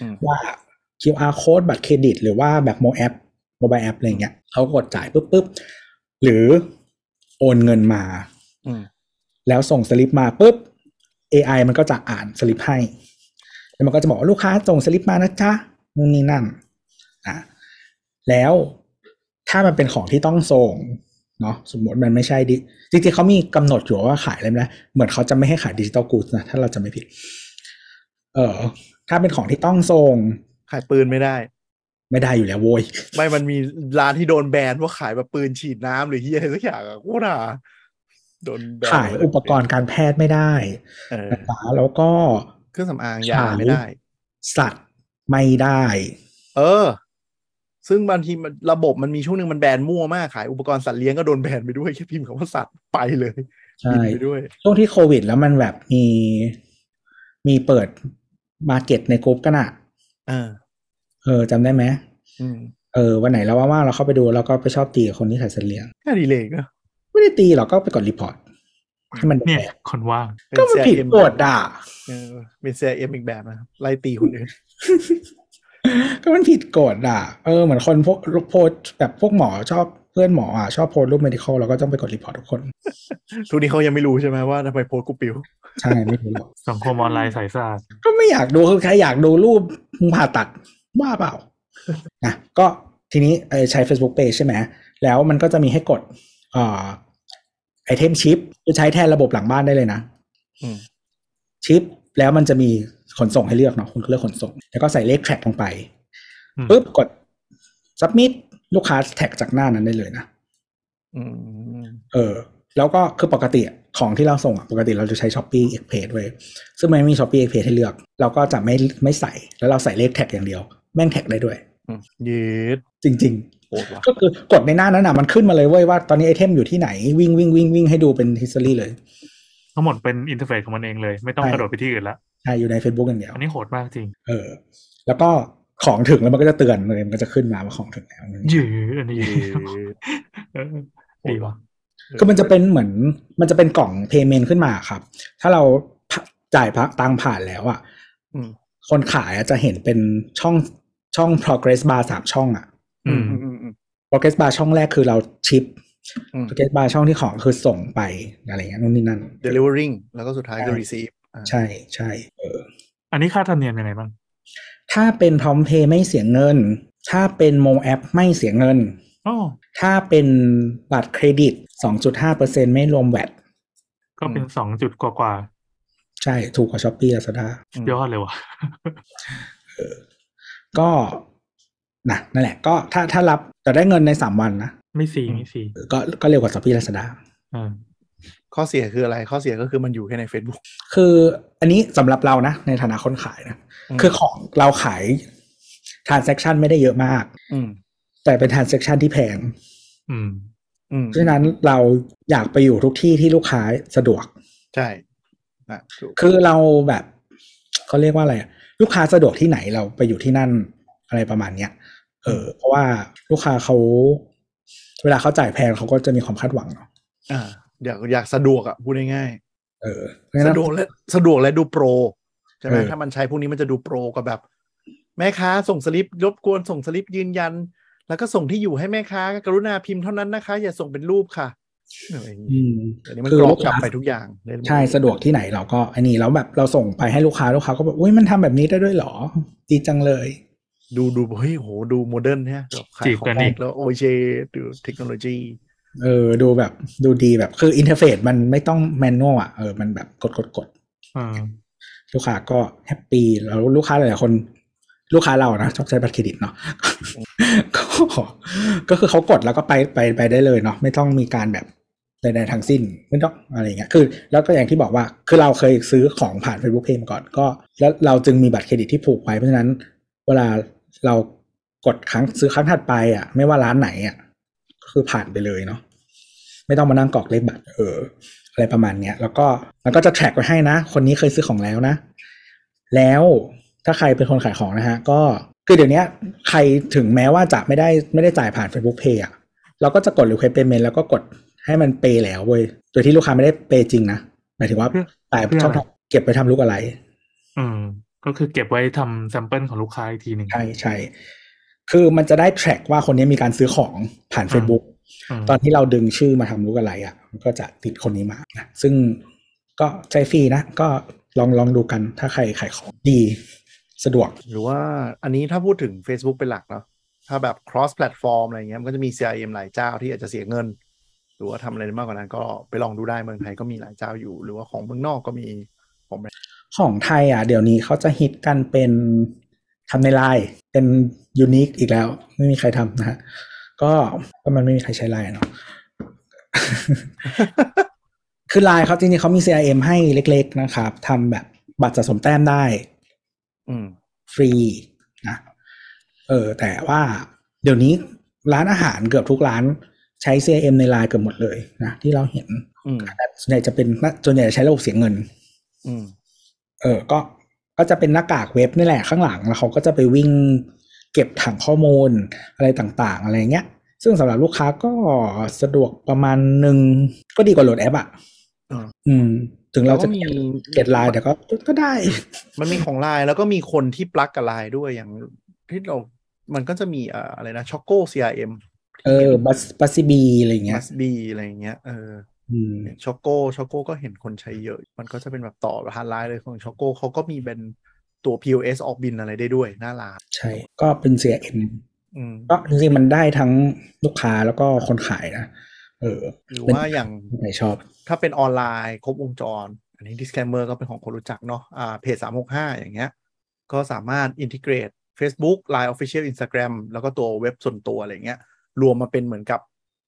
อืมว่า QR code บัตรเครดิต หรือว่าแบบ mobile appโมบายแอปอะไรเงี้ยเขากดจ่ายปุ๊บปุ๊บหรือโอนเงินมาอืมแล้วส่งสลิปมาปุ๊บ AI มันก็จะอ่านสลิปให้ แล้วมันก็จะบอกว่าลูกค้าส่งสลิปมานะจ๊ะนู่นนี่นั่นอะแล้วถ้ามันเป็นของที่ต้องส่ง เนาะสมมติมันไม่ใช่ดิจริงๆเขามีกำหนดอยู่ว่าขายอะไรนะเหมือนเขาจะไม่ให้ขายดิจิตอลกูดนะถ้าเราจะไม่ผิด เออ ถ้าเป็นของที่ต้องส่งขายปืนไม่ได้ ไม่ได้อยู่แล้วโว้ยไม่มันมีร้านที่โดนแบนว่าขายแบบปืนฉีดน้ำหรือเฮียอะไรสักอย่างอะโคตรอะโดนแบนขายอุปกรณ์การแพทย์ไม่ได้เออนะคะแล้วก็เครื่องสำอางยาไม่ได้ สัตว์ไม่ได้ เออ ซึ่งบางทีมันระบบมันมีช่วงหนึ่งมันแบนมั่วมากขายอุปกรณ์สัตว์เลี้ยงก็โดนแบนไปด้วยแค่พิมพ์คำว่าสัตว์ไปเลยใช่บินไปด้วย ช่วงที่โควิดแล้วมันแบบมีมีเปิด market ในกรุ๊ปกันอะเออเออจำได้ไหมอืมเออวันไหนเราว่างๆเราเข้าไปดูแล้วก็ไปชอบตีกับคนที่ขายสัตว์เลี้ยงแค่ดีเลยก็ไม่ได้ตีหรอกก็ไปกด report ให้มันเนี่ยแบกคนว่างก็มันผิดกฎอะเออเป็น CRM อีกแบบนะครับไล่ตีคนอื่น ก็มันผิดกฎอะ เออเหมือนคนพวกโพสต์แบบพวกหมอชอบเพื่อนหมออะชอบโพสต์รูป medical เราก็ต้องไปกด report ทุกคนทุกนี้เขายังไม่รู้ใช่ไหมว่าทำไมโพสต์กูปลิว ใช่ไม่รู้หรอกสังคมออนไลน์สายสะอาดก็ไม่อยากดูคือใครอยากดูรูปมึงผ่าตัดบ้าเปล่านะก็ทีนี้เอ่อใช้ Facebook Page ใช่ไหมแล้วมันก็จะมีให้กดเอ่อ item ship จะใช้แทนระบบหลังบ้านได้เลยนะอืม ship แล้วมันจะมี ขนส่งให้เลือกเนาะคุณก็เลือกขนส่ง แล้วก็ใส่เลข track ลงไปอืมปุ๊บกด submit ลูกค้า track จากหน้านั้นได้เลยนะอืมเออ แล้วก็คือปกติอะของที่เราส่งอะปกติเราจะใช้ Shopee Xpress ไว้ยซึ่งมันไม่มี Shopee X Page ให้เลือก เราก็จะไม่ไม่ใส่แล้วเราใส่เลข track อย่างเดียว แม่ง track ได้ด้วยอืมเย็ดจริงโหดว่ะๆก็คือกดในหน้านั้นอะมันขึ้นมาเลยเว้ยว่าตอนนี้ item อยู่ที่ไหนวิ่งวิ่งวิ่งวิ่งให้ดูเป็น history เลย ทั้งหมดเป็น interface ของมันเองเลย ไม่ต้องใช่กระโดดไปที่อื่นละใช่อยู่ใน Facebook อย่างเดียว อันนี้โหดมากจริง เออ แล้วก็ของถึงแล้วมันก็จะเตือนเลยมันก็จะขึ้นมาว่าของถึงแล้วยืดอันนี้เย็ดเออดีว่ะคือมันจะเป็นเหมือน มันจะเป็นกล่อง payment ขึ้นมาครับ ถ้าเราจ่ายตังค์ผ่านแล้วอะอืมคนขายอะจะเห็นเป็นช่องช่อง progress bar สามช่องอะอืมอืมอืมอืม progress bar ช่องแรกคือเราชิปอืม progress bar ช่องที่ของคือส่งไปอะไรเงี้ยนู่นนี่นั่น delivering แล้วก็สุดท้ายก็ใช่ receive อ่า ใช่ใช่เออ อันนี้ค่าธรรมเนียมยังไงบ้าง ถ้าเป็นพร้อมเพย์ไม่เสียเงิน ถ้าเป็น mobile app ไม่เสียเงินอ๋อถ้าเป็นบัตรเครดิต2.5%ไม่รวม VATก็เป็นสองจุดกว่ากว่า ใช่ถูกกว่าช้อปปี้ลาซาด้าๆสุดยอดเลยว่ะก็นะนั่นแหละ ก็ถ้าถ้ารับแต่ได้เงินในสามวันนะ ไม่ฟรีไม่ฟรีก็ก็เร็วกว่าช้อปปี้ลาซาด้าอ่า ข้อเสียคืออะไรข้อเสียก็คือมันอยู่แค่ใน Facebook คืออันนี้สำหรับเรานะ ในฐานะคนขายนะอืมคือของเราขาย transaction ไม่ได้เยอะมาก อืมแต่เป็น transaction ที่แพงอืมอืมเพราะฉะนั้นเราอยากไปอยู่ทุกที่ที่ลูกค้าสะดวก ใช่อะถูกคือเราแบบเขาเรียกว่าอะไรอะลูกค้าสะดวกที่ไหนเราไปอยู่ที่นั่นอะไรประมาณเนี้ยเออ เพราะว่าลูกค้าเขา เวลาเขาจ่ายแพงเขาก็จะมีความคาดหวังเนาะ อ่าอยากอยากสะดวกอะพูดง่ายเออเพราะฉะนั้ๆสะนดวกและสะดวกและดูโปรใช่ไหมเออถ้ามันใช้พวกนี้มันจะดูโปรกับแบบ แม่ค้าส่งสลิปรบกวนส่งสลิปยืนยัน แล้วก็ส่งที่อยู่ให้แม่ค้ากรุณาพิมพ์เท่านั้นนะคะ อย่าส่งเป็นรูปค่ะอะไรอย่างงี้อืมอันนี้มันคือกรอลูบกกลับค้าไปทุกอย่างเลยใช่สะดวกที่ไหนเราก็อันนี้แล้วแบบเราส่งไปให้ลูกค้าลูกค้าก็แบบอุ้ยมันทำแบบนี้ได้ด้วยเหรอ ดีจังเลย ดูดูเฮ้ยโหดู modern เนี่ยแบบขายจีบของกันอีกแล้วโอเชดูเทคโนโลยี เออดูแบบดูดีแบบคือ interface มันไม่ต้อง manual อะเออมันแบบกดกดกดอ่าลูกค้าก็ happy แล้วลูกค้าหลายๆคนลูกค้าเรานะชอบใช้บัตรเครดิตเนาะก็ก็คือเขากดแล้วก็ไปไปไปได้เลยเนาะไม่ต้องมีการแบบใดๆทั้งสิ้นไม่ต้องอะไรอย่างเงี้ยคือ แล้วก็อย่างที่บอกว่าคือเราเคยซื้อของผ่าน Facebook Pay มาก่อนก็ แล้วเราจึงมีบัตรเครดิตที่ผูกไว้เพราะฉะนั้น เวลาเรากดครั้งซื้อครั้งถัดไปอะ ไม่ว่าร้านไหนอะก็คือผ่านไปเลยเนาะ ไม่ต้องมานั่งกรอกเลขบัตรเอออะไรประมาณเนี้ยแล้วก็มันก็จะแทร็กไว้ให้นะ คนนี้เคยซื้อของแล้วนะ แล้วถ้าใครเป็นคนขายของนะฮะ ก็คือเดี๋ยวนี้ใครถึงแม้ว่าจะไม่ได้ไม่ได้จ่ายผ่าน Facebook Pay อะเราก็จะกด request payment แล้วก็กดให้มันเปย์แล้วเว้ยโดยที่ลูกค้าไม่ได้ pay จริงนะหมายถึงว่าเพื่อแต่เพื่อช่องอะไรทางเก็บไปทำ lookalike อืมก็คือเก็บไว้ทำ sample ของลูกค้าอีกทีหนึ่งใช่ใช่คือมันจะได้ track ว่าคนนี้มีการซื้อของผ่านอืม Facebook อืม ตอนที่เราดึงชื่อมาทำ lookalike อะมันก็จะติดคนนี้มานะซึ่งก็ใช้ฟรีนะ ก็ลองลองดูกันถ้าใครขายของดีสะดวก หรือว่าอันนี้ถ้าพูดถึง Facebook เป็นหลักเนาะถ้าแบบ cross platform อะไรเงี้ยมันก็จะมี CRM หลายเจ้าที่อาจจะเสียเงิน หรือว่าทำอะไรได้มากกว่านั้นก็ไปลองดูได้เมืองไทยก็มีหลายเจ้าอยู่ หรือว่าของเมืองนอกก็มีของของไทยอะ เดี๋ยวนี้เขาจะฮิตกันเป็นทำในไลน์เป็นยูนิคอีกแล้ว ไม่มีใครทำนะฮะ ก็ก็มันไม่มีใครใช้ไลน์เนาะคือไลน์เขาจริงๆเขามี CRM ให้เล็ก ๆ นะครับทำแบบบัตรสะสมแต้มได้อืมฟรีนะเออ แต่ว่าเดี๋ยวนี้ร้านอาหารเกือบทุกร้านใช้ CRM ในไลน์เกือบหมดเลยนะที่เราเห็นอืมแต่ส่วนใหญ่จะเป็นส่วนใหญ่จะใช้ระบบเสียเงินอืมเออ ก็ก็จะเป็นหน้ากากเว็บนี่แหละข้างหลังแล้วเขาก็จะไปวิ่ง เก็บถังข้อมูลอะไรต่างๆ อะไรเงี้ย ซึ่งสำหรับลูกค้าก็สะดวกประมาณหนึ่งก็ดีกว่าโหลดแอปอะอ่าอืม ถึงเราจะแล้วก็มีเก็ตไลน์แต่ก็ก็ได้ มันมีของไลน์แล้วก็มีคนที่ปลักกับไลน์ด้วยอย่างที่เรา มันก็จะมีเอ่ออะไรนะช็อกโก้ CRM เออ Buzz Buzzebees อะไรเงี้มัยสบีอะไรอย่างเงี้ยเอออืม Choco Choco ก็เห็นคนใช้เยอะ มันก็จะเป็นแบบต่อผ่านไลน์เลยของ Choco เขาก็มีเป็น ตัว POS ออกบิลอะไรได้ด้วยหน้าร้านใช่ ก็เป็น CRM อืมก็จริงๆมันได้ทั้งลูกค้าแล้วก็คนขายนะเออหรือเป็นว่าอย่างใครชอบ ถ้าเป็นออนไลน์ครบวงจร อันนี้ disclaimer ก็เป็นของคนรู้จักเนาะอ่าเพจ365อย่างเงี้ย ก็สามารถ integrate Facebook Line Official Instagram แล้วก็ตัวเว็บส่วนตัวอะไรเงี้ย รวมมาเป็นเหมือนกับ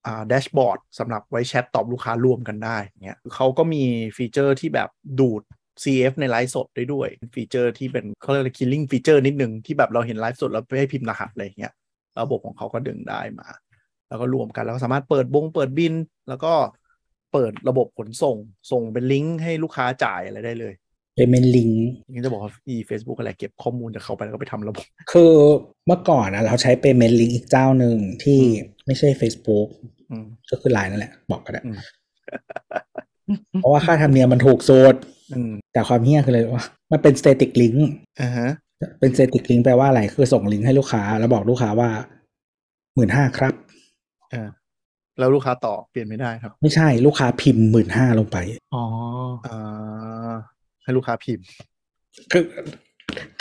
อ่าแดชบอร์ดสำหรับไว้แชทตอบลูกค้ารวมกันได้เงี้ยเขาก็มีฟีเจอร์ที่แบบดูด CF ในไลฟ์สดได้ด้วย ฟีเจอร์ที่เป็นเขาเรียกอะไร killing feature นิดนึง ที่แบบเราเห็นไลฟ์สดแล้วไม่ให้พิมพ์รหัสอะไรเงี้ยระบบของเขาก็ดึงได้มา แล้วก็รวมกัน แล้วก็สามารถเปิดบงเปิดบิล แล้วก็เปิดระบบขนส่ง ส่งเป็นลิงก์ให้ลูกค้าจ่ายอะไรได้เลย Payment Link อย่างนี้จะบอกว่าอี Facebook อะไรเก็บข้อมูลจากเขาไปแล้วก็ไปทำระบบ คือเมื่อก่อนนะเราใช้ Payment Link อีกเจ้าหนึ่งที่อืมไม่ใช่ Facebook อืมก็คือ Line นั่นแหละ บอกก็ได้อืมเพราะว่าค่าธรรมเนียมมันถูกสุดอืม แต่ความเฮี้ยคือเลยว่ามันเป็น static link อ่าฮะเป็น static link แปลว่าอะไรคือส่งลิงก์ให้ลูกค้า แล้วบอกลูกค้าว่าหมื่นห้าครับอ่าแล้วลูกค้าต่อเปลี่ยนไม่ได้ครับ ไม่ใช่ลูกค้าพิมพ์หมื่นห้าลงไป อ๋ออ่าให้ลูกค้าพิมพ์ คือ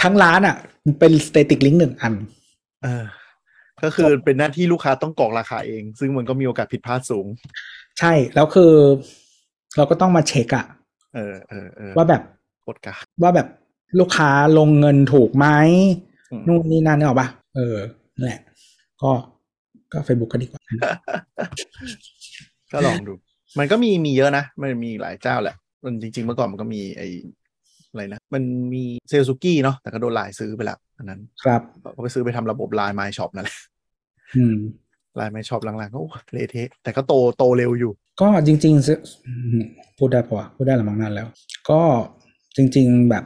ทั้งร้านอะมันเป็น static link หนึ่งอันเออก็คือเป็นหน้าที่ลูกค้าต้องกรอกราคาเอง ซึ่งมันก็มีโอกาสผิดพลาดสูง ใช่แล้วคือ เราก็ต้องมาเช็คอะ เออเออเออว่าแบบกดกาว่าแบบลูกค้าลงเงินถูกไหมอืมนู่นนี่นั่นเนี่ยหรอกปะเออนั่นแหละ ก็ก็ Facebook ก็ดีกว่า ก็ลองดู มันก็มีมีเยอะนะ มันมีหลายเจ้าแหละ มันจริง ๆ เมื่อก่อนมันก็มีไอ้อะไรนะ มันมีเซลซูกี้เนาะแต่ก็โดนไลน์ซื้อไปแล้วอันนั้น ครับก็ไปซื้อไปทำระบบไลน์ My Shop นั่นแหละอืม ไลน์ My Shop หลังๆก็โอ้เละเทะแต่ก็โตโตเร็วอยู่ ก็จริงๆซื้ออืมพูดได้ปะวะพูดได้หรือมั้งนานแล้ว ก็จริง ๆ แบบ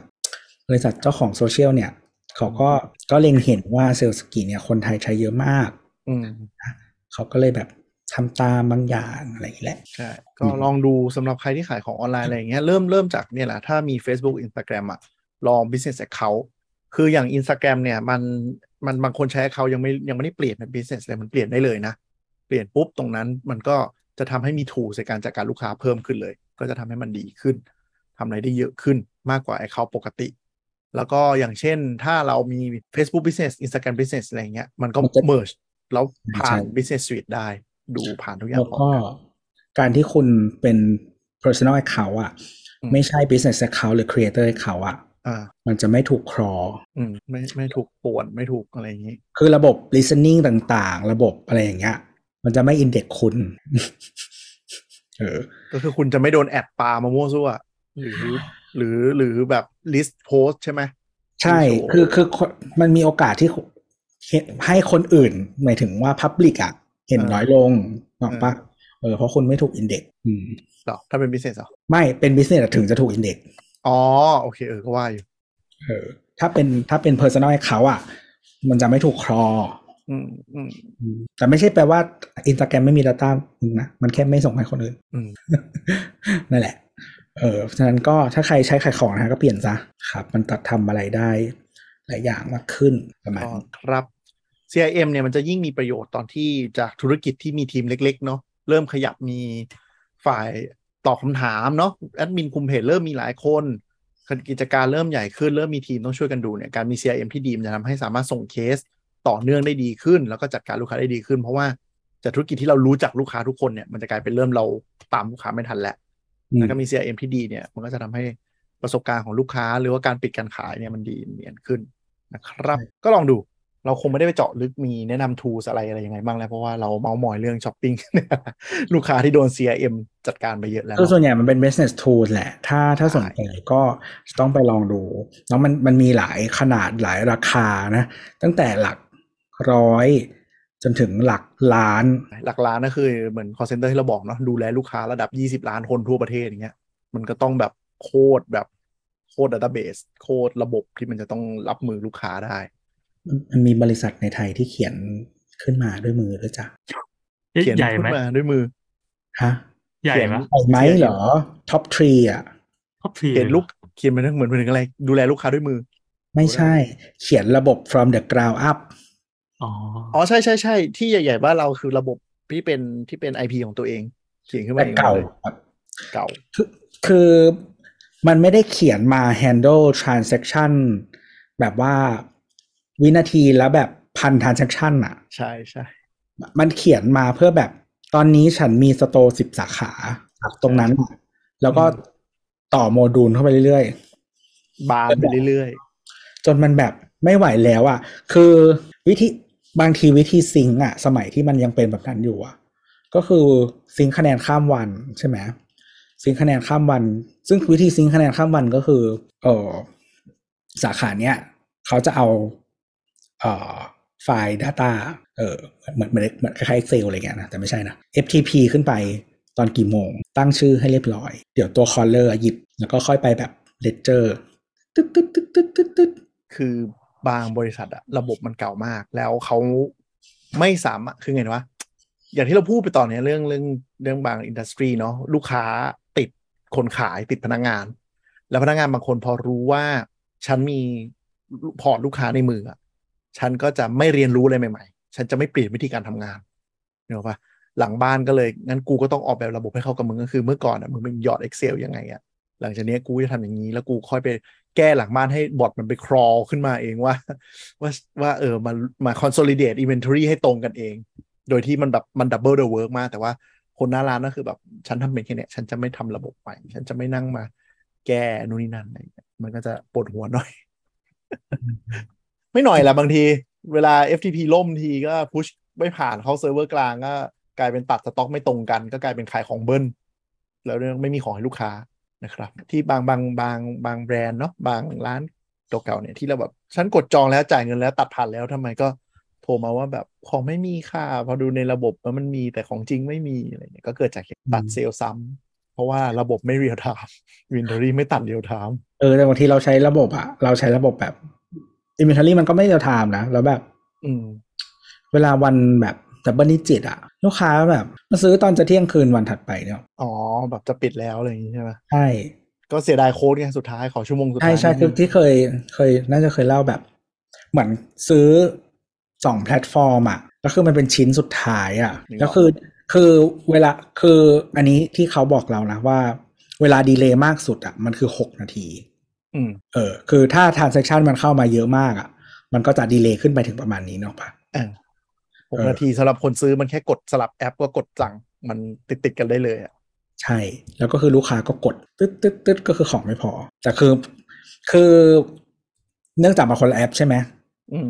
บริษัทเจ้าของโซเชียลเนี่ย เขาก็ก็เล็งเห็นว่าเซลสกีเนี่ยคนไทยใช้เยอะมาก อืมเขาก็เลยแบบทำตามบางอย่างอะไรอย่างนี้แหละใช่ก็ลองดูสำหรับใครที่ขายของออนไลน์อะไรอย่างเงี้ยเริ่มเริ่มจากเนี่ยแหละถ้ามี Facebook Instagram อะลอง business account คืออย่าง Instagram เนี่ยมันมันบางคนใช้ account ยังไม่ยังไม่ได้เปลี่ยนเป็น business เลยมันเปลี่ยนได้เลยนะ เปลี่ยนปุ๊บตรงนั้นมันก็จะทำให้มี tool ในการจัดการลูกค้าเพิ่มขึ้นเลย ก็จะทำให้มันดีขึ้นทำอะไรได้เยอะขึ้นมากกว่า account ปกติ แล้วก็อย่างเช่นถ้าเรามี Facebook Business Instagram Business อะไรอย่างเงี้ยมันก็มันจะ merge แล้วผ่านใช่ Business Suite ได้ดูผ่านทุกอย่าแล้งวพร้อมก็กันการที่คุณเป็น personal account อะอืมไม่ใช่ business account หรือ creator account อะอ่า มันจะไม่ถูกครออืมไม่ไม่ถูกป่วนไม่ถูกอะไรอย่างนี้ คือระบบ listening ต่างๆ ระบบอะไรอย่างเงี้ย มันจะไม่ index คุณเออก็คือคุณจะไม่โดนแอดปลามามั่วซั่วหรือหรือหรือแบบ list post ใช่ไหมใช่โชว์คือคือคนมันมีโอกาสที่ให้คนอื่น หมายถึงว่า Public อะเห็นน้อยลงบอกปะเออเพราะคุณไม่ถูก index อืมหรอถ้าเป็น business เหรอ ไม่เป็น business อะถึงจะถูก index อ๋อโอเคเออก็ว่าอยู่เออถ้าเป็นถ้าเป็น personal account อะ มันจะไม่ถูกครออืมอืมอืมแต่ไม่ใช่แปลว่า Instagram ไม่มี Data มึงนะ มันแค่ไม่ส่งให้คนอื่นอืมนั่นแหละ เออฉะนั้นก็ถ้าใครใช้ขายของนะฮะก็เปลี่ยนซะครับ มันตัดทำอะไรได้หลายอย่างมากขึ้นประมาณก็นี้ครับ CRM เนี่ยมันจะยิ่งมีประโยชน์ตอนที่จากธุรกิจที่มีทีมเล็ก ๆ เนาะเริ่มขยับมีฝ่าย ตอบคำถามเนาะแอดมินคุมเพจเริ่มมีหลายคนกิจการเริ่มใหญ่ขึ้นเริ่มมีทีมต้องช่วยกันดูเนี่ยการมี CRM ที่ดีมันจะทำให้สามารถส่งเคสต่อเนื่องได้ดีขึ้น แล้วก็จัดการลูกค้าได้ดีขึ้น เพราะว่าจากธุรกิจที่เรารู้จักลูกค้าทุกคนเนี่ยมันจะกลายเป็นเริ่มเราตามลูกค้าไม่ทันแล้วอืมแล้วก็มี CRM ที่ดีเนี่ยมันก็จะทำให้ประสบการณ์ของลูกค้า หรือว่าการปิดการขายเนี่ยมันดีเนียนขึ้นนะครับ ก็ลองดู เราคงไม่ได้ไปเจาะลึกมีแนะนำ tools อะไรอะไรยังไงบ้างแล้ว เพราะว่าเราเมาส์มอยเรื่องช้อปปิ้งลูกค้าที่โดน CRM จัดการไปเยอะแล้วคือส่วนใหญ่มันเป็น business tool แหละ ถ้าถ้าสนใจก็ต้องไปลองดูแล้วมันมันมีหลายขนาดหลายราคานะ ตั้งแต่หลักร้อยจนถึงหลักล้าน หลักล้านก็คือเหมือน call center ที่เราบอกเนาะดูแลลูกค้าระดับ 20 ล้านคนทั่วประเทศอย่างเงี้ย มันก็ต้องแบบโคตรแบบโคตรดัตต้าเบสโคตรระบบที่มันจะต้องรับมือลูกค้าได้ มันมันมีบริษัทในไทยที่เขียนขึ้นมาด้วยมือด้วยจ้ะเอ๊ะเขียนใหญ่ขึ้ไหมนมาด้วยมือฮะใหญ่ไหมเขียนใหญ่ไหมเหรอท็อปทรีอะท็อปทรีเขียนลูกเขียนมันเหมือนเป็นอะไร ดูแลลูกค้าด้วยมือ ไม่ใช่ เขียนระบบ from the ground up อ๋ออ๋อใช่ใช่ใช่ที่ใหญ่ๆบ้านเราคือระบบที่เป็นที่เป็น IP ของตัวเอง เขียนขึ้นมาแต่เองเก่าเลยเก่าคือคือมันไม่ได้เขียนมา handle transaction แบบว่า วินาทีแล้วแบบพัน transaction อะ ใช่ใช่มันเขียนมาเพื่อแบบ ตอนนี้ฉันมีสโตร์สิบสาขาจากตรงนั้นอะแล้วก็ต่อโมดูลเข้าไปเรื่อยบานไปเรื่อยๆ จนมันแบบไม่ไหวแล้วอะ คือวิธีบางทีวิธีซิงค์อะ สมัยที่มันยังเป็นแบบนั้นอยู่อะ ก็คือซิงค์คะแนนข้ามวันใช่ไหมซิงค์คะแนนข้ามวัน ซึ่งวิธีซิงค์คะแนนข้ามวันก็คือ เออสาขาเนี้ยเขาจะเอาเอ่อ ไฟล์ Data เออเหมือนเหมือนเหมือนคล้ายๆ Excel อะไรเงี้ยนะ แต่ไม่ใช่นะ FTP ขึ้นไปตอนกี่โมง ตั้งชื่อให้เรียบร้อย เดี๋ยวตัว caller หยิบ แล้วก็ค่อยไปแบบ ledger ตึ๊ดตึ๊ดตึ๊ดตึ๊ดตึ๊ดตึ๊ดคือบางบริษัทอะระบบมันเก่ามาก แล้วเขาไม่สามารถคือไงวะอย่างที่เราพูดไปตอนเนี้ยเรื่องเรื่องเรื่องบาง industry เนาะลูกค้าติดคนขายติดพนักงาน แล้วพนักงานบางคนพอรู้ว่า ฉันมีพอร์ตลูกค้าในมืออะ ฉันก็จะไม่เรียนรู้อะไรใหม่ ๆ ฉันจะไม่เปลี่ยนวิธีการทำงานนึกออกปะหลังบ้านก็เลยงั้นกูก็ต้องออกแบบระบบให้เข้ากับมึงก็คือเมื่อก่อนอะมึงเป็นหยอด Excel ยังไงอะหลังจากนี้กูจะทำอย่างนี้ แล้วกูค่อยไปแก้หลังบ้านให้บอทมันไป crawl ขึ้นมาเองว่า ว่าว่าเออมามา consolidate inventory ให้ตรงกันเอง โดยที่มันแบบมัน double the work มาก แต่ว่าคนหน้าร้านก็คือแบบฉันทำเป็นแค่เนี้ยฉันจะไม่ทำระบบใหม่ ฉันจะไม่นั่งมาแก้นู่นนี่นั่นอะไรมันก็จะปวดหัวหน่อย ไม่หน่อยแหละบางที เวลา FTP ล่มทีก็พุชไม่ผ่านเข้าเซิร์ฟเวอร์กลางก็กลายเป็นตัดสต็อกไม่ตรงกัน ก็กลายเป็นขายของเบิ้ลแล้วเรื่องไม่มีของให้ลูกค้านะครับ ที่บางบางบางบางแบรนด์เนาะบางร้านเก่าๆเนี่ยที่เราแบบฉันกดจองแล้วจ่ายเงินแล้วตัดผ่านแล้วทำไมก็โทรมาว่าแบบของไม่มีค่ะ พอดูในระบบแล้วมันมีแต่ของจริงไม่มีอะไรเนี่ยก็เกิดจากตัดเซลล์ซ้ำเพราะว่าระบบไม่เรียลไทม์ inventory ไม่ตัดเรียลไทม์เออแต่บางทีเราใช้ระบบอะเราใช้ระบบแบบ inventory มันก็ไม่เรียลไทม์นะแล้วแบบอืมเวลาวันแบบ double digit อะลูกค้าแบบมาซื้อตอนจะเที่ยงคืนวันถัดไปเนี่ยอ๋อ แบบจะปิดแล้วอะไรอย่างงี้ใช่ไหมใช่ก็เสียดายโค้ดไงสุดท้ายขอชั่วโมงสุดใช่ท้ายใช่คือนิดนึงที่เคยเคย น่าจะเคยเล่าแบบ เหมือนซื้อสองแพลตฟอร์มอะแล้วคือมันเป็นชิ้นสุดท้ายอะแล้วคือคือเวลาคืออันนี้ที่เขาบอกเรานะว่า เวลา delay มากสุดอะมันคือหกนาทีอืม เออ คือถ้า transaction มันเข้ามาเยอะมากอะมันก็จะ delay ขึ้นไปถึงประมาณนี้เนาะปะอ่าหกเออนาทีสำหรับคนซื้อมันแค่กดสลับแอปก็กดสั่งมันติดติดๆกันได้เลยอะใช่ แล้วก็คือลูกค้าก็กดตึ๊ดตึ๊ดตึ๊ดก็คือของไม่พอ แต่คือ คือเนื่องจากมาคนละแอปใช่ไหมอืม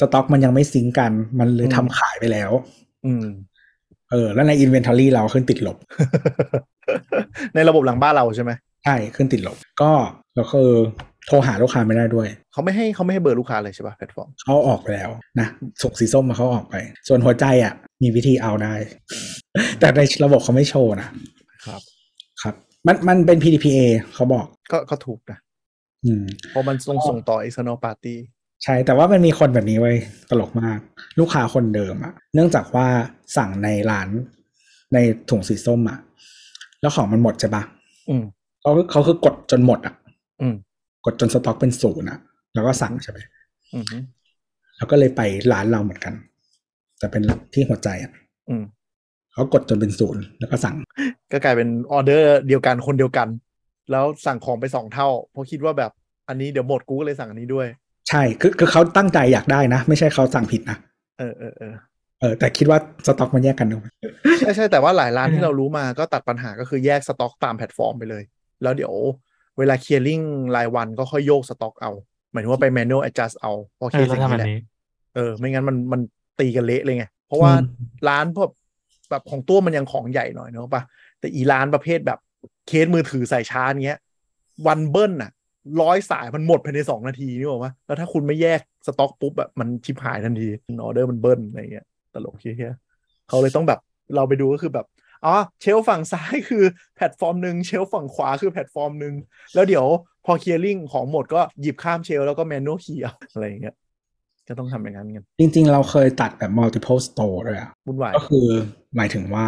สต็อกมันยังไม่ sync กัน มันเลยอืมทำขายไปแล้ว อืม เออ แล้วใน inventory เราขึ้นติดลบ ในระบบหลังบ้านเราใช่ไหมใช่ ขึ้นติดลบ ก็ แล้วคือโทรหาลูกค้าไม่ได้ด้วย เขาไม่ให้เขาไม่ให้เบอร์ลูกค้าเลยใช่ป่ะแพลตฟอร์มเขาออกไปแล้วนะส่งสีส้มมาเขาออกไป ส่วนหัวใจอะ มีวิธีเอาได้ แต่ในระบบเขาไม่โชว์นะครับ ครับ มันมันเป็น PDPA เขาบอกก็ก็ถูกนะอืมเพราะมันส่งส่งต่อ external party ใช่ แต่ว่ามันมีคนแบบนี้ไว้ยตลกมาก ลูกค้าคนเดิมอะเนื่องจากว่าสั่งในร้านในถุงสีส้มอะแล้วของมันหมดใช่ปะอืมเขาเขาคือกดจนหมดอะอืม กดจนสต็อกเป็นศูนย์อะแล้วก็สั่งใช่ไหมอืมฮึแล้วก็เลยไปร้านเราเหมือนกัน แต่เป็นที่หัวใจอะอืมเขากดจนเป็นศูนย์แล้วก็สั่ง ก็กลายเป็นออเดอร์เดียวกันคนเดียวกัน แล้วสั่งของไปสองเท่า เพราะคิดว่าแบบอันนี้เดี๋ยวหมดกูก็เลยสั่งอันนี้ด้วย ใช่คือคือเขาตั้งใจอยากได้นะ ไม่ใช่เขาสั่งผิดนะเออเออเออเออแต่คิดว่าสต็อกมันแยกกันดูใช่ใช่แต่ว่าหลายร้านอืมที่เรารู้มาก็ตัดปัญหาก็คือแยกสต็อกตามแพลตฟอร์มไปเลย แล้วเดี๋ยว เวลา clearing รายวันก็ค่อยโยกสต็อกเอา หมายถึงว่าไป manual adjust เอาเพราะ chaos แล้วอย่างทำนี้แบบแหละนี้เออ ไม่งั้นมันมันตีกันเละเลยไง เพราะว่าอืมร้านพวกแบบของตัวมันยังของใหญ่หน่อยเนอะปะแต่อีร้านประเภทแบบเคสมือถือใส่ชาร์จเงี้ย วันเบิ้ลน่ะร้อยสายมันหมดภายในสองนาทีนี่บอกว่า แล้วถ้าคุณไม่แยกสต็อกปุ๊บแบบมันชิบหายทันทีออเดอร์มันเบิ้ลอะไรเงี้ยตลกเหี้ยๆเขาเลยต้องแบบเราไปดูก็คือแบบ อ๋อ shelf ฝั่งซ้ายคือแพลตฟอร์มหนึ่ง shelf ฝั่งขวาคือแพลตฟอร์มหนึ่งแล้วเดี๋ยวพอ clearing ของหมดก็หยิบข้าม shelf แล้วก็ manual เคลียร์อะไรอย่างเงี้ยจะต้องทำอย่างนั้นกัน จริง ๆ เราเคยตัดแบบ multiple store ด้วยอะวุ่นวายก็คือหมายถึงว่า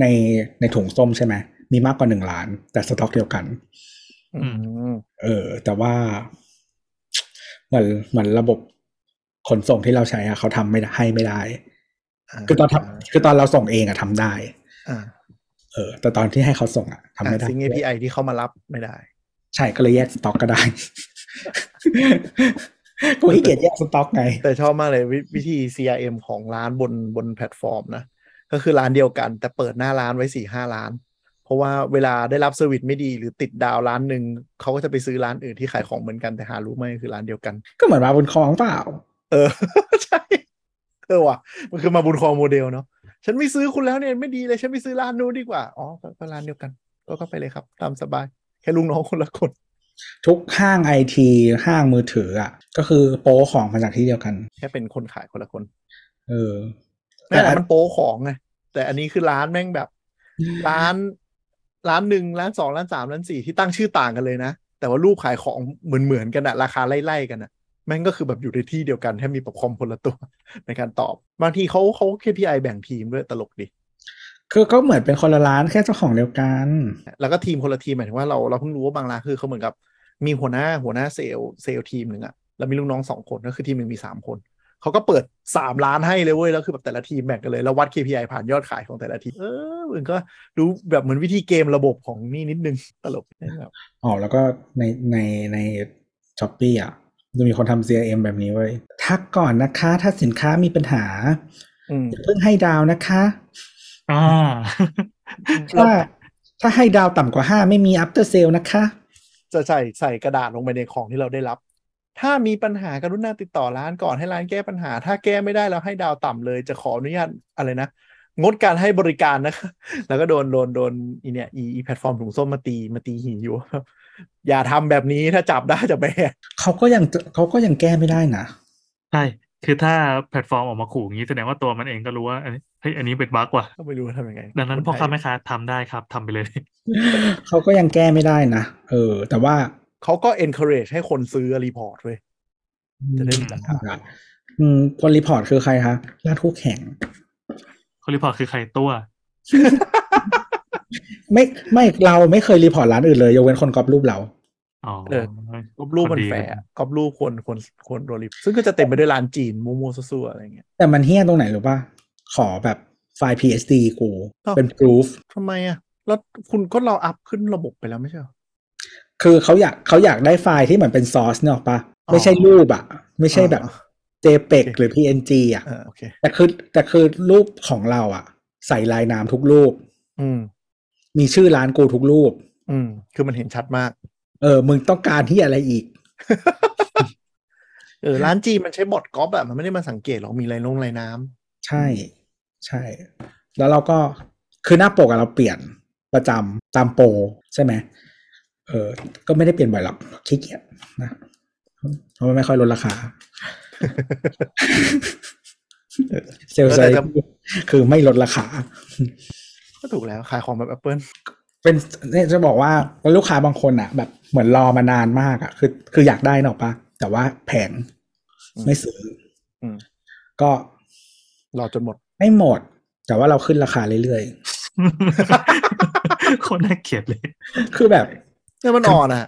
ในในถุงส้มใช่ไหม มีมากกว่าหนึ่งร้าน แต่สต็อกเดียวกันอืมเออ แต่ว่า เหมือนเหมือนระบบขนส่งที่เราใช้อะเขาทำไม่ได้ให้ไม่ได้ คือตอนทำคือตอนเราส่งเองอะทำได้อ่า เออ แต่ตอนที่ให้เขาส่งอะทำไม่ได้ sync API ที่เขามารับไม่ได้ ใช่ก็เลยแยกสต็อกก็ได้กูขี้เกียจแยกสต็อกไง แต่ชอบมากเลยวิวิธี CRM ของร้านบนบนแพลตฟอร์มนะ ก็คือร้านเดียวกัน แต่เปิดหน้าร้านไว้สี่ห้าร้าน เพราะว่าเวลาได้รับ service ไม่ดีหรือติดดาวร้านหนึ่ง เขาก็จะไปซื้อร้านอื่นที่ขายของเหมือนกันแต่หารู้ไหมคือร้านเดียวกัน ก็เหมือนมาบนคลองเปล่า เออ ใช่ เออว่ะ มันคือมาบุญครองโมเดลเนาะ ฉันไม่ซื้อคุณแล้วเนี่ยไม่ดีเลยฉันไปซื้อร้านนู้นดีกว่าอ๋อก็ก็ร้านเดียวกัน ก็ก็ไปเลยครับ ตามสบาย แค่ลุงน้องคนละคน ทุกห้างไอทีห้างมือถืออะ ก็คือโป๊ของมาจากที่เดียวกัน แค่เป็นคนขายคนละคน เออนั่นแหละมันโป๊ของไงแต่อันนี้คือร้านแม่งแบบ ร้านร้านหนึ่งร้านสองร้านสามร้านสี่ที่ตั้งชื่อต่างกันเลยนะแต่ว่ารูปขายของเหมือนเหมือนๆกันอะราคาไล่ๆกันอะ แม่งก็คือแบบอยู่ในที่เดียวกันแค่มีแบบคอมคนละตัวในการตอบ บางทีเขาเขา KPI แบ่งทีมด้วยตลกดีคือก็เหมือนเป็นคนละร้านแค่เจ้าของเดียวกัน แล้วก็ทีมคนละทีมหมายถึงว่าเราเราเพิ่งรู้ว่าบางร้านคือเขาเหมือนกับ มีหัวหน้าหัวหน้าเซลล์เซลล์ทีมหนึ่งอะแล้วมีลูกน้องสองคนก็คือทีมหนึ่งมีสามคนเขาก็เปิดสามล้านให้เลยเว้ยแล้วคือแบบแต่ละทีมแบ่งกันเลยแล้ววัด KPI ผ่านยอดขายของแต่ละทีมเออมันก็ดูแบบเหมือนวิธีเกมระบบของนี่นิดนึงตลกแบบอ๋อแล้วก็ในในในช้อปปี้อะ จะมีคนทำ CRM แบบนี้เว้ยทักก่อนนะคะ ถ้าสินค้ามีปัญหาอืมอย่าเพิ่งให้ดาวนะคะอ่าถ้าถ้าให้ดาวต่ำกว่าห้าไม่มี after sale นะคะ จะใส่ใส่กระดาษลงไปในของที่เราได้รับ ถ้ามีปัญหากรุณาติดต่อร้านก่อนให้ร้านแก้ปัญหา ถ้าแก้ไม่ได้แล้วให้ดาวต่ำเลย จะขออนุญาตอะไรนะงดการให้บริการนะคะ แล้วก็โดนโดนโดนอีเนี่ยอีอีแพลตฟอร์มถุงส้มมาตีมาตีหีอยู่ อย่าทำแบบนี้ถ้าจับได้จะแบนเขาก็ยังเขาก็ยังแก้ไม่ได้นะใช่คือถ้าแพลตฟอร์มออกมาขู่อย่างนี้แสดงว่าตัวมันเองก็รู้ว่าอันนี้เฮ้ยอันนี้เป็น bug ว่ะก็ไม่รู้ทำยังไง ดังนั้นคพ่อไทยค้าแม่ค้าทำได้ครับทำไปเลย เขาก็ยังแก้ไม่ได้นะเออ แต่ว่าเขาก็ encourage ให้คนซื้อ report เว้ยจะได้มีราคาอืมคนรีพอร์ตคือใครคะล่าคู่แข่งคนรีพอร์ตคือใครตัว ไม่ไม่เราไม่เคยรีพอร์ตร้านอื่นเลยยกเว้นคนก๊อปรูปเราอ๋อเออกอบรูปมันคนดีแฝงกอบรูปคนคนคนโรลิปซึ่งก็จะเต็มไปด้วยร้านจีนมัวๆซั่วๆอะไรเงี้ยแต่มันเฮี้ยตรงไหนรู้ป่ะ ขอแบบไฟล์ PSD กูอ้าวเป็น proof ทำไมอะ แล้วคุณก็เราอัพขึ้นระบบไปแล้วไม่ใช่เหรอคือเขาอยากเขาอยากได้ไฟล์ที่เหมือนเป็นซอสเนี่ยหรอกปะอ๋อไม่ใช่รูปอะไม่ใช่แบบอ๋อ JPEG โอเคหรือ PNG อะอ่าโอเคแต่คือแต่คือรูปของเราอะใส่ลายน้ำทุกรูป อืม มีชื่อร้านกูทุกรูป อืม คือมันเห็นชัดมาก เออ มึงต้องการที่อะไรอีก เออ ร้านจีนมันใช้บอทก๊อปแบบมันไม่ได้มาสังเกตหรอกมีอะไรลงไรน้ำใช่ ใช่ แล้วเราก็คือหน้าปกอะเราเปลี่ยนประจำตามโปรใช่ไหมเออ ก็ไม่ได้เปลี่ยนบ่อยหรอกขี้เกียจนะเพราะมันไม่ค่อยลดราคาเซลล์ไซคือไม่ลดราคา ก็ถูกแล้วขายของแบบ Apple เป็นเนี่ยจะบอกว่าลูกค้าบางคนอะแบบเหมือนรอมานานมากอะคือคืออยากได้หรอกปะแต่ว่าแพงอืมไม่ซื้ออมก็รอจนหมด ไม่หมด แต่ว่าเราขึ้นราคาเรื่อยโคตรน่าเกลียดเลยๆคือแบบเงินมันอ่อนอะ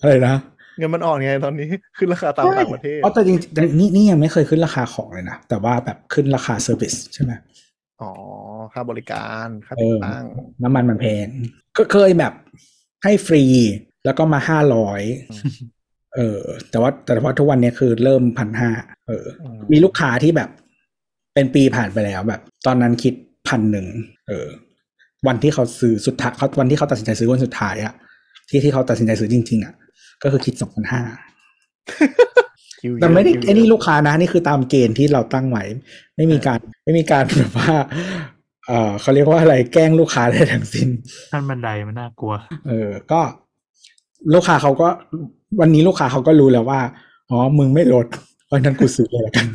อะไรนะเงินมันอ่อนไงตอนนี้ขึ้นราคาตามต่างประเทศอ๋อแต่จริงๆแต่นี่นี่ยังไม่เคยขึ้นราคาของเลยนะแต่ว่าแบบขึ้นราคา service ใช่ไหม อ๋อ ค่าบริการค่าเอติดอตั้ง น้ำมันมันแพง ก็เคยแบบให้ฟรีแล้วก็มาห้าร้อยอืมเออ แต่ว่าแต่ว่าทุกวันนี้คือเริ่มพันห้าเอออืมมีลูกค้าที่แบบ เป็นปีผ่านไปแล้วแบบ ตอนนั้นคิดพันหนึ่งเออ วันที่เขาซื้อสุดท้ายเขาวันที่เขาตัดสินใจซื้อวันสุดท้ายอะที่ที่เขาตัดสินใจซื้อจริง ๆอะก็คือคิดสองพันห้าคิวเยอะ แต่ไม่ได้คิวเยอะไอ้นี่ลูกค้านะนี่คือตามเกณฑ์ที่เราตั้งไว้ไม่มีการไม่มีการแบบว่าเออเขาเรียกว่าอะไรแกล้งลูกค้าได้ทั้งสิ้นขั้นบันไดมันน่ากลัว เออ ก็ลูกค้าเขาก็ วันนี้ลูกค้าเขาก็รู้แล้วว่าอ๋อมึงไม่ลดเพราะฉะนั้นกูซื้อเลยละกัน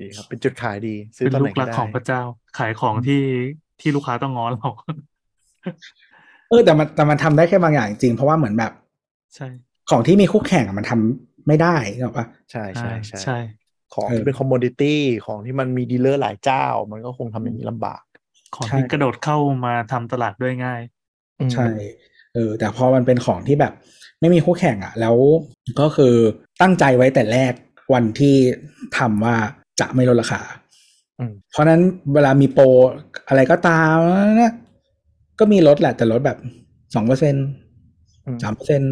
ดีครับ เป็นจุดขายดี ซื้อเป็นตอนลูไหนกก็รักได้ของพระเจ้า ขายของที่ที่ลูกค้าต้องง้อเราเออแต่มันแต่มันทำได้แค่บางอย่างจริงเพราะว่าเหมือนแบบ ใช่ ของที่มีคู่แข่งอะมันทำ ไม่ได้หรอกปะใช่ใช่อ่าใช่ใช่ของเออที่เป็นคอมม o ดิตี้ของที่มันมีดีลเลอร์หลายเจ้า มันก็คงทำอย่างนี้ลำบาก ของใช่ที่กระโดดเข้ามาทำตลาดด้วยง่ายอืมใช่เออแต่พอมันเป็นของที่แบบ ไม่มีคู่แข่งอะแล้วก็คือตั้งใจไว้แต่แรกวันที่ทำว่าจะไม่ลดราคาอืมเพราะฉะนั้นเวลามีโปรอะไรก็ตามนะก็มีลดแหละแต่ลดแบบสองเปอร์เซ็นอืมสามเปอร์เซ็น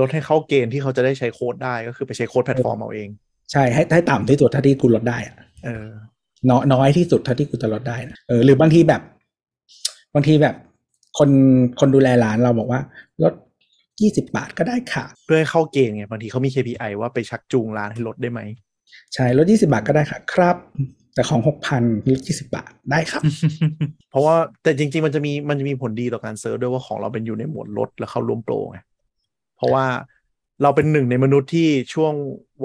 ลดให้เข้าเกณฑ์ที่เขาจะได้ใช้โค้ดได้ก็คือไปใช้โค้ดแพลตฟอร์มเอาเอง ใช่ให้ให้ต่ำที่สุดเท่าที่กูลดได้อะเออน้อยน้อยที่สุดเท่าที่กูจะลดได้นะเออหรือบางทีแบบ บางทีแบบ คนคนดูแลร้านเราบอกว่า ลดยี่สิบาทก็ได้ค่ะ เพื่อให้เข้าเกณฑ์ไงบางทีเขามี KPI ว่าไปชักจูงร้านให้ลดได้ไหมใช่ลดยี่สิบาทก็ได้ค่ะ ครับ แต่ของหกพันลดยี่สิบาทได้ครับ เพราะว่าแต่จริง ๆ มันจะมีมันจะมีผลดีต่อการเซิร์ชด้วยว่าของเราเป็นอยู่ในหมวดลดแล้วเข้าร่วมโปรไง เพราะว่าเราเป็นหนึ่งในมนุษย์ที่ช่วง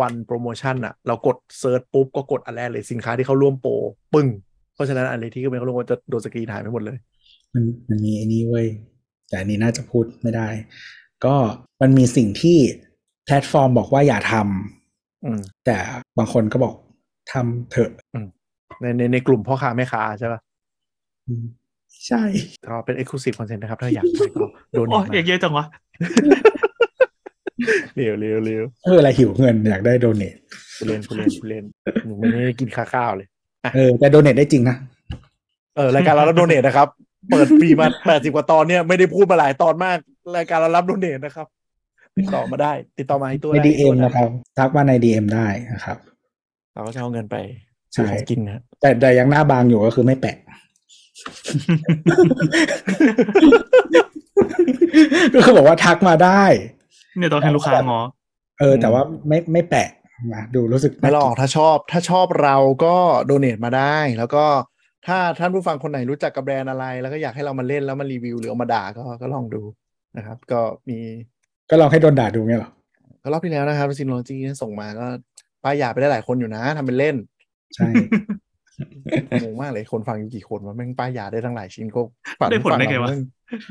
วันโปรโมชั่นอะเรากด search ปุ๊บก็กดอันแรกเลยสินค้าที่เข้าร่วมโปรปึ้ง เพราะฉะนั้นอันเลยที่ก็เป็นเข้าร่วมจะโดนสกรีนหายไปหมดเลย มันมันมีไอ้นี้เว้ยแต่อันนี้น่าจะพูดไม่ได้ ก็มันมีสิ่งที่แพลตฟอร์มบอกว่าอย่าทอืมำแต่บางคนก็บอกทำเถอะในในในกลุ่มพ่อค้าแม่ค้าใช่ป่ะอืมใช่ก็เป็น exclusive content นะครับ ถ้าอยากได้ก็โดนโอ้มายเยอะจังวะ เร็วเร็วเร็วเอออะไรหิวเงินอยากได้ donateผู้เล่นผู้เล่นผู้เล่นหนูไม่ได้กินข้าวข้าวเลยเออแต่ donate ได้จริงนะเออรายการเรารับ donate นะครับ เปิดฟรีมาแปดสิบกว่าตอนเนี่ยไม่ได้พูดมาหลายตอนมาก รายการเรารับ donate นะครับ ติดต่อมาได้ ติดต่อมาให้ตัวในได้ DM ตัวได้นะครับทักมาใน DM ได้นะครับ เราก็จะเอาเงินไปซื้อของกินนะแต่แต่ยังหน้าบางอยู่ก็คือไม่แปะก็คือบอกว่าทักมาได้ เนี่ยต้องให้ลูกค้าง้อเออ แต่ว่าไม่ไม่แปะนะดูรู้สึกไม่หรอกถ้าชอบ ถ้าชอบเราก็โดเนทมาได้ แล้วก็ถ้าท่านผู้ฟังคนไหนรู้จักกับแบรนด์อะไร แล้วก็อยากให้เรามาเล่นแล้วมารีวิวหรือเอามาด่าก็ก็ลองดูนะครับ ก็มี ก็ลองให้โดนด่าดูเงี้ยเหรอก็รอบที่แล้วนะครับซินโลจีส่งมาก็ป้ายยาไปได้หลายคนอยู่นะทำเป็นเล่น ใช่งงมากเลยคนฟังอยู่กี่คนว่าแม่งป้ายยาได้ทั้งหลายชิ้นก็ฝันได้ผลได้ไงฝันวะเราแม่ง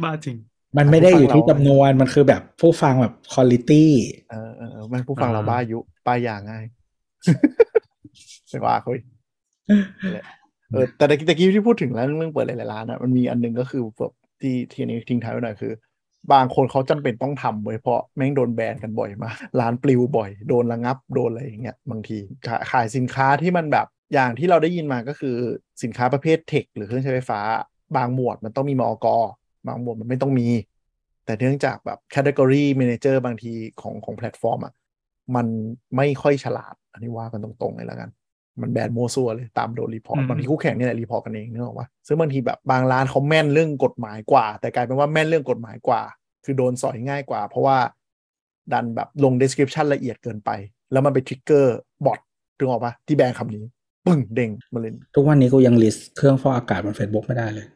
บ้าจริง มันไม่ได้อยู่ที่ผู้ฟังเราจำนวนมันคือแบบผู้ฟังแบบคุณลิตี้เออเออเออแม่งผู้ฟังอ่าเราบ้าอายุป้ายยาง่ายไม่ว่าคุยนั่นแหละเออแต่ตะกี้ตะกี้ที่พูดถึงแล้วเรื่องเปิดหลายๆร้านอะมันมีอันหนึงก็คือแบบที่ทีนี้ทิ้งท้ายไว้หน่อยคือ บางคนเขาจำเป็นต้องทำเว้ยเพราะแม่งโดนแบนกันบ่อยมากร้านปลิวบ่อย โดนระงับโดนอะไรอย่างเงี้ยบางทีขายขายสินค้าที่มันแบบอย่างที่เราได้ยินมาก็คือสินค้าประเภท tech หรือเครื่องใช้ไฟฟ้า บางหมวดมันต้องมีมอก บางหมวดมันไม่ต้องมี แต่เนื่องจากแบบ category manager บางทีของของแพลตฟอร์มอะมันไม่ค่อยฉลาด อันนี้ว่ากันตรงๆเลยแล้วกัน มันแบนมั่วซั่วเลยตามโดน report อืมบางทีคู่แข่งนี่แหละ report กันเองนึกออกปะซึ่งบางทีแบบบางร้านเขาแม่นเรื่องกฎหมายกว่า แต่กลายเป็นว่าแม่นเรื่องกฎหมายกว่า คือโดนสอยง่ายกว่า เพราะว่าดันแบบลง description ละเอียดเกินไป แล้วมันไป trigger bot นึกออกปะที่แบนคำนี้ ปึ้งเด้งมาเลยทุกวันนี้กูยัง list เครื่องฟอกอากาศบน Facebook ไม่ได้เลย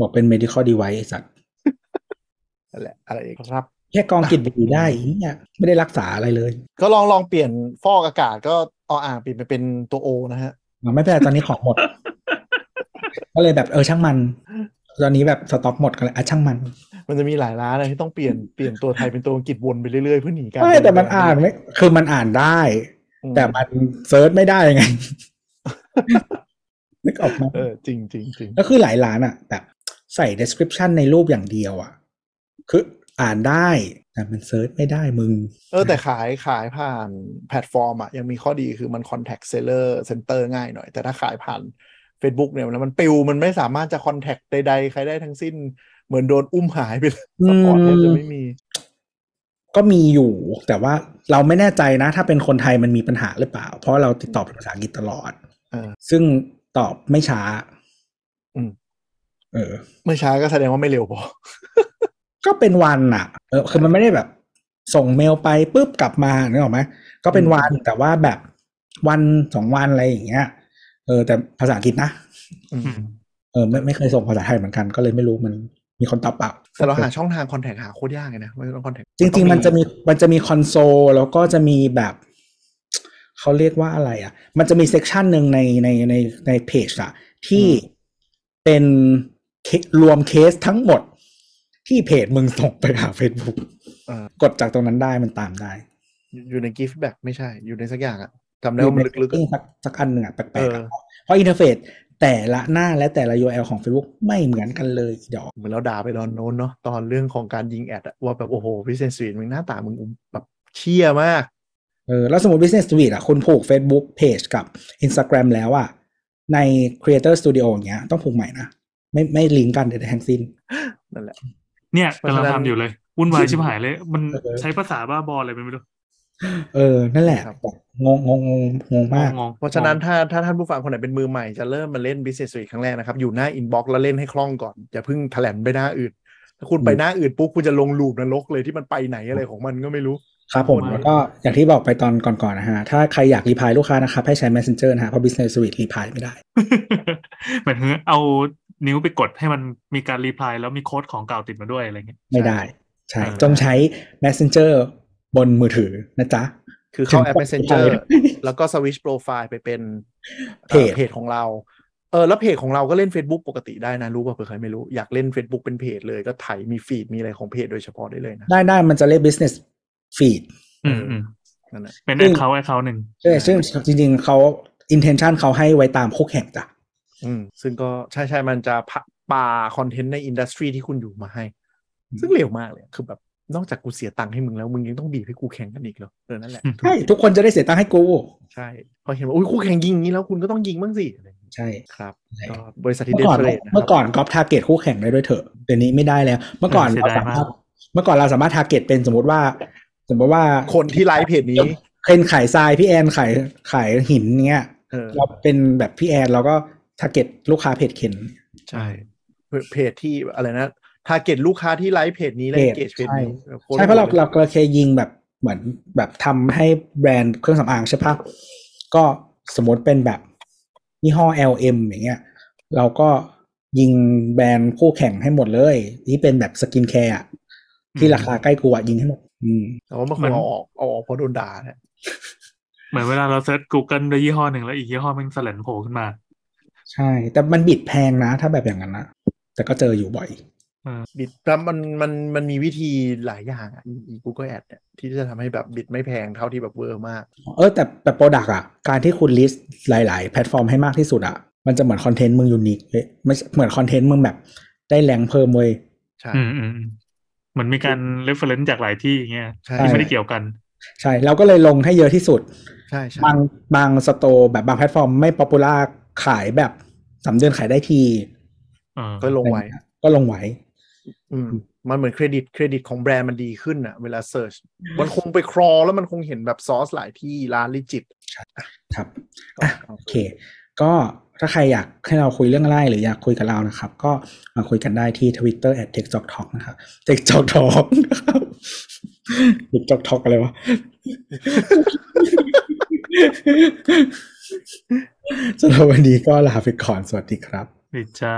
บอกเป็น medical device ไอ้สัตว์นั่นแหละอะไรอีกครับ แค่กรองกลิ่นบุหรี่ได้เนี่ยไม่ได้รักษาอะไรเลย ก็ลองลองเปลี่ยนฟอกอากาศก็เอา อ อ่างเปลี่ยนไปเป็นตัว O นะฮะอะไม่เป็นไรตอนนี้ของหมด ก็เลยแบบเออช่างมัน ตอนนี้แบบสต็อกหมดกันเลยอะช่างมัน มันจะมีหลายร้านเลยที่ต้องเปลี่ยนเปลี่ยนตัวไทยเป็นตัวอังกฤษวนไปเรื่อยๆเพื่อหนีการไม่แต่มันอ่านไม่คือมันอ่านได้อืมแต่มัน search ไม่ได้ไงนึกออกไหมาเออจริงจริงจริงก็คือหลายร้านอะ แบบ ใส่ description ในรูปอย่างเดียวอะ คืออ่านได้ แต่มัน search ไม่ได้มึง เออ แต่ขายขายผ่านแพลตฟอร์มอะยังมีข้อดีคือมัน contact seller center ง่ายหน่อย แต่ถ้าขายผ่าน Facebook เนี่ยแล้วมันปิวมันไม่สามารถจะ contact ใดๆ ใครได้ทั้งสิ้น เหมือนโดนอุ้มหายไปเลยสปอร์ตแทบจะไม่มี ก็มีอยู่ แต่ว่าเราไม่แน่ใจนะ ถ้าเป็นคนไทยมันมีปัญหาหรือเปล่า เพราะเราติดต่อเป็นภาษาอังกฤษตลอดเออซึ่งตอบไม่ช้าอืม เออเมื่อช้าก็แสดงว่าไม่เร็วพอ ก็เป็นวันอะเออ คือมันไม่ได้แบบ ส่งเมลไปปุ๊บกลับมานึกออกไหมก็เป็นวันแต่ว่าแบบวันสองวันอะไรอย่างเงี้ย เออ แต่ภาษาอังกฤษนะอืมอืมเออ ไม่ไม่เคยส่งภาษาไทยเหมือนกัน ก็เลยไม่รู้มันมีคนตอบเปล่าแต่เราหาช่องทาง contact หาโคตรยากเลยนะไม่ต้อง contact จริง ๆ มันจะมีมันจะมีคอนโซลแล้วก็จะมีแบบเขาเรียกว่าอะไรอะ มันจะมี section หนึ่งในในในในเพจอะที่เป็นเค รวมเคสทั้งหมดที่เพจมึงส่งไปหา Facebook เออกดจากตรงนั้นได้มันตามได้ อยู่ใน gift back ไม่ใช่ อยู่ในสักอย่างอะจำได้ว่ามันลึกๆอะสักสักอันหนึ่งอะแปลกๆเออะอเพราะอินเทอร์เฟซแต่ละหน้าและแต่ละ URL ของ Facebook ไม่เหมือนกันเลยเดี๋ยวเหมือนเราด่าไปตอนโน้นเนาะตอนเรื่องของการยิงแอดอะว่าแบบโอ้โห Business Suite มึงหน้าตามึงแบบเชี่ยมากเออแล้วสมมติ Business Suite อะคุณผูก Facebook Page กับ Instagram แล้วอะใน Creator Studio อย่างเงี้ยต้องผูกใหม่นะ ไม่ไม่ลิงก์กันใดๆทั้งสิ้นนั่นแหละ เนี่ยเพราะกำลังฉะนั้นทำอยู่เลยวุ่นวายชิบหายเลย มันเออใช้ภาษาบ้าบออะไรไปไม่รู้เออ นั่นแหละครับแบบงงงงงงงมากงงๆเพราะฉะนั้นถ้าถ้าท่านผู้ฟังคนไหนเป็นมือใหม่จะเริ่มมาเล่น Business Suite ครั้งแรกนะครับ อยู่หน้า Inbox แล้วเล่นให้คล่องก่อน อย่าเพิ่งแถลนไปหน้าอื่น ถ้าคุณไปหน้าอื่นปุ๊บคุณจะลงลูปนรกเลยที่มันไปไหนอะไรของมันก็ไม่รู้ ครับผมไม่แล้วก็อย่างที่บอกไปตอนก่อนๆนะฮะ ถ้าใครอยากรีพายลูกค้านะครับ ให้ใช้ Messenger นะฮะ เพราะ Business Suite รีพายไม่ได้เหมือนเอา นิ้วไปกดให้มันมีการรีプライแล้วมีโค้ดของเก่าติดมาด้วยอะไรเงี้ย ไม่ได้ ใช่ อ่า จงใช้ Messenger บนมือถือนะจ๊ะ คือเข้าแอป ถึง Messenger ไป แล้วก็สวิชโปรไฟล์ไปเป็น เพจ อ่อเพจของเรา เออแล้วเพจของเราก็เล่น Facebook ปกติได้นะ รู้ป่ะเผื่อใครไม่รู้ อยากเล่น Facebook เป็นเพจเลยก็ไถมีฟีดมีอะไรของเพจโดยเฉพาะได้เลยนะ ได้ได้มันจะเรียก Business Feed อืมอืม นั่นแหละ เป็น ซึ่ แอง คเคาท์แอคเคาท์หนึ่ง ใช่ซึ่งจริงๆเขา intention เขาให้ไว้ตามคู่แข่งจ้ะ อืมซึ่งก็ใช่ใช่มันจะพะปาคอนเทนต์ในอินดัสทรีที่คุณอยู่มาให้อืมซึ่งเร็วมากเลยคือแบบนอกจากกูเสียตังค์ให้มึงแล้ว มึงยังต้องบีบให้กูแข่งกันอีกเหรอเออนั่นแหละใช่ทุกคนจะได้เสียตังค์ให้กูใช่พอเห็นว่าอุ้ยคู่แข่งยิงอย่างนี้แล้วคุณก็ต้องยิงบ้างสิอะไรอย่างเงี้ยใช่ครับใช่ก็บริษัทที่เมื่เดอก่อนฟเฟรนนะคเมื่รัอบก่อนก๊อปทาร์เก็ตคู่แข่งได้ด้วยเถอะเดี๋ยวนี้ไม่ได้แล้ว เมื่อก่อนเสียเราดายสามารถมากเมื่อก่อนเราสามารถทาร์เก็ตเป็นสมมติว่า สมมติว่าคนที่ไลฟ์เพจนี้เคนขายทรายพี่แอนขายขายหินเนี้ยเออเราเป็นแบบพี่แอนเราก็ target ลูกค้าเพจเคนใช่เพจที่อะไรนะ target ลูกค้าที่ไลฟ์เพจนี้และเพจเกจเพจใช่นี้โคตใช่เพราะเราโหดลยเราเราเคยยิงแบบเหมือนแบบทำให้แบรนด์เครื่องสำอางใช่ปะก็สมมติเป็นแบบยี่ห้อ LM อย่างเงี้ย เราก็ยิงแบรนด์คู่แข่งให้หมดเลยที่เป็นแบบ skincare อะที่ราคาใกล้กูอะยิงให้หมด อืมแต่ว่ามันคเหมืงอนเอาออกเอาออกเพราะโดนด่าแหละเหมือนเวลาเราเซิร์ช Google ด้วยยี่ห้อหนึ่งแล้วอีกยี่ห้อแมันสแลนโผล่ขึ้นมา ใช่ แต่มัน bid แพงนะ ถ้าแบบอย่างนั้นนะแต่ก็เจออยู่บ่อย bid แล้วมันมันมันมีวิธีหลายอย่างอะอีกูก็ ad เนี่ยที่จะทำให้แบบ bid ไม่แพงเท่าที่แบบเวอร์มาก เออแต่แต่ product อะการที่คุณ list หลาย ๆ แพลตฟอร์มให้มากที่สุดอะมันจะเหมือนคอนเทนต์มึง unique เลยไม่เหมือนคอนเทนต์มึงแบบ ได้แรงเพิ่มเว้ยใช่อืมอืมอืมเหมือนมีการ reference จากหลายที่อย่างเงี้ยใช่ที่ไม่ได้เกี่ยวกัน ใช่เราก็เลยลงให้เยอะที่สุด ใช่ใช่บางบาง store แบบบางแพลตฟอร์มไม่ popular ขายแบบสามเดือนขายได้ทีเออก็ลงไว้ ก็ลงไว้อืมมันเหมือนเครดิตเครดิตของแบรนด์มันดีขึ้นอะเวลา search มันคงไป crawl แล้วมันคงเห็นแบบ source หลายที่ร้าน legitครับอะโอเค ก็ถ้าใครอยากให้เราคุยเรื่องอะไร หรืออยากคุยกับเรานะครับ ก็มาคุยกันได้ที่ Twitter at t e c h j o k Talk นะครับ t e c h j o k Talk นะครับ t e c h j o k Talk อะไรวะ สำหรับวันนี้ก็ลาไปก่อน สวัสดีครับดีจ้า